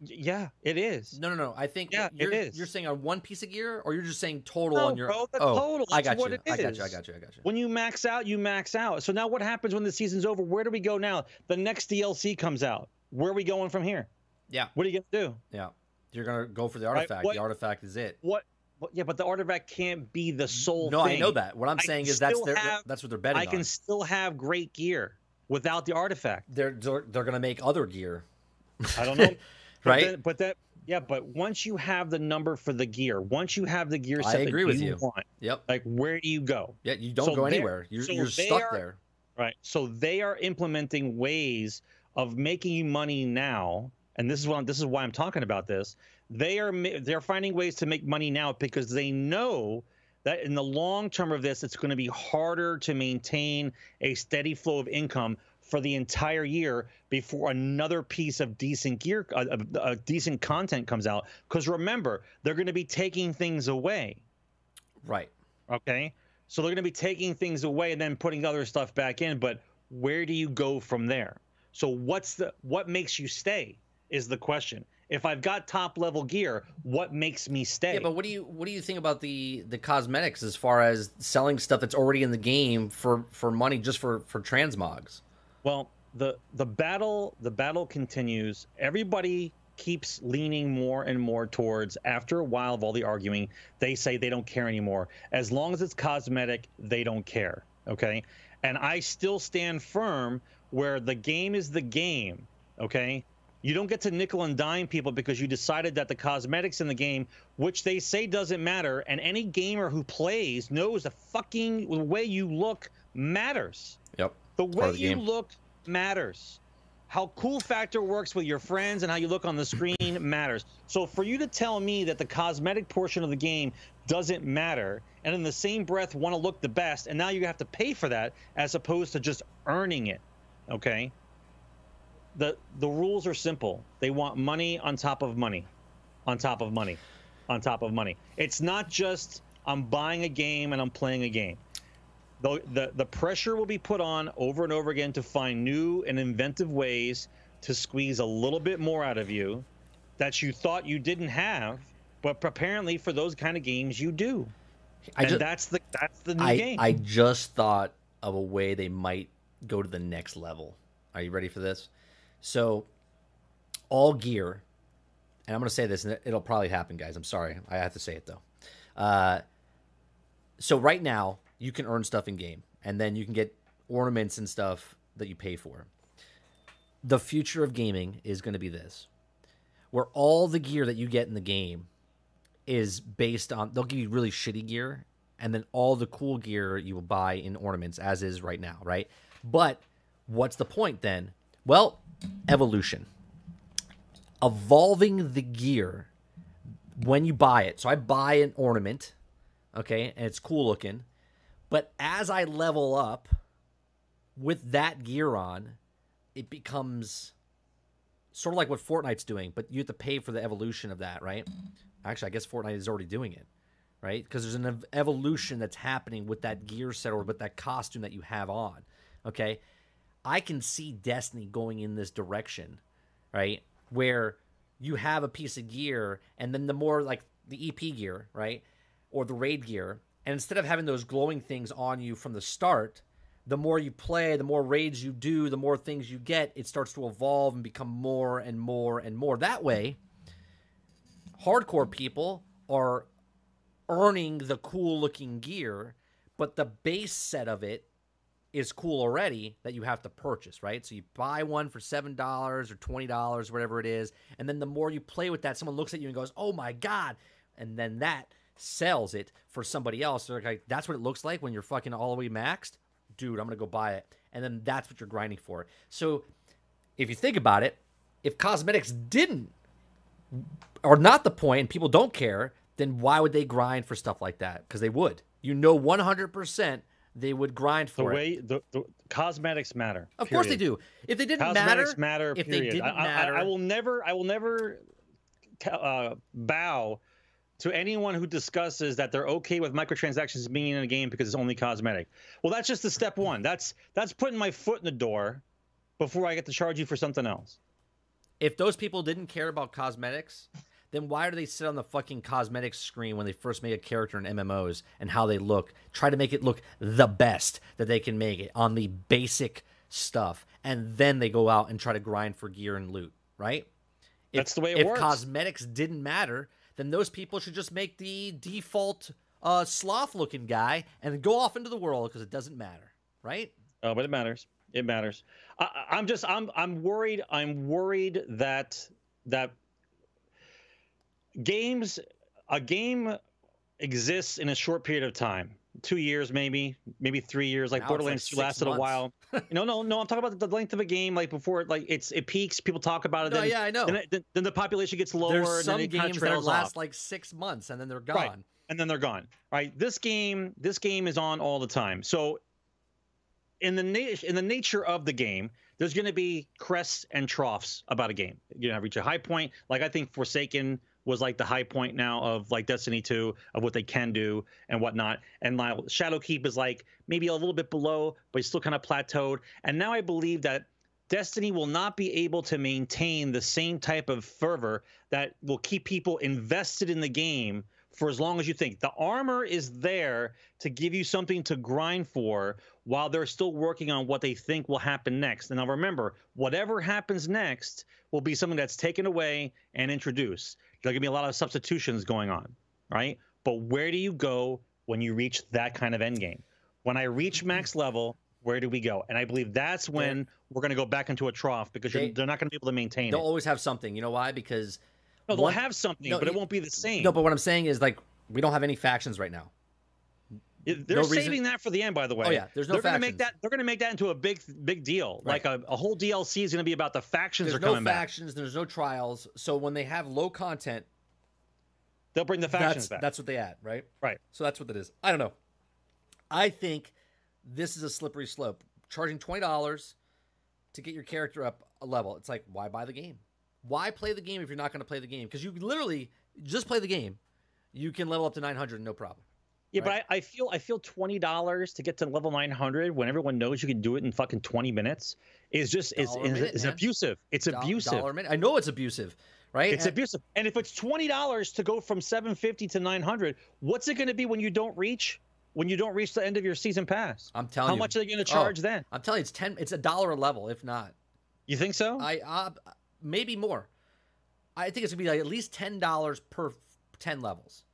Yeah, it is. No, no, no. I think yeah, you're, it is. You're saying on one piece of gear, or you're just saying total no, on your. Bro, the oh, total. I got what you. I got you. I got you. I got you. When you max out, you max out. So now what happens when the season's over? Where do we go now? The next DLC comes out. Where are we going from here? Yeah. What are you gonna do? Yeah. You're gonna go for the artifact. Right, what, the artifact is it. What? yeah, but the artifact can't be the sole. No, thing. I know that. What I'm saying is that's their, have, that's what they're betting. On. I can on. still have great gear without the artifact. They're they're, they're gonna make other gear. I don't know. right. But that yeah, but once you have the number for the gear, once you have the gear set I agree with you, you. want, Yep. like where do you go? Yeah, you don't So go anywhere. You're, so you're stuck are- there. Right. So they are implementing ways of making you money now, and this is what this is why I'm talking about this. They are they're finding ways to make money now because they know that in the long term of this, it's going to be harder to maintain a steady flow of income for the entire year before another piece of decent gear, uh, uh, uh, decent content comes out. Because remember, they're going to be taking things away. Right. Okay. So they're going to be taking things away and then putting other stuff back in. But where do you go from there? So what's the what makes you stay is the question. If I've got top level gear, what makes me stay? Yeah, but what do you what do you think about the the cosmetics as far as selling stuff that's already in the game for for money just for for transmogs? Well, the the battle the battle continues. Everybody keeps leaning more and more towards after a while of all the arguing, they say they don't care anymore. As long as it's cosmetic, they don't care. Okay? And I still stand firm where the game is the game, okay? You don't get to nickel and dime people because you decided that the cosmetics in the game, which they say doesn't matter, and any gamer who plays knows the fucking way you look matters. The way the you game. look matters. How cool factor works with your friends and how you look on the screen matters. So for you to tell me that the cosmetic portion of the game doesn't matter, and in the same breath want to look the best, and now you have to pay for that as opposed to just earning it, okay? The the rules are simple. They want money on top of money, on top of money, on top of money. It's not just I'm buying a game and I'm playing a game the, the the pressure will be put on over and over again to find new and inventive ways to squeeze a little bit more out of you that you thought you didn't have, but apparently for those kind of games you do. I and just that's the that's the new I game. I just thought of a way they might go to the next level. Are you ready for this? So all gear, and I'm going to say this, and it- it'll probably happen, guys. I'm sorry, I have to say it though. Uh, so right now you can earn stuff in game, and then you can get ornaments and stuff that you pay for. The future of gaming is going to be this, where all the gear that you get in the game is based on they'll give you really shitty gear and then all the cool gear you will buy in ornaments as is right now, right? But what's the point then? Well, evolution. Evolving the gear when you buy it. So I buy an ornament, okay, and it's cool looking. But as I level up with that gear on, it becomes sort of like what Fortnite's doing, but you have to pay for the evolution of that, right? Actually, I guess Fortnite is already doing it, right? Because there's an ev- evolution that's happening with that gear set or with that costume that you have on, okay? I can see Destiny going in this direction, right? Where you have a piece of gear and then the more like the EP gear, right? Or the raid gear, and instead of having those glowing things on you from the start, the more you play, the more raids you do, the more things you get, it starts to evolve and become more and more and more. That way, hardcore people are earning the cool looking gear, but the base set of it is cool already that you have to purchase, right? So you buy one for $7 or $20, whatever it is. And then the more you play with that, someone looks at you and goes, oh my God. And then that sells it for somebody else. They're like, that's what it looks like when you're fucking all the way maxed. Dude, I'm going to go buy it. And then that's what you're grinding for. So if you think about it, if cosmetics didn't are not the point and people don't care, then why would they grind for stuff like that? Because they would. You know 100% they would grind for it. The way the, the cosmetics matter. Of course they do. If they didn't Cosmetics matter, matter. if they period. didn't I, I- matter- I, will never. I will never uh, bow to anyone who discusses that they're okay with microtransactions being in a game because it's only cosmetic. Well, that's just the step one. That's that's putting my foot in the door before I get to charge you for something else. if those people didn't care about cosmetics, then why do they sit on the fucking cosmetics screen when they first make a character in MMOs and how they look? Try to make it look the best that they can make it on the basic stuff, and then they go out and try to grind for gear and loot, right? If, That's the way it if works. cosmetics didn't matter, then those people should just make the default uh, sloth-looking guy and go off into the world because it doesn't matter, right? Oh, but it matters. It matters. I, I'm just. I'm. I'm worried. I'm worried that that games. A game exists in a short period of time. Two years, maybe, maybe three years. Like Now like Borderlands 2 six lasted a while. No, no, no. I'm talking about the length of a game. Like before, it, like it's it peaks. People talk about it. No, then, yeah, I know. Then, it- then, then the population gets lower. There's and some then games that last off. like six months and then they're gone. Right. and then they're gone. Right. This game, this game is on all the time. So, in the na- in the nature of the game, there's going to be crests and troughs about a game. You're gonna reach a high point. Like I think Forsaken was like the high point now of like Destiny 2 of what they can do and whatnot. And now Shadowkeep is like maybe a little bit below, but still kind of plateaued. And now I believe that Destiny will not be able to maintain the same type of fervor that will keep people invested in the game for as long as you think. The armor is there to give you something to grind for while they're still working on what they think will happen next. And now remember, whatever happens next will be something that's taken away and introduced. There'll be a lot of substitutions going on, right? But where do you go when you reach that kind of end game? When I reach mm-hmm. max level, where do we go? And I believe that's when we're going to go back into a trough because you're, They- they're not going to be able to maintain They'll it. always have something. You know why? Because No, they'll one- have something, No, but it you- won't be the same. no, but what I'm saying is like we don't have any factions right now. They're no reason- saving that for the end, by the oh, way. Oh, yeah, there's no They're gonna make that. They're gonna make that into a big, big deal. Right. Like a, a whole DLC is gonna be about the factions There's are no coming back. factions. There's no trials. So when they have low content, They'll bring the factions that's back. that's what they add, right? right. So that's what it is. I don't know. I think this is a slippery slope. Charging twenty dollars to get your character up a level. It's like why buy the game? Why play the game if you're not going to play the game? Because you literally just play the game. You can level up to 900 no problem. Yeah, Right. but I, I feel I feel twenty dollars to get to level nine hundred when everyone knows you can do it in fucking twenty minutes is just is Dollar is, minute, is abusive. It's Do- abusive. Dollar minute. I know it's abusive, right? It's And- abusive. And if it's twenty dollars to go from seven fifty to nine hundred, what's it going to be when you don't reach when you don't reach the end of your season pass? I'm telling How you. How much are they going to Oh, charge then? I'm telling you, it's ten. It's a dollar a level, if not. You think so? I uh, maybe more. I think it's gonna be like at least ten dollars per ten levels,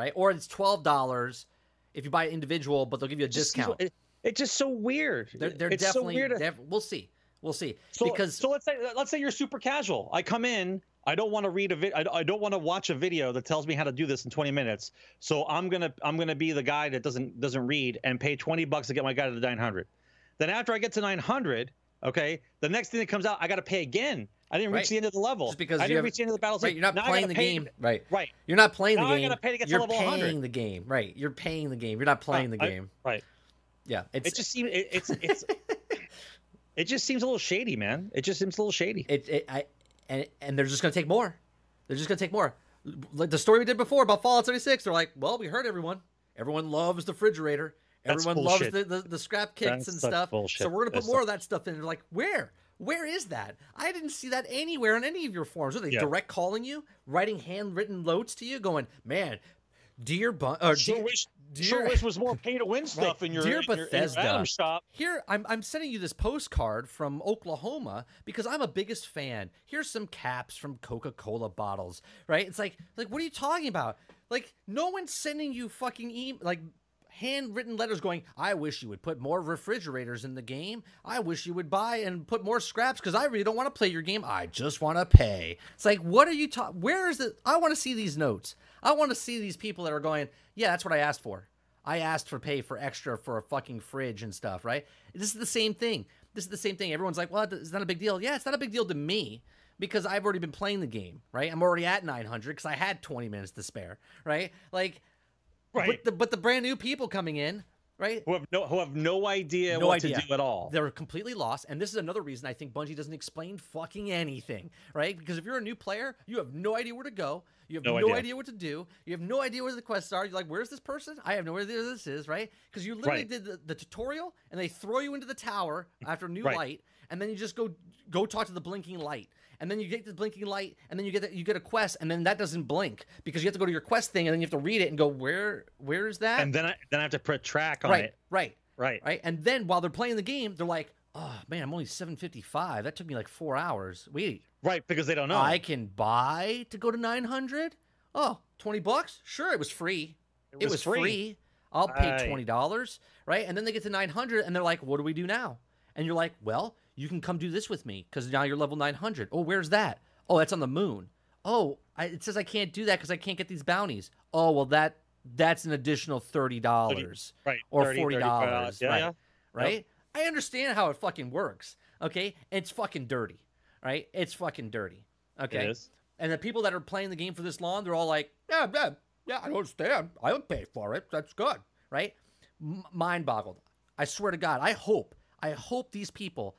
right? Or it's twelve dollars, if you buy it individual, but they'll give you a just discount. it- it's just so weird. They're, they're it's definitely. so weird. def- we'll see. We'll see. So, because so let's say let's say you're super casual. I come in. I don't want to read a vid. I, I don't want to watch a video that tells me how to do this in 20 minutes. So I'm gonna I'm gonna be the guy that doesn't doesn't read and pay 20 bucks to get my guy to the 900. Then after I get to 900, okay, the next thing that comes out, I got to pay again. I didn't reach Right. the end of the level. Just because I didn't haven't- reach the end of the battle. right, you're not Now playing the game. Right. Right. You're not playing the Now I game. gotta pay to get to You're level paying 100. the game. Right. You're paying the game. You're not playing uh, the I- game. right. yeah. It's It just seems it, it's it's it just seems a little shady, man. It just seems a little shady. it, it I and and they're just gonna take more. They're just gonna take more. Like the story we did before about Fallout 76. They're like, well, we heard everyone. Everyone loves the refrigerator. Everyone loves the, the, the scrap kits That's and stuff. bullshit. So we're gonna put That's more such- of that stuff in. They're like, where? Where is that? I didn't see that anywhere on any of your forms. Are they Yeah. direct calling you, writing handwritten notes to you, going, man, dear or Sure dear, wish, dear, sure wish was more pay to win stuff in your, Dear in your, in your Bethesda. Shop. Here, I'm, I'm sending you this postcard from Oklahoma because I'm a biggest fan. Here's some caps from Coca-Cola bottles, right? It's like, like, what are you talking about? Like, no one's sending you fucking e- like handwritten letters going, I wish you would put more refrigerators in the game. I wish you would buy and put more scraps because I really don't want to play your game. I just want to pay. It's like, what are you talking? Where is it? I want to see these notes. I want to see these people that are going, yeah, that's what I asked for. I asked for pay for extra for a fucking fridge and stuff, right? This is the same thing. This is the same thing. Everyone's like, well, it's not a big deal. Yeah, it's not a big deal to me because I've already been playing the game, right? I'm already at 900 because I had 20 minutes to spare, right? Like, Right. but the, but the brand new people coming in, right? who have no who have no idea No what idea. to do at all. They're completely lost. And this is another reason I think Bungie doesn't explain fucking anything, right? Because if you're a new player, you have no idea where to go. You have no, No idea. idea. what to do. You have no idea where the quests are. You're like, where's this person? I have no idea where this is, right? Because you literally Right. did the, the tutorial and they throw you into the tower after new Right. light, and then you just go go talk to the blinking light. And then you get the blinking light, and then you get the, you get a quest, and then that doesn't blink because you have to go to your quest thing, and then you have to read it and go, where where is that? and then I then I have to put track on right, it. right Right. right? And then while they're playing the game, they're like, "Oh man, I'm only 755. That took me like four hours. Wait, Right. Because they don't know. I can buy to go to 900? Oh, 20 bucks? Sure, it was free. It was, was free. free. I'll pay twenty dollars, right? And then they get to 900, and they're like, "What do we do now?" And you're like, "Well, you can come do this with me because now you're level 900. Oh, where's that? Oh, that's on the moon. Oh, I, it says I can't do that because I can't get these bounties. Oh, well that that's an additional thirty dollars right. or 30, forty dollars, Yeah. right? Yeah. Right? I understand how it fucking works. Okay, it's fucking dirty, right? It's fucking dirty. Okay, and the people that are playing the game for this long, they're all like, yeah, yeah, yeah, I don't understand. I would pay for it. That's good, right? M- mind boggled. I swear to God, I hope, I hope these people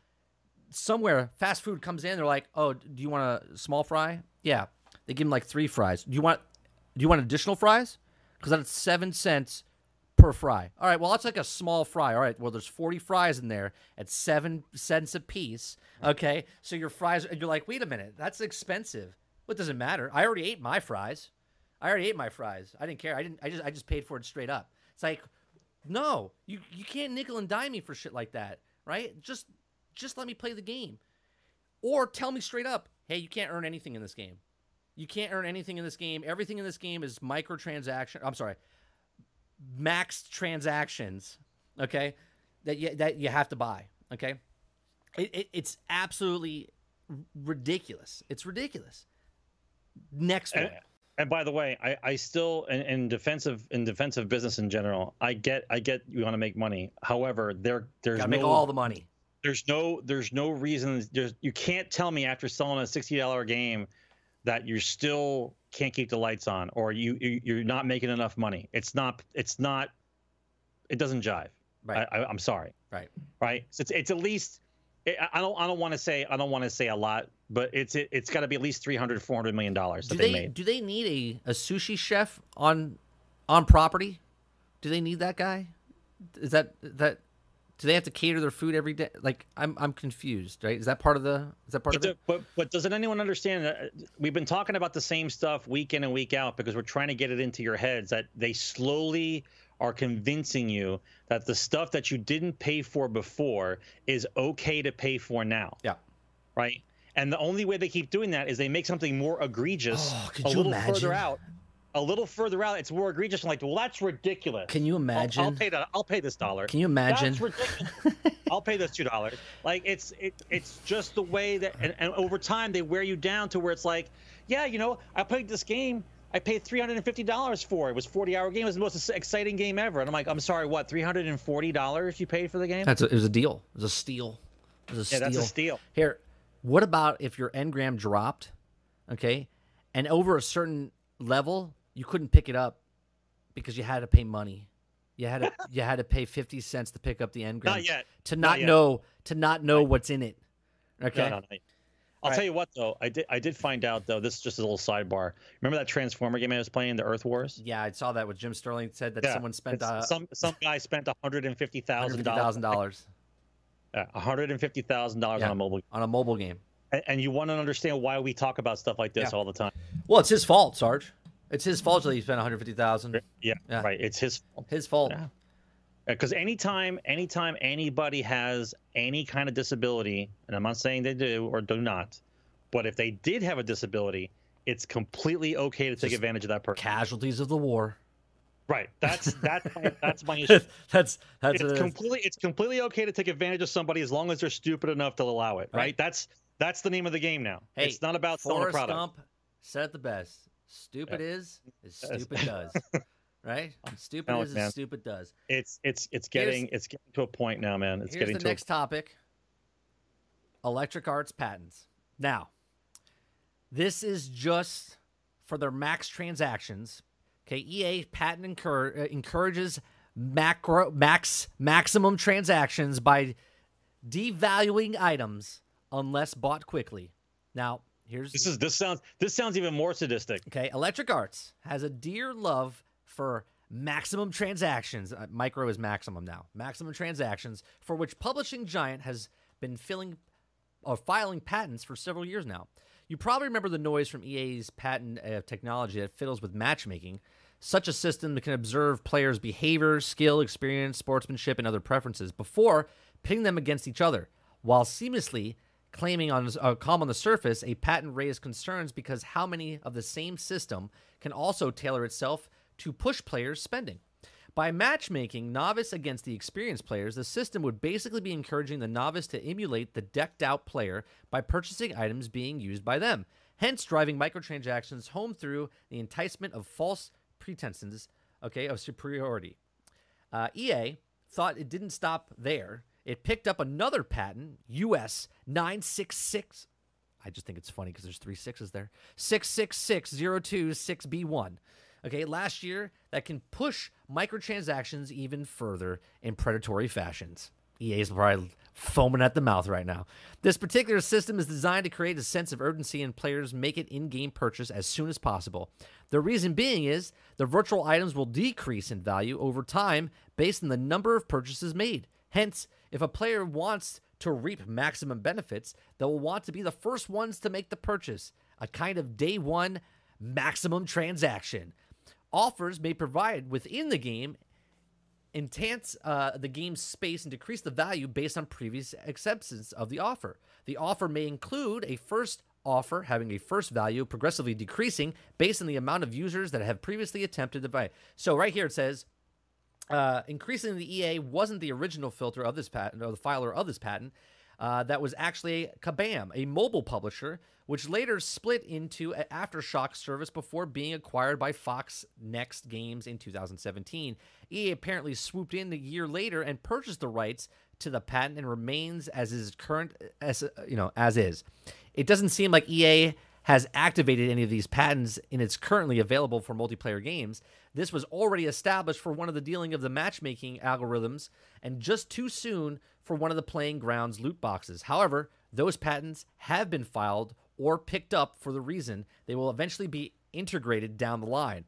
somewhere fast food comes in. They're like, oh, do you want a small fry? Yeah, they give them like three fries. Do you want, do you want additional fries? Because that's seven cents per fry. All right, well, that's like a small fry. All right, well, there's 40 fries in there at seven cents a piece. Okay, so your fries, and you're like, wait a minute, that's expensive. What does it matter? I already ate my fries. I already ate my fries. I didn't care. I didn't. I just. I just paid for it straight up. It's like, no, you you can't nickel and dime me for shit like that, right? Just just let me play the game, or tell me straight up, hey, you can't earn anything in this game. You can't earn anything in this game. Everything in this game is microtransaction. I'm sorry, maxed transactions. Okay, that you that you have to buy. Okay, it, it it's absolutely ridiculous. It's ridiculous. Next one. And, and by the way, I, I still in, in defensive in defensive business in general, I get I get you want to make money. However, there there's Gotta no make all the money. There's no there's no reason there's you can't tell me after selling a sixty dollar game that you still can't keep the lights on or you, you you're not making enough money. It's not it's not it doesn't jive. Right. I, I, I'm sorry. Right. Right. So it's it's at least I I don't I don't want to say I don't want to say a lot, but it's it, it's got to be at least 300 400 million dollars Do that they, they made. do they need a, a sushi chef on on property? Do they need that guy? Is that that do they have to cater their food every day? Like I'm I'm confused, right? Is that part of the is that part But, of it? the, but but doesn't anyone understand that uh, we've been talking about the same stuff week in and week out because we're trying to get it into your heads that they slowly are convincing you that the stuff that you didn't pay for before is okay to pay for now, Yeah. right? And the only way they keep doing that is they make something more egregious Oh, could a you little imagine? further out. A little further out, it's more egregious. I'm like, well, that's ridiculous. Can you I'll- imagine? I'll, pay that. I'll pay this dollar. Can you imagine? That's ridiculous. I'll pay this two dollars. Like it's it, it's just the way that, and, and over time they wear you down to where it's like, yeah, you know, I played this game. I paid three hundred and fifty dollars for it. It was forty hour game. It was the most exciting game ever. And I'm like, I'm sorry, what? Three hundred and forty dollars you paid for the game? That's a, it was a deal. It was a steal. It was a yeah, steal. that's a steal. Here, what about if your engram dropped, okay, and over a certain level you couldn't pick it up because you had to pay money. You had to you had to pay fifty cents to pick up the engram. Not yet. To Not not, yet. know to not know what's in it. Okay. No, no, no. I'll All tell you what though, I did I did find out though. This is just a little sidebar. Remember that Transformer game I was playing, in the Earth Wars? Yeah, I saw that. What Jim Sterling said that Yeah, someone spent uh, some some guy spent one hundred and fifty thousand dollars. dollars One hundred and fifty thousand dollars Yeah. on a mobile. game. on a mobile game. And, and you want to understand why we talk about stuff like this Yeah. all the time? Well, it's his fault, Sarge. It's his fault that he spent one hundred fifty thousand. Yeah, Yeah. right. It's his fault. His fault. Yeah. Because anytime, anytime anybody has any kind of disability, and I'm not saying they do or do not, but if they did have a disability, it's completely okay to take advantage of that person. Casualties of the war. Right. That's that's my, that's my issue. that's that's It's what it is. completely it's completely okay to take advantage of somebody as long as they're stupid enough to allow it. Right. Right. That's that's the name of the game now. Hey, it's not about selling a product. Gump said it the best. Stupid is as stupid does. Right? Stupid is man. as stupid does. It's it's it's Here's- getting it's getting to a point now, man. It's Here's getting the to a next topic. Electric Arts patents. Now, this is just for their max transactions. Okay, EA patent encour- uh, encourages macro max maximum transactions by devaluing items unless bought quickly. Now, here's This is this sounds this sounds even more sadistic. Okay, Electric Arts has a dear love for maximum transactions. Uh, micro is maximum now. Maximum transactions for which publishing giant has been filling or filing patents for several years now. You probably remember the noise from EA's patent uh, technology that fiddles with matchmaking. Such a system can observe players' behavior, skill, experience, sportsmanship, and other preferences before pitting them against each other, while seamlessly claiming on uh, calm on the surface, a patent raised concerns because how many of the same system can also tailor itself to push players' spending. By matchmaking novice against the experienced players, the system would basically be encouraging the novice to emulate the decked out player by purchasing items being used by them, hence driving microtransactions home through the enticement of false pretenses, okay, of superiority. Uh, EA thought it didn't stop there. It picked up another patent, US 966. I just think it's funny because there's three sixes there. 666026B1. Okay, last year that can push microtransactions even further in predatory fashions. EA is probably foaming at the mouth right now. This particular system is designed to create a sense of urgency and players make it in-game purchase as soon as possible. The reason being is the virtual items will decrease in value over time based on the number of purchases made. Hence, if a player wants to reap maximum benefits, they will want to be the first ones to make the purchase, a kind of day one maximum transaction. Offers may provide within the game enhance uh, the game's space and decrease the value based on previous acceptance of the offer. The offer may include a first offer having a first value progressively decreasing based on the amount of users that have previously attempted to buy. So right here it says uh, increasingly the EA wasn't the original filter of this patent or the filer of this patent. Uh, that was actually Kabam, a mobile publisher, which later split into an Aftershock service before being acquired by Fox Next Games in 2017. EA apparently swooped in a year later and purchased the rights to the patent and remains as is current as you know as is. It doesn't seem like EA has activated any of these patents in its currently available for multiplayer games. This was already established for one of the dealing of the matchmaking algorithms and just too soon for one of the playing grounds loot boxes. However, those patents have been filed or picked up for the reason they will eventually be integrated down the line,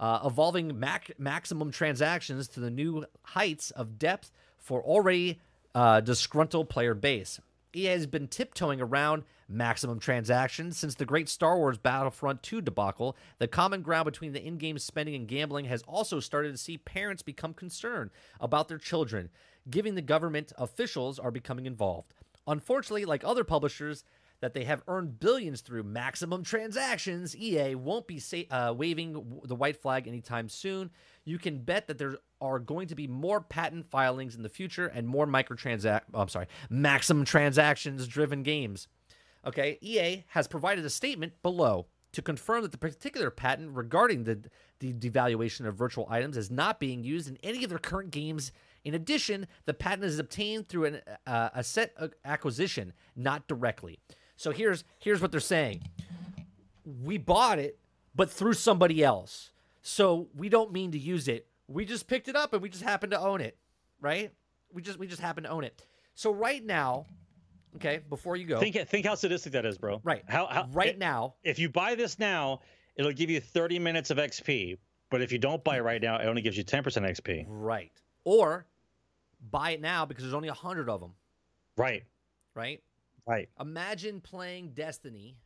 uh, evolving mac- maximum transactions to the new heights of depth for already uh, disgruntled player base. EA has been tiptoeing around maximum transactions since the great Star Wars Battlefront 2 debacle. The common ground between the in game spending and gambling has also started to see parents become concerned about their children, giving the government officials are becoming involved. Unfortunately, like other publishers, that they have earned billions through maximum transactions, EA won't be sa- uh, waving the white flag anytime soon. You can bet that there are going to be more patent filings in the future and more microtransact. I'm sorry, maximum transactions driven games. Okay, EA has provided a statement below to confirm that the particular patent regarding the, the devaluation of virtual items is not being used in any of their current games. In addition, the patent is obtained through an, uh, a set acquisition, not directly. So here's here's what they're saying: we bought it, but through somebody else. So we don't mean to use it. We just picked it up and we just happen to own it, right? We just we just happen to own it. So right now, okay, before you go, think think how sadistic that is, bro. Right. How, how right it, now, if you buy this now, it'll give you 30 minutes of XP. But if you don't buy it right now, it only gives you 10% XP. Right. Or buy it now because there's only a hundred of them. Right. Right. Right. Imagine playing Destiny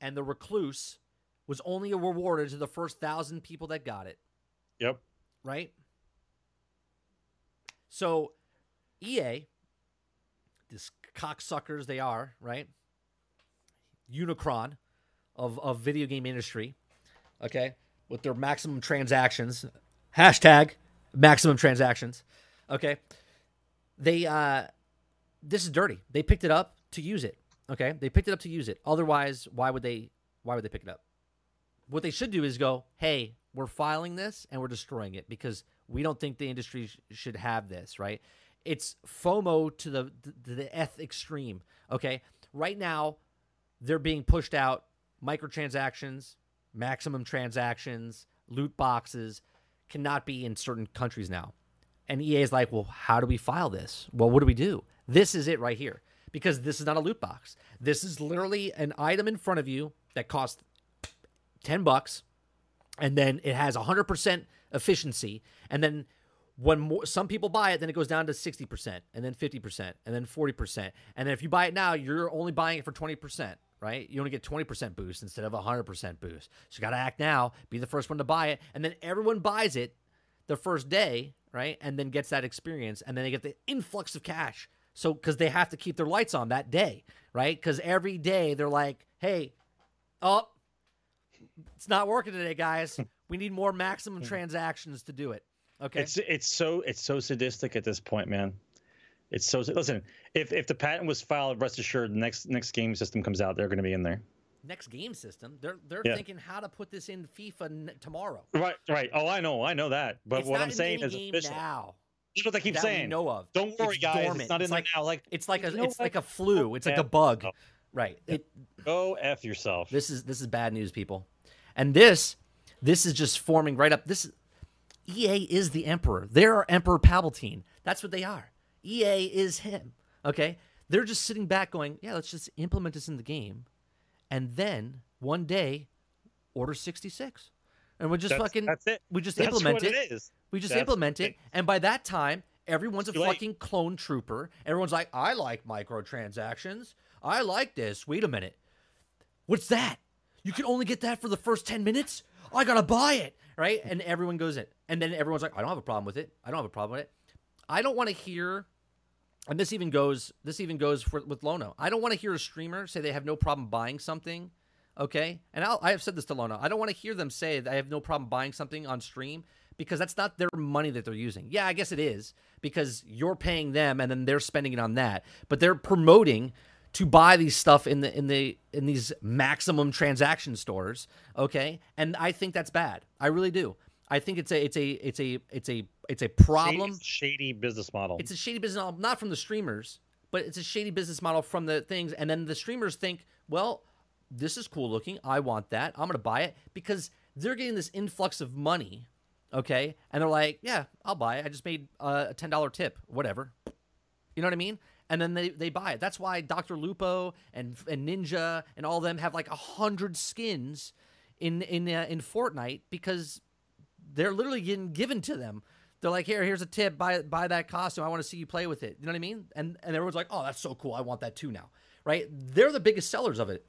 and the recluse was only rewarded to the first thousand people that got it. Yep. Right? So EA, this cocksuckers they are, right? Unicron of, of video game industry, okay, with their maximum transactions. Hashtag maximum transactions. Okay. They uh this is dirty. They picked it up to use it. Okay, they picked it up to use it. Otherwise, why would they? Why would they pick it up? What they should do is go, "Hey, we're filing this and we're destroying it because we don't think the industry sh- should have this." Right? It's FOMO to the to the eth extreme. Okay, right now they're being pushed out microtransactions, maximum transactions, loot boxes cannot be in certain countries now. And EA is like, well, how do we file this? Well, what do we do? This is it right here because this is not a loot box. This is literally an item in front of you that costs 10 bucks and then it has 100% efficiency and then when more, some people buy it then it goes down to 60% and then 50% and then 40% and then if you buy it now you're only buying it for 20% right you only get 20% boost instead of 100% boost so you got to act now be the first one to buy it and then everyone buys it the first day right and then gets that experience and then they get the influx of cash so, because they have to keep their lights on that day, right? Because every day they're like, hey, oh, it's not working today, guys. We need more maximum hmm. transactions to do it. Okay. It's it's so it's so sadistic at this point, man. It's so listen. If if the patent was filed, rest assured, the next next game system comes out, they're going to be in there. Next game system, they're they're Yeah. thinking how to put this in FIFA n- tomorrow. Right, right. Oh, I know, I know that. But It's what not I'm in saying any is game official. now. That's what they keep that we saying. know of. Don't worry, It's guys. dormant. It's not in It's there like- now. Like It's like a You know it's what? like a flu. It's like a bug. Oh. Right. It go f yourself. This is this is bad news, people. And this this is just forming right up. This EA is the emperor. They're Emperor Palpatine. That's what they are. EA is him. Okay, they're just sitting back, going, "Yeah, let's just implement this in the game," and then one day, Order sixty six, and we just That's- fucking that's it. we just That's implement what it. it is. We just That's implement it, and by that time, everyone's a late. fucking clone trooper. Everyone's like, "I like microtransactions. I like this." Wait a minute. What's that? You can only get that for the first 10 minutes? I gotta buy it, right? And everyone goes in. And then everyone's like, I don't have a problem with it. I don't have a problem with it. I don't want to hear, and this even goes, this even goes for, with Lono. I don't want to hear a streamer say they have no problem buying something, okay? And I'll, I have said this to Lono. I don't want to hear them say that I have no problem buying something on stream because that's not their money that they're using. Yeah, I guess it is because you're paying them and then they're spending it on that. But they're promoting to buy these stuff in the in the in these maximum transaction stores, okay? And I think that's bad. I really do. I think it's a it's a it's a it's a it's a problem. Shady, business model. It's a shady business model, not from the streamers, but it's a shady business model from the things. And then the streamers think, well, this is cool looking. I want that. I'm going to buy it because they're getting this influx of money. Okay. And they're like, yeah, I'll buy it. I just made uh, a $10 tip, whatever. You know what I mean? And then they, they buy it. That's why Dr. Lupo and, and Ninja and all them have like a hundred skins in in uh, in Fortnite because they're literally getting given to them. They're like, here, here's a tip. Buy buy that costume. I want to see you play with it. You know what I mean? And and everyone's like, oh, that's so cool. I want that too now. Right? They're the biggest sellers of it,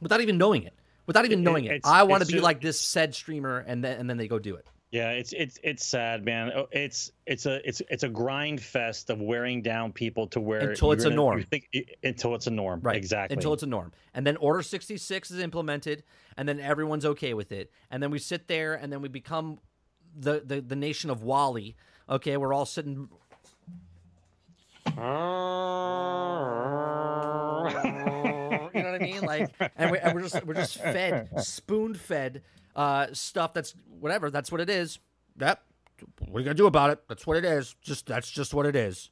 without even knowing it. Without even knowing it. it's- I want to be like this said streamer, and then and then they go do it. Yeah, it's it's it's sad, man. Oh, It's it's a it's it's a grind fest of wearing down people to where Until it's you're a gonna- norm. think, until it's a norm, Right. Exactly. Until it's a norm. And then Order 66 is implemented, and then everyone's okay with it. And then we sit there, and then we become the, the, the nation of WALL-E. Okay, we're all sitting. you know what I mean? Like, and, we, and we're just we're just fed, spoon fed uh, stuff. That's whatever. That's what it is. Yep. What are you gonna do about it? That's what it is. Just that's just what it is.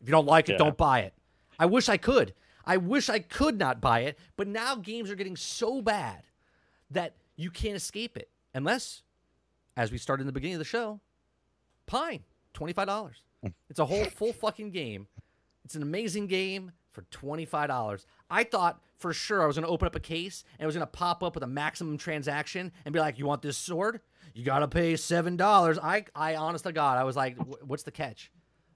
If you don't like it, Yeah. don't buy it. I wish I could. I wish I could not buy it, but now games are getting so bad that you can't escape it unless, as we started in the beginning of the show, Pine, twenty five dollars. It's a whole full fucking game. It's an amazing game for twenty five dollars. I thought for sure I was gonna open up a case and it was gonna pop up with a maximum transaction and be like, "You want this sword? You gotta pay seven dollars." I, I, honest to God, I was like, "What's the catch?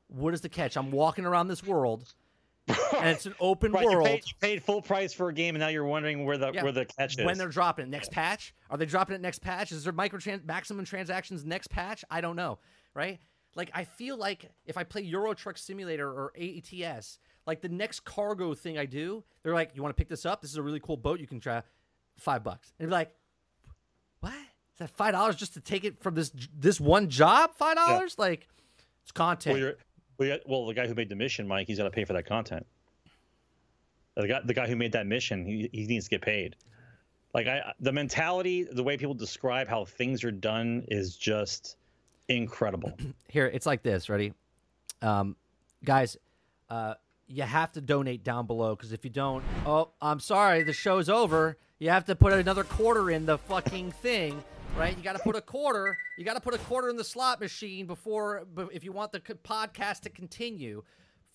What is the catch?" I'm walking around this world, and it's an open right, you world. paid, you paid full price for a game, and now you're wondering where the Yeah. where the catch is. when they're dropping it next patch are they dropping it next patch is there micro maximum transactions next patch i don't know right like i feel like if i play euro truck simulator or ats like the next cargo thing i do they're like you want to pick this up? This is a really cool boat you can try. Five bucks. And you're like what? Is that five dollars just to take it from this this one job five dollars? Like it's content. Well, you're, well, well, the guy who made the mission, Mike, he's got to pay for that content. The guy, the guy who made that mission, he, he needs to get paid. Like I, the mentality, the way people describe how things are done is just incredible. here it's like this. Ready? Um guys uh you have to donate down below because if you don't oh i'm sorry the show's over. You have to put another quarter in the fucking thing right? You got to put a quarter you got to put a quarter in the slot machine before if you want the podcast to continue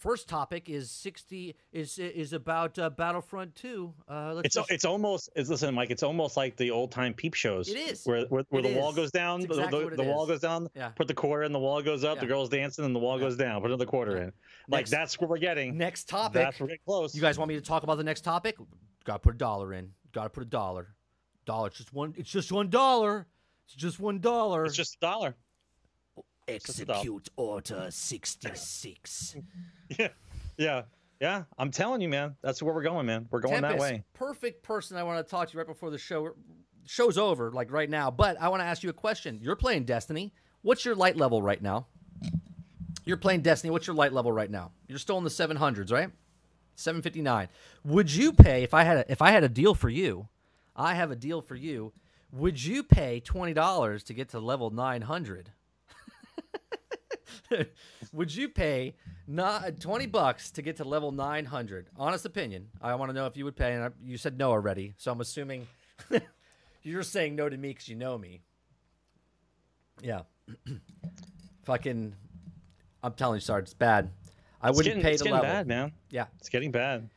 first topic is 60 is is about uh, battlefront 2 uh let's It's just- it's almost it's listen, Mike. It's almost like the old time peep shows. It is. where where, where the wall goes down, exactly the, the wall goes down. Yeah. Put the quarter in, the wall goes up. The girls dancing, and the wall goes down. Put another quarter in. Like Next- that's what we're getting. next topic That's we're getting close. You guys want me to talk about the next topic? Got to put a dollar in. Got to put a dollar. Dollar. It's just one. It's just one dollar. It's just one dollar. it's just a dollar. Just a dollar. Execute order sixty six. Yeah, yeah, yeah. I'm telling you, man. That's where we're going, man. We're going that way. Perfect person. I want to talk to you right before the show. Show's over, like right now. But I want to ask you a question. You're playing Destiny. What's your light level right now? You're playing Destiny. What's your light level right now? You're still in the 700s, right? 759. Would you pay if I had a, if I had a deal for you? I have a deal for you. Would you pay twenty dollars to get to level 900? Would you pay not 20 bucks to get to level 900? Honest opinion. I want to know if you would pay. And I, you said no already, so I'm assuming you're saying no to me because you know me. Yeah. Fucking. I'm telling you, Sarge, it's bad. I It's wouldn't getting, pay it's the getting level. bad, man. Yeah. It's getting bad.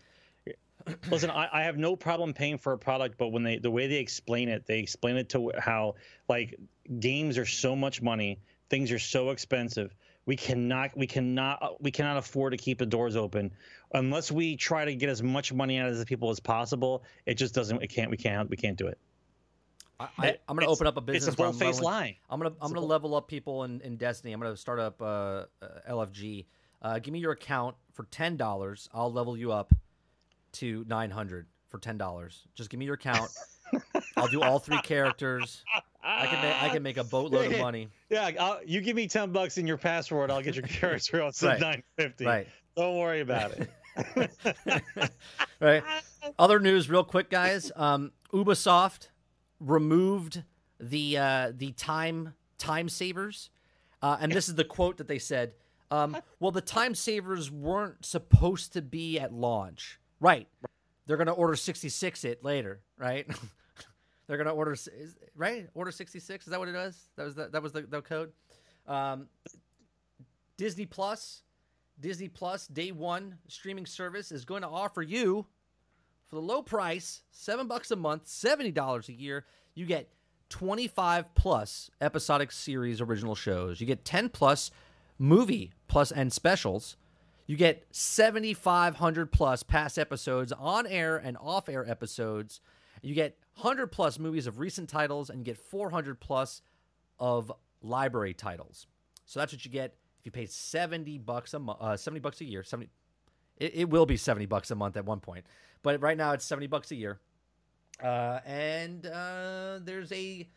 Listen, I, I have no problem paying for a product, but when they the way they explain it, they explain it to how like games are so much money, things are so expensive. We cannot we cannot we cannot afford to keep the doors open unless we try to get as much money out of the people as possible. It just doesn't. It can't. We can't. We can't do it. I, I'm going to open up a business. It's a faced leveling- lie. I'm gonna I'm gonna level up people in, in Destiny. I'm gonna start up uh, uh, LFG. Uh, give me your account for ten dollars. I'll level you up to nine hundred for ten dollars. Just give me your account. I'll do all three characters. I can make I can make a boatload of money. Yeah, I'll, you give me ten bucks in your password, I'll get your character up to Right. nine fifty. Right. Don't worry about it. right. Other news, real quick, guys. Um, Ubisoft removed the uh, the time time savers, uh, and this is the quote that they said. Um, well, the time savers weren't supposed to be at launch, right? They're gonna order sixty six it later, right? They're gonna order is, right order sixty six. Is that what it was? That was the, that was the, the code. Um, Disney Plus, Disney Plus Day One streaming service is going to offer you for the low price, seven bucks a month, seventy dollars a year. You get twenty-five plus episodic series original shows. You get ten plus movie plus and specials. You get seventy-five hundred plus past episodes, on air and off air episodes. You get hundred plus movies of recent titles, and get four hundred plus of library titles. So that's what you get if you pay 70 bucks a uh, 70 bucks a year. 70 it, it will be 70 bucks a month at one point. But right now it's 70 bucks a year. Uh, and uh, there's a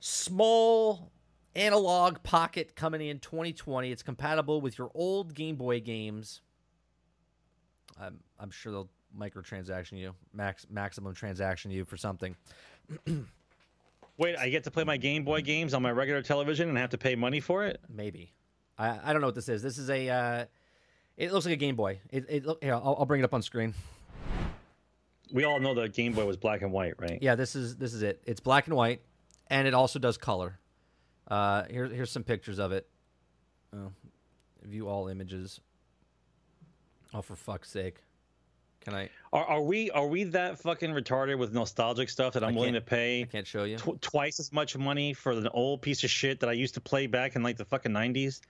small Analogue Pocket coming in 2020. It's compatible with your old Game Boy games. I'm, I'm sure they'll microtransaction you, max maximum transaction you for something. Wait, I get to play my Game Boy games on my regular television and have to pay money for it? Maybe. I, I don't know what this is. This is a. Uh, it looks like a Game Boy. It, it look, here, I'll, I'll bring it up on screen. We all know the Game Boy was black and white, right? Yeah, this is this is it. It's black and white, and it also does color. Uh, here, here's some pictures of it. Oh, view all images. Oh, for fuck's sake! Can I? Are, are we are we that fucking retarded with nostalgic stuff that I'm willing to pay I can't show you. tw- twice as much money for an old piece of shit that I used to play back in like the fucking 90s?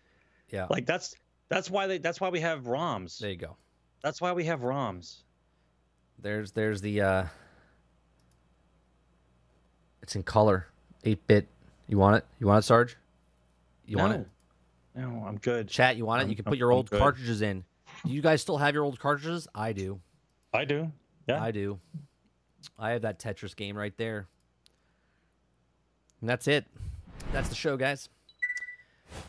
Yeah, Like that's that's why they that's why we have ROMs. there you go. That's why we have ROMs. There's there's the. Uh, it's in color, eight bit. You want it? You want it, Sarge? You want it? No, I'm good. Chat, you want it? I'm- You can put your I'm old good. cartridges in. Do you guys still have your old cartridges? I do. I do. Yeah. I do. I have that Tetris game right there. And that's it. That's the show, guys.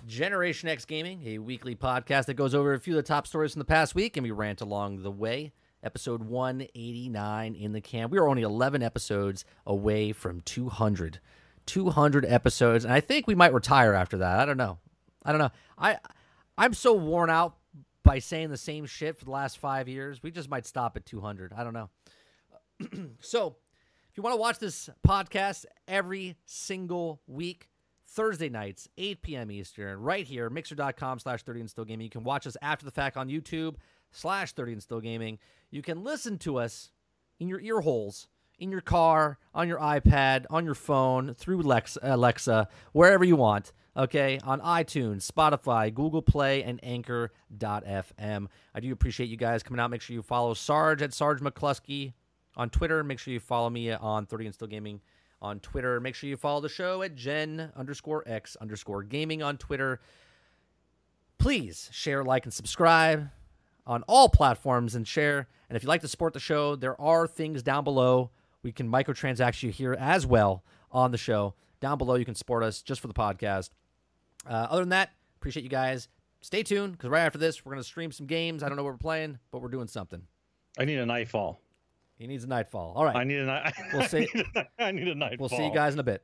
Generation X Gaming, a weekly podcast that goes over a few of the top stories from the past week, and we rant along the way. Episode 189 in the can. We are only 11 episodes away from 200. 200 episodes, and I think we might retire after that. I don't know. I don't know. I I'm so worn out by saying the same shit for the last five years. We just might stop at 200. I don't know. so, if you want to watch this podcast every single week, Thursday nights, 8 p.m. Eastern, right here, mixer.com slash 30 and still gaming. You can watch us after the fact on YouTube slash 30 and still gaming. You can listen to us in your ear holes, in your car, on your iPad, on your phone, through Lex, uh, Alexa, wherever you want. Okay, on iTunes, Spotify, Google Play, and Anchor.fm. I do appreciate you guys coming out. Make sure you follow Sarge at Sarge McCluskey on Twitter. Make sure you follow me on 30 and Still Gaming on Twitter. Make sure you follow the show at Gen underscore X underscore gaming on Twitter. Please share, like, and subscribe on all platforms and share. And if you'd like to support the show, there are things down below. We can microtransact you here as well on the show. Down below, you can support us just for the podcast. Uh, other than that, appreciate you guys. Stay tuned because right after this, we're going to stream some games. I don't know what we're playing, but we're doing something. I need a nightfall. He needs a nightfall. All right. I need a night. We'll see- I need a nightfall. We'll see you guys in a bit.